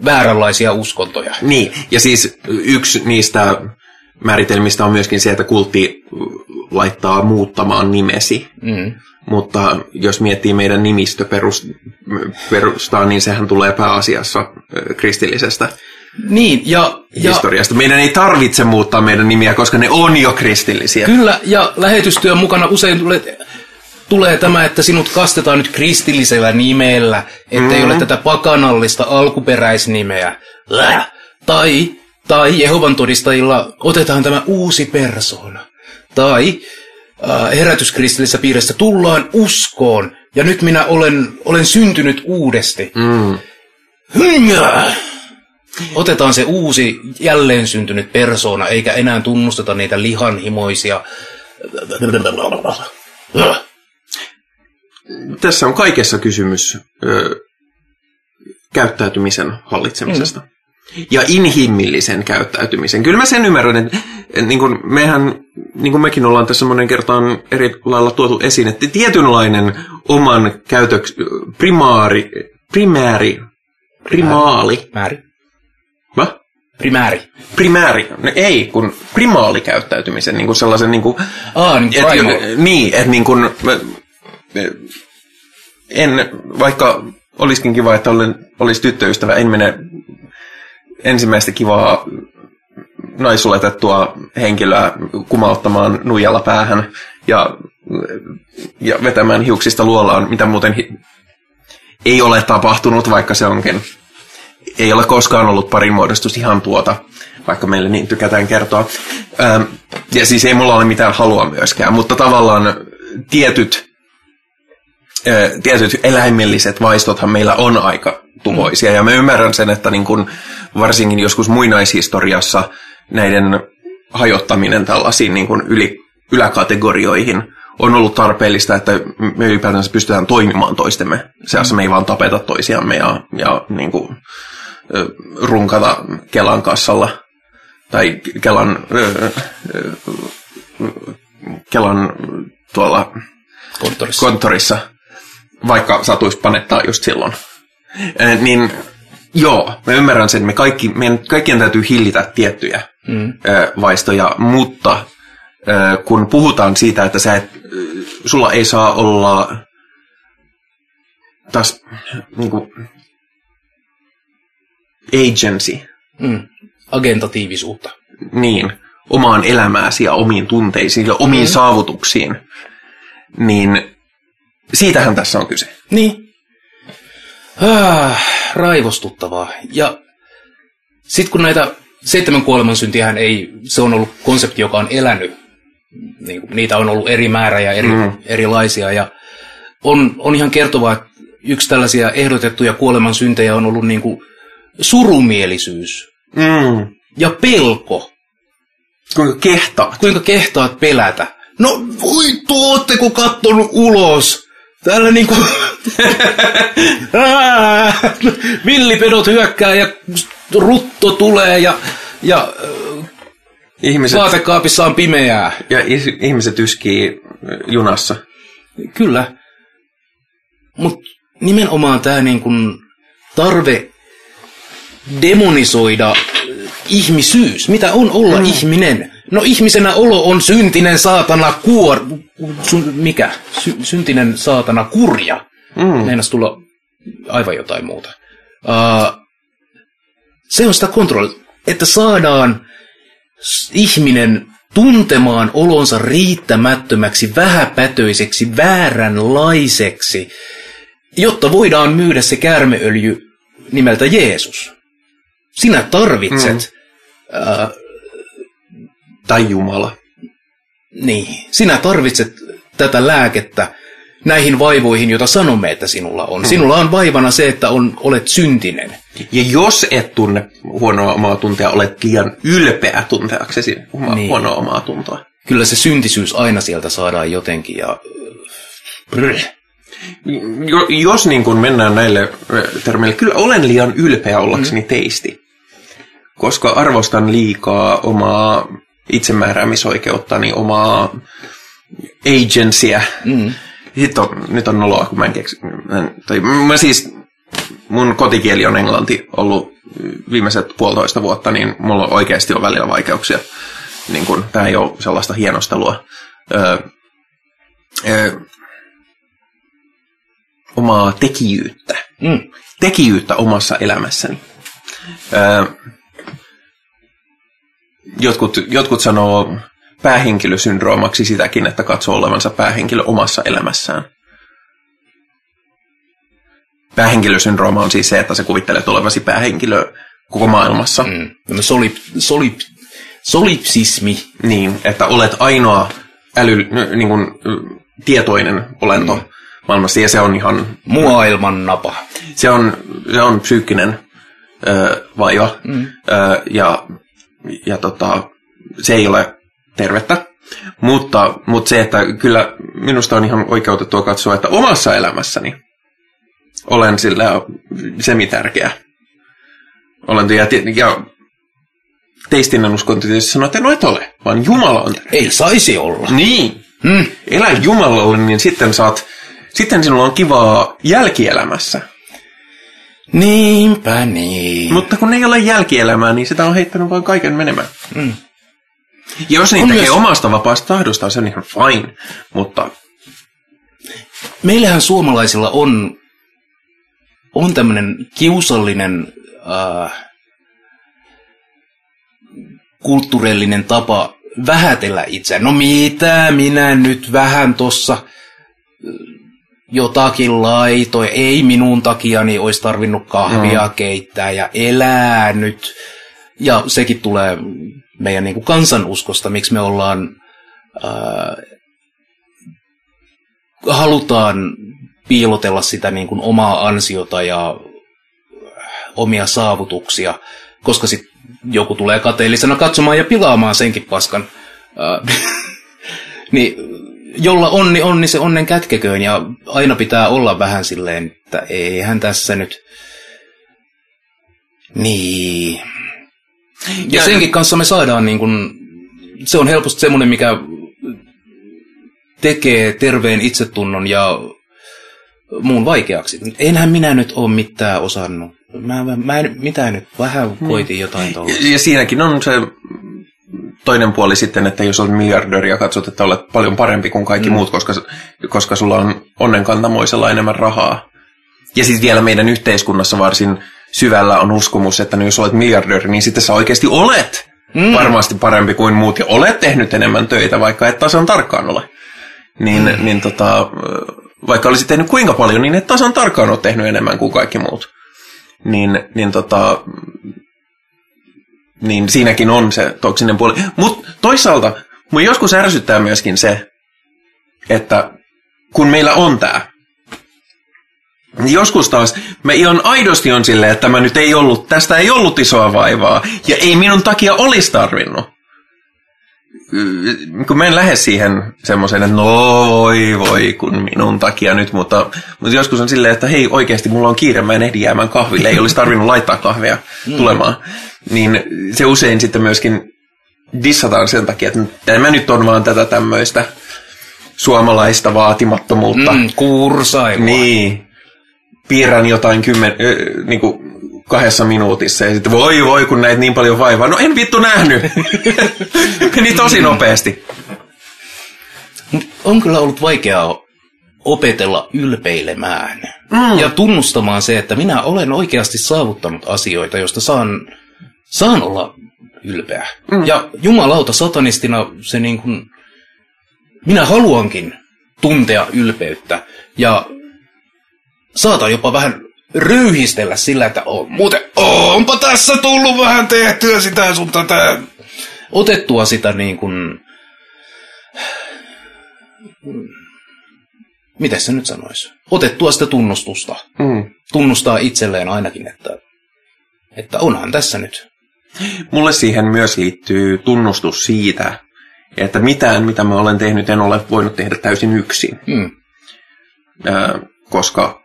vääränlaisia uskontoja.
Niin, ja siis yksi niistä määritelmistä on myöskin se, että kultti laittaa muuttamaan nimesi.
Mm.
Mutta jos miettii meidän nimistö perustaa, niin sehän tulee pääasiassa kristillisestä
Niin, ja, ja
historiasta. Meidän ei tarvitse muuttaa meidän nimiä, koska ne on jo kristillisiä.
kyllä, ja lähetystyön mukana usein tulee, tulee tämä, että sinut kastetaan nyt kristillisellä nimellä, ettei
Mm.
ole tätä pakanallista alkuperäisnimeä. Äh. Tai, tai Jehovan todistajilla otetaan tämä uusi persoona. Tai äh, herätyskristillisessä piirissä tullaan uskoon, ja nyt minä olen, olen syntynyt uudesti.
Mm.
Hyngää! Otetaan se uusi jälleen syntynyt persoona, eikä enää tunnusteta niitä lihanhimoisia.
Tässä on kaikessa kysymys ö, käyttäytymisen hallitsemisesta. Ja inhimillisen käyttäytymisen. Kyllä mä sen ymmärrän, että niin kuin mehän niin kuin mekin ollaan tässä monen kertaan eri lailla tuotu esiin, että tietynlainen oman käytöks, primaari, primääri, primaali,
Määri.
va?
Primääri.
Primääri, no ei, kun primaalikäyttäytymisen, niin kuin sellaisen niin kuin,
Aa, niin
et, niin, että niin kuin, mä- mä- en, vaikka olisikin kiva, että olen, olisi tyttöystävä, en mene ensimmäistä kivaa naisuletettua henkilöä kumauttamaan nuijalla päähän ja, ja vetämään hiuksista luolaan, mitä muuten hi- ei ole tapahtunut, vaikka se onkin. Ei ole koskaan ollut parin muodostus ihan tuota, vaikka meille niin tykätään kertoa. Ähm, ja siis ei mulla ole mitään halua myöskään, mutta tavallaan tietyt, äh, tietyt eläimelliset vaistothan meillä on aika tuhoisia. Ja mä ymmärrän sen, että niin kun varsinkin joskus muinaishistoriassa näiden hajottaminen tällaisiin niin kun yli, yläkategorioihin on ollut tarpeellista, että me ylipäätänsä pystytään toimimaan toistemme seassa. Me ei vaan tapeta toisiamme ja, ja niin kuin, runkata Kelan kassalla tai Kelan, ö, ö, Kelan tuolla
Konttorissa.
konttorissa, vaikka satuisi panettaa just silloin. Niin joo, mä ymmärrän sen, me kaikki, meidän kaikkien täytyy hillitä tiettyjä
Mm.
vaistoja, mutta kun puhutaan siitä, että sä et, sulla ei saa olla taas niin kuin, agency,
Mm. Agentatiivisuutta.
niin, omaan elämääsi ja omiin tunteisiin ja omiin
Mm.
saavutuksiin, niin siitähän tässä on kyse.
Niin. Ah, raivostuttavaa. Ja sitten kun näitä seitsemän kuolemansyntiähän ei, se on ollut konsepti, joka on elänyt. Niin, kuin niitä on ollut eri määrä ja eri,
Mm.
erilaisia. Ja on, on ihan kertovaa, että yksi tällaisia ehdotettuja kuolemansyntejä on ollut niin kuin surumielisyys
Mm.
ja pelko.
Kuinka kehtaat?
Kuinka kehtaat pelätä? No voi ootteko kattonut ulos? Täällä niinku... Villipedot hyökkää ja rutto tulee ja, ja
Ihmiset,
vaatekaapissa on pimeää.
ja is- ihmiset yskii junassa.
Kyllä. Mutta nimenomaan tämä niinku tarve demonisoida ihmisyys. Mitä on olla mm. ihminen? No ihmisenä olo on syntinen saatana kuor... Sun, mikä? Sy, syntinen saatana kurja.
Mm.
Meinas tulla aivan jotain muuta. Uh, se on sitä kontrollia, että saadaan ihminen tuntemaan olonsa riittämättömäksi, vähäpätöiseksi, vääränlaiseksi, jotta voidaan myydä se käärmeöljy nimeltä Jeesus. Sinä tarvitset, mm. uh,
Tai Jumala.
niin, sinä tarvitset tätä lääkettä näihin vaivoihin, joita sanomme, että sinulla on. Sinulla on vaivana se, että on, olet syntinen.
Ja jos et tunne huonoa omaa tuntea, olet liian ylpeä tunteaksesi niin. Huonoa omaa tuntoa.
Kyllä se syntisyys aina sieltä saadaan jotenkin ja... Brr.
Jo, jos niin kun mennään näille termeille, kyllä olen liian ylpeä ollakseni mm. teisti. Koska arvostan liikaa omaa itsemääräämisoikeuttani, omaa agencyä.
Mm.
Hitto, nyt on noloa, kun mä en keksi. Tai, mä siis, mun kotikieli on englanti ollut viimeiset puolitoista vuotta, niin mulla oikeasti on välillä vaikeuksia. Niin kun, tää ei ole sellaista hienostelua. Öö, öö, omaa tekijyyttä.
Mm.
Tekijyyttä omassa elämässäni. Öö, jotkut, jotkut sanoo päähenkilösyndroomaksi sitäkin, että katsoo olevansa päähenkilö omassa elämässään. Päähenkilösyndrooma on siis se, että sä kuvittelet olevasi päähenkilö koko maailmassa.
Mm. Tämä solip, solip, solipsismi.
Niin, että olet ainoa äly, niin kuin, tietoinen olento mm. maailmassa, ja se on ihan,
Maailman napa.
se on, se on psyykkinen ö, vaiva, mm. ö, ja, ja tota, se ei ole tervettä. Mutta, mutta se, että kyllä minusta on ihan oikeutettua katsoa, että omassa elämässäni olen sillä semitärkeä. Olen ja, ja teistinen uskonto tietysti sanoo, että no et ole, vaan Jumala on tärkeä.
Ei saisi olla.
Niin.
Hmm.
Elä Jumalalle, niin sitten saat, sitten sinulla on kivaa jälkielämässä.
Niinpä niin.
Mutta kun ei ole jälkielämää, niin sitä on heittänyt vain kaiken menemään.
Mm.
Ja jos niin
On
tekee
myös-
omasta vapaasta tahdostaan, se on ihan fine. Mutta
Meillähän suomalaisilla on, on tämmöinen kiusallinen äh, kulttuurillinen tapa vähätellä itseään. No mitä minä nyt vähän tossa äh, jotakin laitoin, ei minun takiani olisi tarvinnut kahvia mm. keittää ja elää nyt. Ja sekin tulee meidän niin kuin kansanuskosta, miksi me ollaan ää, halutaan piilotella sitä niin kuin omaa ansiota ja omia saavutuksia, koska sitten joku tulee kateellisena katsomaan ja pilaamaan senkin paskan. Ää, niin jolla onni onni se onnen kätkeköön ja aina pitää olla vähän silleen, että eihän tässä nyt... Niin. Ja,
Ja-
senkin kanssa me saadaan niin kuin, se on helposti semmoinen, mikä tekee terveen itsetunnon ja muun vaikeaksi. Enhän minä nyt ole mitään osannut. Mä, mä, mä en, mitä nyt, vähän koitin jotain tuolla.
ja, ja siinäkin on se toinen puoli sitten, että jos olet miljardööri ja katsot, että olet paljon parempi kuin kaikki mm. muut, koska, koska sulla on onnenkantamoisella enemmän rahaa. Ja sitten vielä meidän yhteiskunnassa varsin syvällä on uskomus, että no jos olet miljardööri, niin sitten sä oikeasti olet mm. varmasti parempi kuin muut ja olet tehnyt enemmän töitä, vaikka et tasan tarkkaan ole. Niin, mm. niin tota, vaikka olisit tehnyt kuinka paljon, niin et tasan tarkkaan ole tehnyt enemmän kuin kaikki muut. Niin, niin tota, niin siinäkin on se toksinen puoli. Mutta toisaalta mun joskus ärsyttää myöskin se, että kun meillä on tämä, niin joskus taas me ihan aidosti on silleen, että tämä nyt ei ollut, tästä ei ollut isoa vaivaa, ja ei minun takia olisi tarvinnut. Kun mä en lähde siihen semmoiseen, että no voi voi, kun minun takia nyt, mutta, mutta joskus on silleen, että hei oikeasti mulla on kiire, mä en ehdi jäämään kahville, ei olisi tarvinnut laittaa kahvia tulemaan. Niin se usein sitten myöskin dissataan sen takia, että tämä nyt on vaan tätä tämmöistä suomalaista vaatimattomuutta.
Mm, kursailua.
Niin. Piirrän jotain kymmen, ö, niinku kahdessa minuutissa ja sitten voi voi kun näit niin paljon vaivaa. No en vittu nähnyt. Meni tosi nopeasti.
On kyllä ollut vaikeaa opetella ylpeilemään mm. ja tunnustamaan se, että minä olen oikeasti saavuttanut asioita, joista saan, saan olla ylpeä. Mm. Ja jumalauta satanistina se niin kuin, minä haluankin tuntea ylpeyttä ja saatan jopa vähän röyhistellä sillä, että on, muuten onpa tässä tullut vähän tehtyä sitä sun tätä. Otettua sitä niin kuin, miten se nyt sanoisi? Otettua sitä tunnustusta.
Mm.
Tunnustaa itselleen ainakin, että, että onhan tässä nyt.
Mulle siihen myös liittyy tunnustus siitä, että mitään, mitä mä olen tehnyt, en ole voinut tehdä täysin yksin.
Hmm.
Ää, koska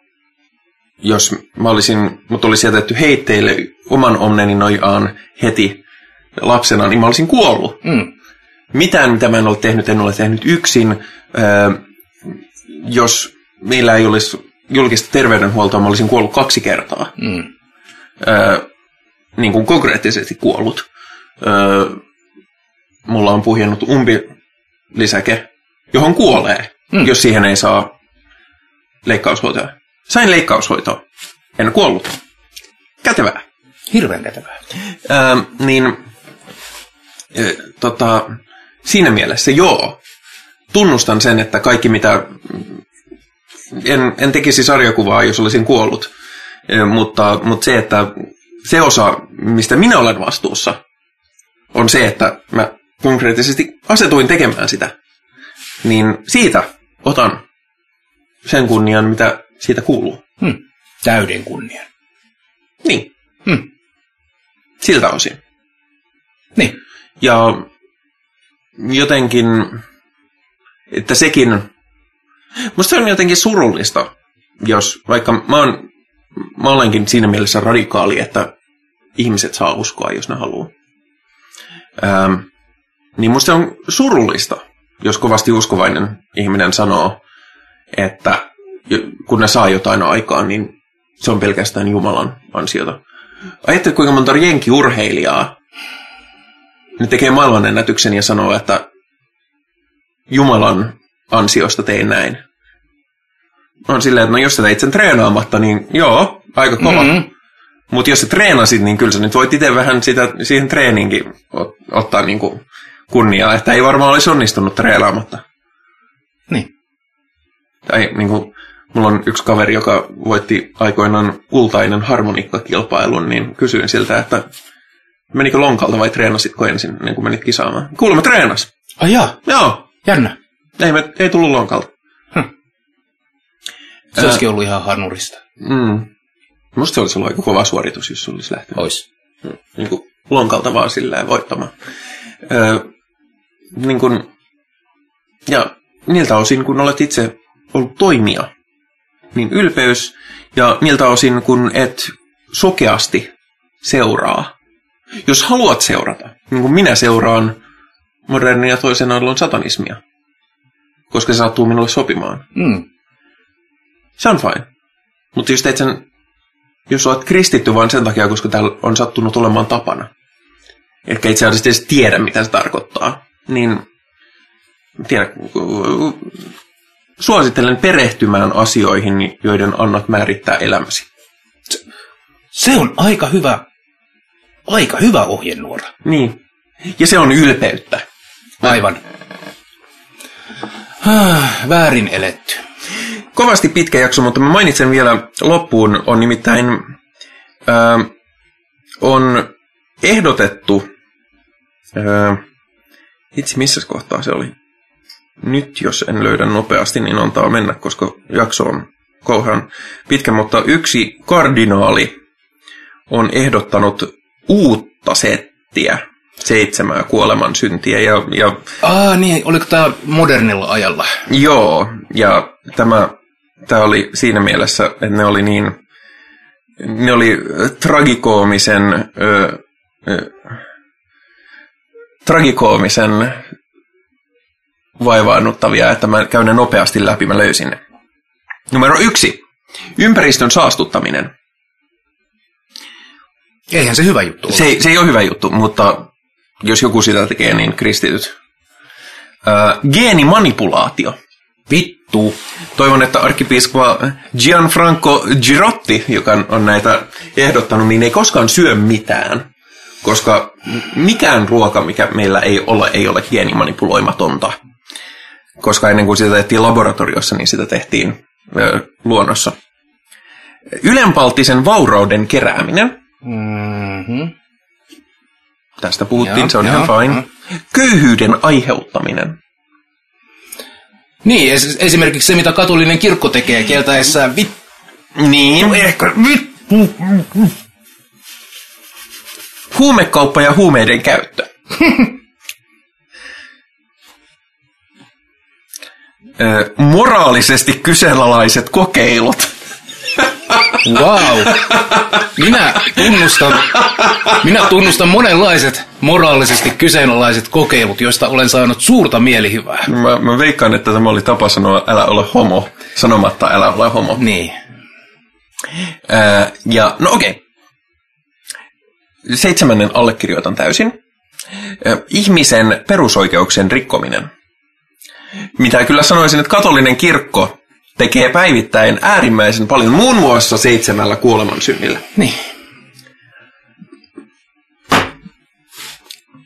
jos mä olisin, mut olisi jätetty heitteille oman onneni nojaan heti lapsena, niin mä olisin kuollut.
Hmm.
Mitään, mitä mä en ole tehnyt, en ole tehnyt yksin. Ää, jos meillä ei olisi julkista terveydenhuoltoa, mä olisin kuollut kaksi kertaa.
Hmm.
Ää, niin kuin konkreettisesti kuollut. Ää, mulla on puhjennut umpilisäke, johon kuolee,
Mm.
mm. jos siihen ei saa leikkaushoitoa. Sain leikkaushoitoa. En kuollut. Kätevää.
Hirveän kätevää.
Ää, niin ää, tota, siinä mielessä joo. Tunnustan sen, että kaikki mitä... En, en tekisi sarjakuvaa, jos olisin kuollut. Ää, mutta, mutta se, että se osa, mistä minä olen vastuussa, on se, että mä konkreettisesti asetuin tekemään sitä. Niin siitä otan sen kunnian, mitä siitä kuuluu.
Hmm. Täyden kunnian.
Niin,
Hmm.
siltä osin.
Niin.
Ja jotenkin, että sekin, musta se on jotenkin surullista, jos vaikka mä, oon, mä olenkin siinä mielessä radikaali, että ihmiset saa uskoa, jos ne haluaa. Ähm, niin musta on surullista, jos kovasti uskovainen ihminen sanoo, että kun ne saa jotain aikaan, niin se on pelkästään Jumalan ansiota. Ajattele, kuinka monta jenkiurheilijaa ne tekee maailmanennätyksen ja sanoo, että Jumalan ansiosta tein näin. On silleen, että no jos sä teit sen treenaamatta, niin joo, aika kova.
Mhm.
Mm-hmm. Mutta jos sä treenasit, niin kyllä sä nyt voit itse vähän sitä, siihen treeniinkin ot, ottaa niinku kunniaa, että ei varmaan olisi onnistunut treenaamatta.
Niin.
Tai niinku, mulla on yksi kaveri, joka voitti aikoinaan kultainen harmoniikkakilpailun, niin kysyin siltä, että menikö lonkalta vai treenasitko ensin, ennen kuin menit kisaamaan. Kuulemma treenas.
Ai jaa,
Joo,
jännä.
ei, me, ei tullut lonkalta.
Se olisikin ollut ihan hanurista.
Mm. Musta se olisi ollut aika kova suoritus, jos olisi lähtenyt
Ois.
niin kuin lonkalta vaan sillä voittamaan. Öö, niin kuin, ja niiltä osin, kun olet itse ollut toimija, niin ylpeys, ja niiltä osin, kun et sokeasti seuraa. Jos haluat seurata, niin kuin minä seuraan modernia toisen aallon satanismia, koska se sattuu minulle sopimaan.
Mm.
Se on fine. Mutta jos teet sen, jos olet kristitty vain sen takia, koska täällä on sattunut olemaan tapana, etkä itse asiassa edes tiedä, mitä se tarkoittaa, niin tiedä, suosittelen perehtymään asioihin, joiden annat määrittää elämäsi.
Se on aika hyvä, aika hyvä ohjenuora.
Niin. Ja se on ylpeyttä.
Aivan. Ah, väärin eletty.
kovasti pitkä jakso, mutta mä mainitsen vielä loppuun, on nimittäin ää, on ehdotettu, ää, itse missä kohtaa se oli? Nyt jos en löydä nopeasti, niin antaa mennä, koska jakso on kauhean pitkä, mutta yksi kardinaali on ehdottanut uutta settiä, seitsemää kuoleman syntiä, ja, ja
Ah niin, oliko tämä modernilla ajalla?
Joo, ja tämä, tämä oli siinä mielessä, että ne oli niin, ne oli tragikoomisen, ö, ö, tragikoomisen vaivaannuttavia, että mä käyn ne nopeasti läpi, mä löysin ne. Numero yksi, ympäristön saastuttaminen.
Eihän se hyvä juttu ole.
Se, ei- se ei ole hyvä juttu, mutta jos joku sitä tekee, niin kristityt. Ö, geenimanipulaatio.
Vittu.
Toivon, että arkkipiispa Gianfranco Girotti, joka on näitä ehdottanut, niin ei koskaan syö mitään. Koska mikään ruoka, mikä meillä ei ole, ei ole geenimanipuloimatonta. Koska ennen kuin sitä tehtiin laboratoriossa, niin sitä tehtiin ö, luonnossa. Ylenpalttisen vaurauden kerääminen.
Mm-hmm.
Tästä puhuttiin,
Joo,
se on
joo,
ihan fine. Köyhyyden aiheuttaminen.
Niin, es- esimerkiksi se, mitä katolinen kirkko tekee kieltäessään vit...
Niin.
Ehkä
Vittu. Huumekauppa ja huumeiden käyttö. Ö, moraalisesti kyseenalaiset kokeilut.
Wow. Minä tunnustan, minä tunnustan monenlaiset moraalisesti kyseenalaiset kokeilut, joista olen saanut suurta mielihyvää.
Mä, mä veikkaan, että tämä oli tapa sanoa älä ole homo, sanomatta älä ole homo.
Niin.
Ää, ja no okei. Seitsemännen allekirjoitan täysin. Ihmisen perusoikeuksien rikkominen. Mitä kyllä sanoisin, että katolinen kirkko tekee päivittäin äärimmäisen paljon, muun muassa seitsemällä kuolemansynnillä.
Niin.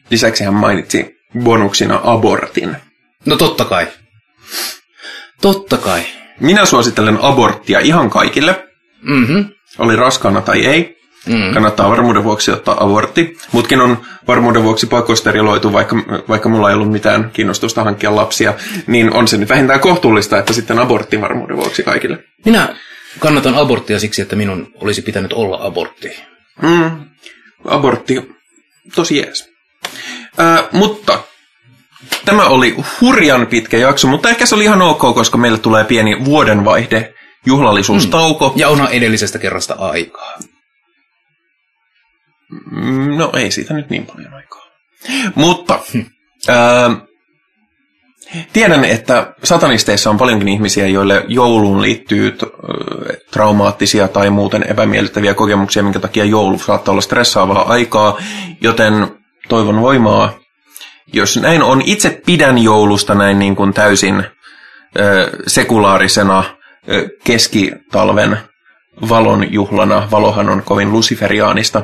Lisäksi hän mainitsi bonuksina abortin.
No totta kai. Totta kai.
Minä suosittelen aborttia ihan kaikille,
Mhm.
oli raskaana tai ei.
Mm.
Kannattaa varmuuden vuoksi ottaa abortti. Mutkin on varmuuden vuoksi pakosteriloitu, vaikka, vaikka mulla ei ollut mitään kiinnostusta hankkia lapsia, niin on se nyt vähintään kohtuullista, että sitten abortti varmuuden vuoksi kaikille.
Minä kannatan aborttia siksi, että minun olisi pitänyt olla abortti.
Mm, abortti, tosi jees. Ää, mutta tämä oli hurjan pitkä jakso, mutta ehkä se oli ihan ok, koska meille tulee pieni vuodenvaihde, juhlallisuustauko.
Ja onhan edellisestä kerrasta aikaa.
Mm, no ei siitä nyt niin paljon aikaa. Mutta ää, tiedän, että satanisteissa on paljonkin ihmisiä, joille jouluun liittyy t- traumaattisia tai muuten epämiellyttäviä kokemuksia, minkä takia joulu saattaa olla stressaavaa aikaa, joten toivon voimaa. Jos näin on, itse pidän joulusta näin niin kuin täysin ö, sekulaarisena ö, keskitalven valon juhlana. Valohan on kovin luciferiaanista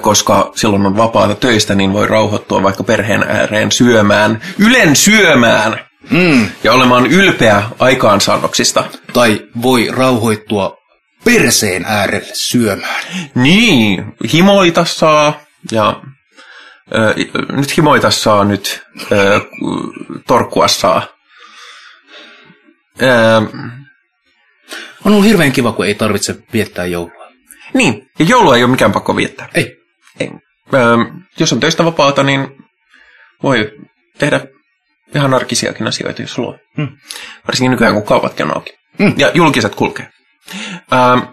koska silloin on vapaata töistä, niin voi rauhoittua vaikka perheen ääreen syömään, ylen syömään
Mm.
ja olemaan ylpeä aikaansaannoksista.
Tai voi rauhoittua perseen äärelle syömään.
Niin, himoita saa ja ö, nyt himoita saa, nyt ö, torkkua saa. Ö,
On ollut hirveän kiva, kun ei tarvitse viettää joulua.
Niin, ja joulua ei ole mikään pakko viettää.
Ei.
Ei. Ö, jos on töistä vapaata, niin voi tehdä ihan arkisiakin asioita, jos haluaa.
Hmm.
Varsinkin nykyään, kun kaupatkin on auki.
Hmm.
Ja julkiset kulkee. Ö,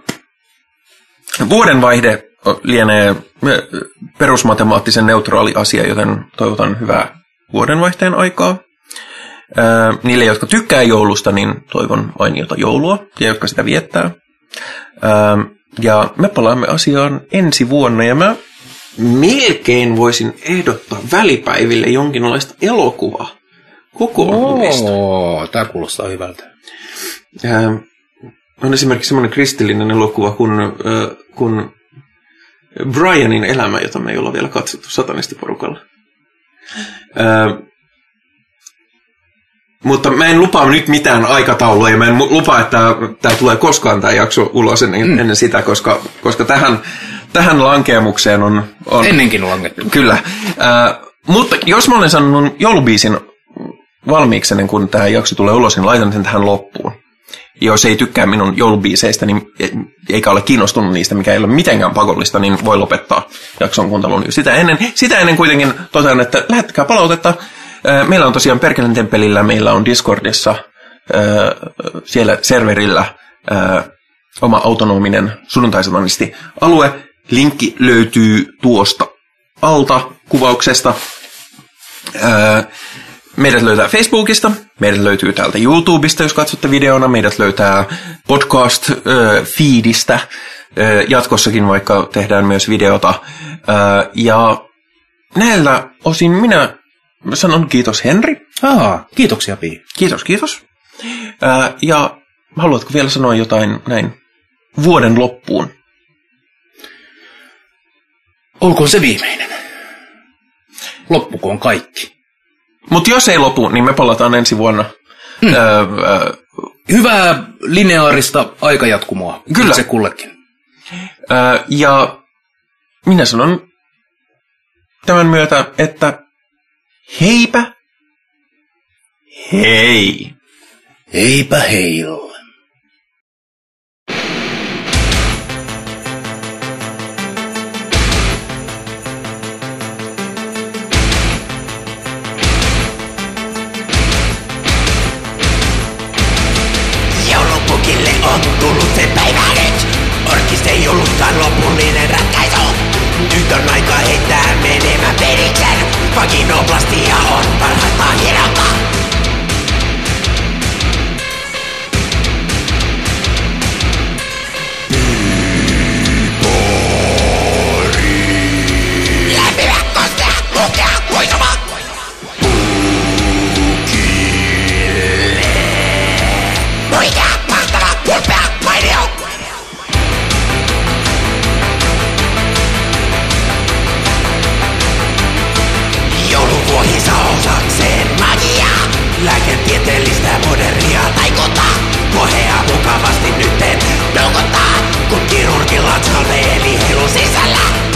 vuodenvaihde lienee ö, perusmatemaattisen neutraali asia, joten toivotan hyvää vuodenvaihteen aikaa. Ö, niille, jotka tykkää joulusta, niin toivon mainiota joulua, ja jotka sitä viettää. Ö, ja me palaamme asiaan ensi vuonna, ja mä melkein voisin ehdottaa välipäiville jonkinlaista elokuvaa kokoontumista.
Oo, tää kuulostaa hyvältä.
Ää, on esimerkiksi semmoinen kristillinen elokuva kuin, äh, kuin Brianin elämä, jota me ei olla vielä katsottu satanistiporukalla. Ää, mutta mä en lupaa nyt mitään aikataulua ja mä en lupaa, että tämä tulee koskaan tämä jakso ulos ennen, mm. ennen sitä, koska, koska tähän, tähän lankeamukseen on... on
Ennenkin langettu.
Kyllä. Äh, mutta jos mä olen sanonut joulubiisin valmiiksi ennen kuin tämä jakso tulee ulos, niin laitan sen tähän loppuun. Jos ei tykkää minun joulubiiseistä, niin eikä ole kiinnostunut niistä, mikä ei ole mitenkään pakollista, niin voi lopettaa jakson kuuntelun sitä ennen. Sitä ennen kuitenkin totean, että lähettäkää palautetta. Äh, Meillä on tosiaan Perkelen temppelillä, meillä on Discordissa, äh, siellä serverillä äh, oma autonominen sunnuntaisatanisti alue. Linkki löytyy tuosta alta kuvauksesta. Meidät löytää Facebookista, meidät löytyy täältä YouTubesta, jos katsotte videona, meidät löytää podcast-feedistä jatkossakin, vaikka tehdään myös videota. Ja näillä osin minä sanon kiitos Henri.
Aa, kiitoksia Pii.
Kiitos, kiitos. Ää, Ja haluatko vielä sanoa jotain näin vuoden loppuun?
Olkoon se viimeinen. Loppukoon kaikki.
Mutta jos ei lopu, niin me palataan ensi vuonna. Mm. Öö, öö,
Hyvää lineaarista aikajatkumoa.
Kyllä.
Se kullekin.
öö, ja minä sanon tämän myötä, että heipä hei.
Eipä heillä.
Joulupukille on tullut se päivä nyt. Orkiste ei ollutkaan lopullinen ratkaisu. Nyt on aika heittää menemään periksen. Vaginoplastia on parhaista vakavasti nytten pelkotaan, kun kirurgi latskan eli heilun sisällä.